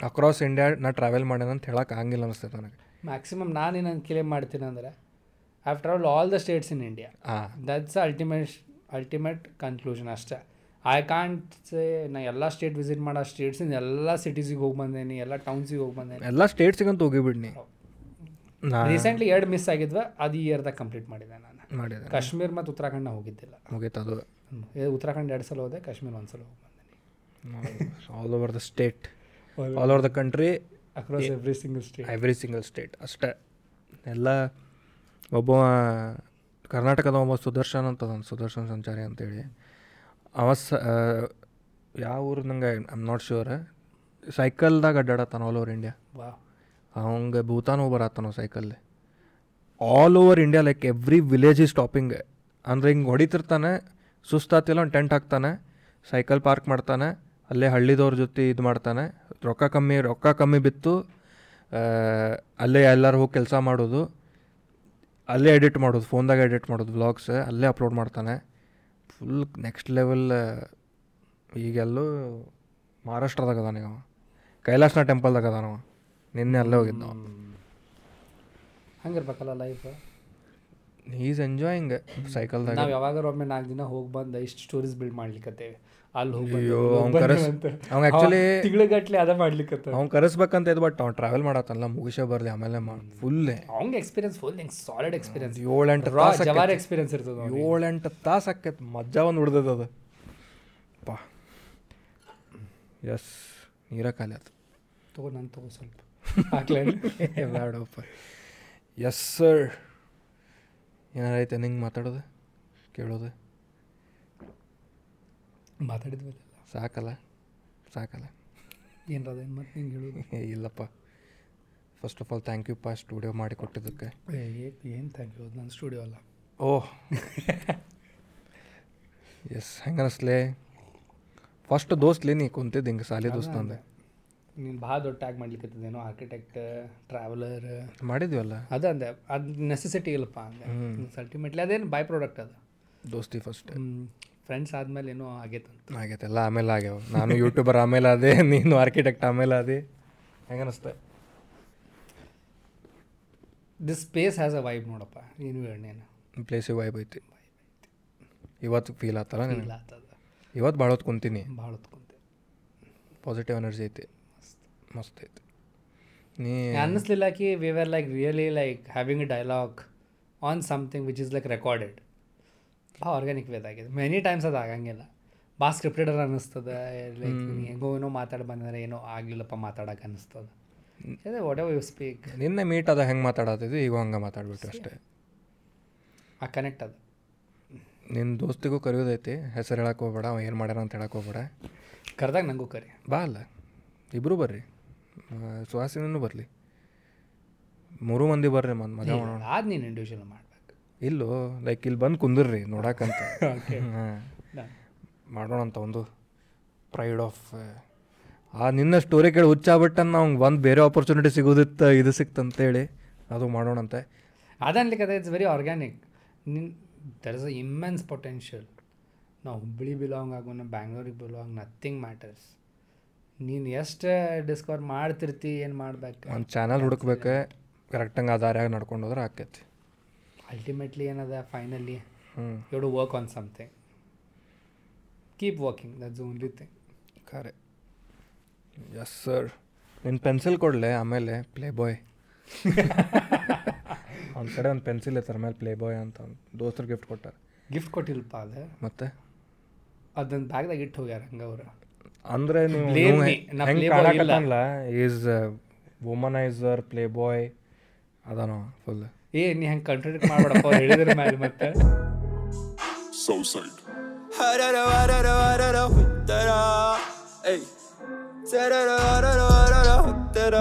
across India ನಾ ಟ್ರಾವೆಲ್ ಮಾಡ್ಯಾನ ಅಂತ ಹೇಳಕ್ಕೆ ಆಗಂಗಿಲ್ಲ ಅನಿಸ್ತೈತೆ ನನಗೆ ಮ್ಯಾಕ್ಸಿಮಮ್ ನಾನು ಏನಂತ ಕ್ಲೇಮ್ ಮಾಡ್ತೀನಿ ಅಂದರೆ I have travel all the states in India that's ultimate ultimate conclusion ಅಷ್ಟೇ ಐ ಕಾಂಟ್ ಸೇ ನಾ ಎಲ್ಲ ಸ್ಟೇಟ್ ವಿಸಿಟ್ ಮಾಡೋ ಸ್ಟೇಟ್ಸಿಂದ ಎಲ್ಲ ಸಿಟೀಸಿಗೆ ಹೋಗಿ ಬಂದೇನಿ ಎಲ್ಲ ಟೌನ್ಸಿಗೆ ಹೋಗಿ ಬಂದೇನಿ. ಎಲ್ಲ ಸ್ಟೇಟ್ಸಿಗಂತ ಹೋಗಿಬಿಡ್ನಿ. ರೀಸೆಂಟ್ಲಿ ಎರಡು ಮಿಸ್ ಆಗಿದ್ವ ಅದು ಈ ಇಯರ್ದಾಗ ಕಂಪ್ಲೀಟ್ ಮಾಡಿದೆ ನಾನು. ಮಾಡಿದೆ. ಕಾಶ್ಮೀರ್ ಮತ್ತು ಉತ್ತರಾಖಂಡ ಹೋಗಿದ್ದಿಲ್ಲ. ಮುಗೀತು ಅದು. ಉತ್ತರಾಖಂಡ್ ಎರಡು ಸಲ ಹೋದೆ ಕಾಶ್ಮೀರ್ ಒಂದು ಸಲ ಹೋಗಿ ಬಂದೇನಿ. All over the state all over the country across every single state every single state ಅಷ್ಟೇ. ಎಲ್ಲ ಒಬ್ಬ ಕರ್ನಾಟಕದ ಒಬ್ಬ ಸುದರ್ಶನ್ ಅಂತ ಸುದರ್ಶನ್ ಸಂಚಾರಿ ಅಂತೇಳಿ. ಅವ ಸ ಯಾವ ಊರು ನಂಗೆ ಆಮ್ ನಾಟ್ ಶ್ಯೂರ್ ಸೈಕಲ್ದಾಗ ಅಡ್ಡಾಡತ್ತಾನ ಆಲ್ ಓವರ್ ಇಂಡಿಯಾ ವಾ. ಅವಂಗೆ ಭೂತಾನು ಬರತ್ತಾನ ಸೈಕಲ್ಲಿ all over India like every village is stopping ಅಂದರೆ ಹಿಂಗೆ ಹೊಡಿತಿರ್ತಾನೆ ಸುಸ್ತಾತಿಲ್ಲ ಒಂದು ಟೆಂಟ್ ಹಾಕ್ತಾನೆ ಸೈಕಲ್ ಪಾರ್ಕ್ ಮಾಡ್ತಾನೆ ಅಲ್ಲೇ ಹಳ್ಳಿದವ್ರ ಜೊತೆ ಇದು ಮಾಡ್ತಾನೆ ರೊಕ್ಕ ಕಮ್ಮಿ ರೊಕ್ಕ ಕಮ್ಮಿ ಬಿತ್ತು ಅಲ್ಲೇ ಎಲ್ಲರೂ ಹೋಗಿ ಕೆಲಸ ಮಾಡೋದು ಅಲ್ಲೇ ಎಡಿಟ್ ಮಾಡೋದು ಫೋನ್ದಾಗ ಎಡಿಟ್ ಮಾಡೋದು ವ್ಲಾಗ್ಸ್ ಅಲ್ಲೇ ಅಪ್ಲೋಡ್ ಮಾಡ್ತಾನೆ. ಫುಲ್ ನೆಕ್ಸ್ಟ್ ಲೆವೆಲ್ ಈಗೆಲ್ಲೂ ಮಹಾರಾಷ್ಟ್ರದಾಗ ಅದಾನ ಇವ. ಕೈಲಾಸನ ಟೆಂಪಲ್ದಾಗ ಅದಾನ ನಿನ್ನೆ ಅಲ್ಲೇ ಹೋಗಿದ್ದ ಹಂಗಿರ್ಬೇಕಲ್ಲ ಲೈಫ್ ಈಸ್ ಎಂಜಾಯಿಂಗ್ ಸೈಕಲ್ದಾಗ ನಾವು ಯಾವಾಗ ಒಮ್ಮೆ ನಾಲ್ಕು ದಿನ ಹೋಗಿ ಬಂದು ಇಷ್ಟು ಸ್ಟೋರೀಸ್ ಬಿಲ್ಡ್ ಮಾಡ್ಲಿಕ್ಕತ್ತೇವೆ ಅಲ್ಲಿ ಅವ್ನ್ actually- ತಿಂಗಳಗಟ್ಲೆ ಅದ ಮಾಡ್ಲಿಕ್ಕೆ ಅವ್ನು ಕರೆಸ್ಬೇಕಂತ ಇದು ಬಟ್ ಅವ್ನು ಟ್ರಾವೆಲ್ ಮಾಡತ್ತಲ್ಲ ಮುಗಿಸೇ ಬರಲಿ ಆಮೇಲೆ ಫುಲ್ ಅವ್ನಿಗೆ ಎಕ್ಸ್ಪೀರಿಯನ್ಸ್ ಫುಲ್ ಹಿಂಗೆ ಸಾಲಿಡ್ ಎಕ್ಸ್ಪೀರಿಯನ್ಸ್ ಏಳೆಂಟು ಎಂಟು ತಾಸು ಜವಾರ್ ಎಕ್ಸ್ಪೀರಿಯನ್ಸ್ ಇರ್ತದ. ಏಳೆಂಟು ತಾಸು ಆಕೈತೆ ಮಜಾ ಒಂದು ಉಳ್ದದ ಅದು. ಪಾ. ಎಸ್ ನೀರ ಖಾಲಿ ಆಯ್ತು ತಗೋ ನಾನು ತಗೋ ಸ್ವಲ್ಪ. ಬೇಡಪ್ಪ ಎಸ್ ಸರ್. ಏನಾರೈತೆ ನಿಂಗೆ ಮಾತಾಡೋದು ಕೇಳೋದು? ಮಾತಾಡಿದ್ವಲ್ಲ. ಸಾಕಲ್ಲ ಸಾಕಲ್ಲ. ಏನರ ಏನು ಮತ್ತೆ ನಿಂಗೆ ಹೇಳೋದು ಇಲ್ಲಪ್ಪ. First of all thank you ಪಾ ಸ್ಟುಡಿಯೋ ಮಾಡಿ ಕೊಟ್ಟಿದ್ದಕ್ಕೆ. ಏನು ಥ್ಯಾಂಕ್ ಯು ನನ್ನ ಸ್ಟುಡಿಯೋ ಅಲ್ಲ. ಓಹ್. ಎಸ್ ಹೆಂಗೆ ಅನಿಸ್ಲೇ ಫಸ್ಟ್ ದೋಸ್ತ್ಲಿ ನೀ ಕುಂತಿದ್ದು ಹಿಂಗೆ ಸಾಲಿ ದೋಸ್ತ ಅಂದೆ ನೀನು ಭಾಳ ದೊಡ್ಡ ಟ್ಯಾಗ್ ಮಾಡ್ಲಿಕ್ಕತ್ತದೇನೋ ಆರ್ಕಿಟೆಕ್ಟ್ ಟ್ರಾವೆಲರ್ ಮಾಡಿದ್ವಲ್ಲ? ಅದ ಅಂದೆ ಅದು ನೆಸೆಸಿಟಿ ಇಲ್ಲಪ್ಪ ಅಂದೆ. ಅಲ್ಟಿಮೇಟ್ಲಿ ಅದೇನು ಬೈ ಪ್ರಾಡಕ್ಟ್ ಅದು. ದೋಸ್ತಿ ಫಸ್ಟ್ ಫ್ರೆಂಡ್ಸ್ ಆದಮೇಲೆ ಏನೋ ಆಗೈತಂತ ಆಗೈತೆ ಎಲ್ಲ ಆಮೇಲೆ ಆಗ್ಯಾವ. ನಾನು ಯೂಟ್ಯೂಬರ್ ಆಮೇಲೆ ಅದೇ ನೀನು ಆರ್ಕಿಟೆಕ್ಟ್ ಆಮೇಲೆ ಅದೇ ಹೆಂಗೆ ಅನಿಸ್ತೆ? This space has a vibe ನೋಡಪ್ಪ ಏನು ಹೇಳೇನು ಪ್ಲೇಸಿಗೆ ವೈಬ್ ಐತಿ. ಇವತ್ತು ಫೀಲ್ ಆತಲ್ಲ ಫೀಲ್ ಆತದ ಇವತ್ತು ಭಾಳ ಹೊತ್ತು ಕುಂತೀನಿ. ಭಾಳ ಹೊತ್ತು ಕುಂತೀನಿ ಪಾಸಿಟಿವ್ ಎನರ್ಜಿ ಐತಿ. ಮಸ್ತ್ ಮಸ್ತ್ ಐತಿ. ನೀ ಅನ್ನಿಸ್ಲಿಲ್ಲ ಕಿ we are like really like having dialogue on something which is like recorded ಭಾಳ ಆರ್ಗ್ಯಾನಿಕ್ ವೇದ ಆಗಿದೆ. ಮೆನಿ ಟೈಮ್ಸ್ ಅದು ಆಗಂಗಿಲ್ಲ. ಭಾಳ ಸ್ಕ್ರಿಪ್ಟೆಡರ್ ಅನ್ನಿಸ್ತದೆ. ಲೈಕ್ ಹೆಂಗೋ ಏನೋ ಮಾತಾಡಿ ಬಂದರೆ ಏನೋ ಆಗಲಿಲ್ಲಪ್ಪ ಮಾತಾಡೋಕೆ ಅನ್ನಿಸ್ತದೆ. ಅದೇ ವಾಟ್ ಎವರ್ ಯು ಸ್ಪೀಕ್ ನಿನ್ನೆ ಮೀಟ್ ಅದ ಹೆಂಗೆ ಮಾತಾಡತ್ತಿದ್ವಿ ಈಗ ಹಂಗೆ ಮಾತಾಡ್ಬಿಟ್ಟು ಅಷ್ಟೇ. ಆ ಕನೆಕ್ಟ್ ಅದು. ನಿನ್ನ ದೋಸ್ತಿಗೂ ಕರೆಯೋದೈತಿ. ಹೆಸರು ಹೇಳಕ್ಕೆ ಹೋಗ್ಬೇಡ ಅವ ಏನು ಮಾಡ್ಯಾರ ಅಂತ ಹೇಳಕ್ಕೆ ಹೋಗ್ಬೇಡ. ಕರೆದಾಗ ನನಗೂ ಕರಿ. ಬಾ ಅಲ್ಲ. ಇಬ್ಬರು ಬರ್ರಿ. ಸುಹಾಸಿನೂ ಬರಲಿ. ಮೂರು ಮಂದಿ ಬರ್ರಿ ಮನ್ ಮಜಾ ಮಾಡೋಣ. ಅದು ನೀನು ಇಂಡಿವಿಜುವಲ್ ಮಾಡ್ಬೇಕು ಇಲ್ಲೋ ಲೈಕ್ ಇಲ್ಲಿ ಬಂದು ಕುಂದಿರ್ರಿ ನೋಡಕ್ಕಂತ ಮಾಡೋಣ ಅಂತ ಒಂದು ಪ್ರೈಡ್ ಆಫ್ ಆ ನಿನ್ನ ಸ್ಟೋರಿ ಕೇಳಿ ಹುಚ್ಚಾಬಿಟ್ಟ ನಾವು ಒಂದು ಬೇರೆ ಆಪರ್ಚುನಿಟಿ ಸಿಗೋದಿತ್ತು ಇದು ಸಿಕ್ತಂತೇಳಿ ಅದು ಮಾಡೋಣಂತೆ. ಅದನ್ಲಿಕ್ಕೆ ಅದೇ ಇಟ್ಸ್ ವೆರಿ ಆರ್ಗ್ಯಾನಿಕ್ ನಿನ್ there is a immense potential ನಾವು ಹುಬ್ಬಳ್ಳಿ ಬಿಲಾಂಗ್ ಆಗೋಣ ನಾವು ಬ್ಯಾಂಗ್ಳೂರಿಗೆ ಬಿಲಾಂಗ್ ನಥಿಂಗ್ ಮ್ಯಾಟರ್ಸ್ ನೀನು ಎಷ್ಟು ಡಿಸ್ಕವರ್ ಮಾಡ್ತಿರ್ತಿ ಏನು ಮಾಡ್ಬೇಕು? ಒಂದು ಚಾನಲ್ ಹುಡುಕ್ಬೇಕು ಕರೆಕ್ಟಂಗೆ ಆ ದಾರ್ಯಾಗ ನಡ್ಕೊಂಡು ಹೋದ್ರೆ ಆಕೈತಿ. ಅಲ್ಟಿಮೇಟ್ಲಿ ಏನದ? ಫೈನಲಿ ಹ್ಞೂ you work on something keep working that's only thing ಖರೆ ಎಸ್ ಸರ್ ನಿನ್ನ ಪೆನ್ಸಿಲ್ ಕೊಡಲೆ ಆಮೇಲೆ ಪ್ಲೇ ಬಾಯ್ ಒಂದು ಕಡೆ ಒಂದು ಪೆನ್ಸಿಲ್ ಇರ್ತಾರೆ ಮೇಲೆ ಪ್ಲೇ ಬಾಯ್ ಅಂತ ಒಂದು ದೋಸ್ತರು ಗಿಫ್ಟ್ ಕೊಟ್ಟಾರೆ. ಗಿಫ್ಟ್ ಕೊಟ್ಟಿಲ್ಲಪ್ಪ ಅದು? ಮತ್ತೆ? ಅದನ್ನ ಬ್ಯಾಗ್ದಾಗ ಇಟ್ಟು ಹೋಗ್ಯಾರ ಹಂಗೆ ಅವ್ರು. ಅಂದರೆ ನೀವು ಈಸ್ ವುಮನೈಸರ್ ಪ್ಲೇ ಬಾಯ್ ಅದಾನೋ ಫುಲ್ ಏ ನೀ ಹಂಗೆ ಕಂಟ್ರೋಲ್ ಮಾಡ್ಬೇಡಪ್ಪ ಅವ್ರು ಹೇಳಿದ್ರ ಮೇಲೆ ಮತ್ತೆ. Southside. ಹರರ ವರರ ವರರ ಹುತ್ತರ. ಏಯ್. ಸರರ ವರರ ವರರ ಹುತ್ತರ.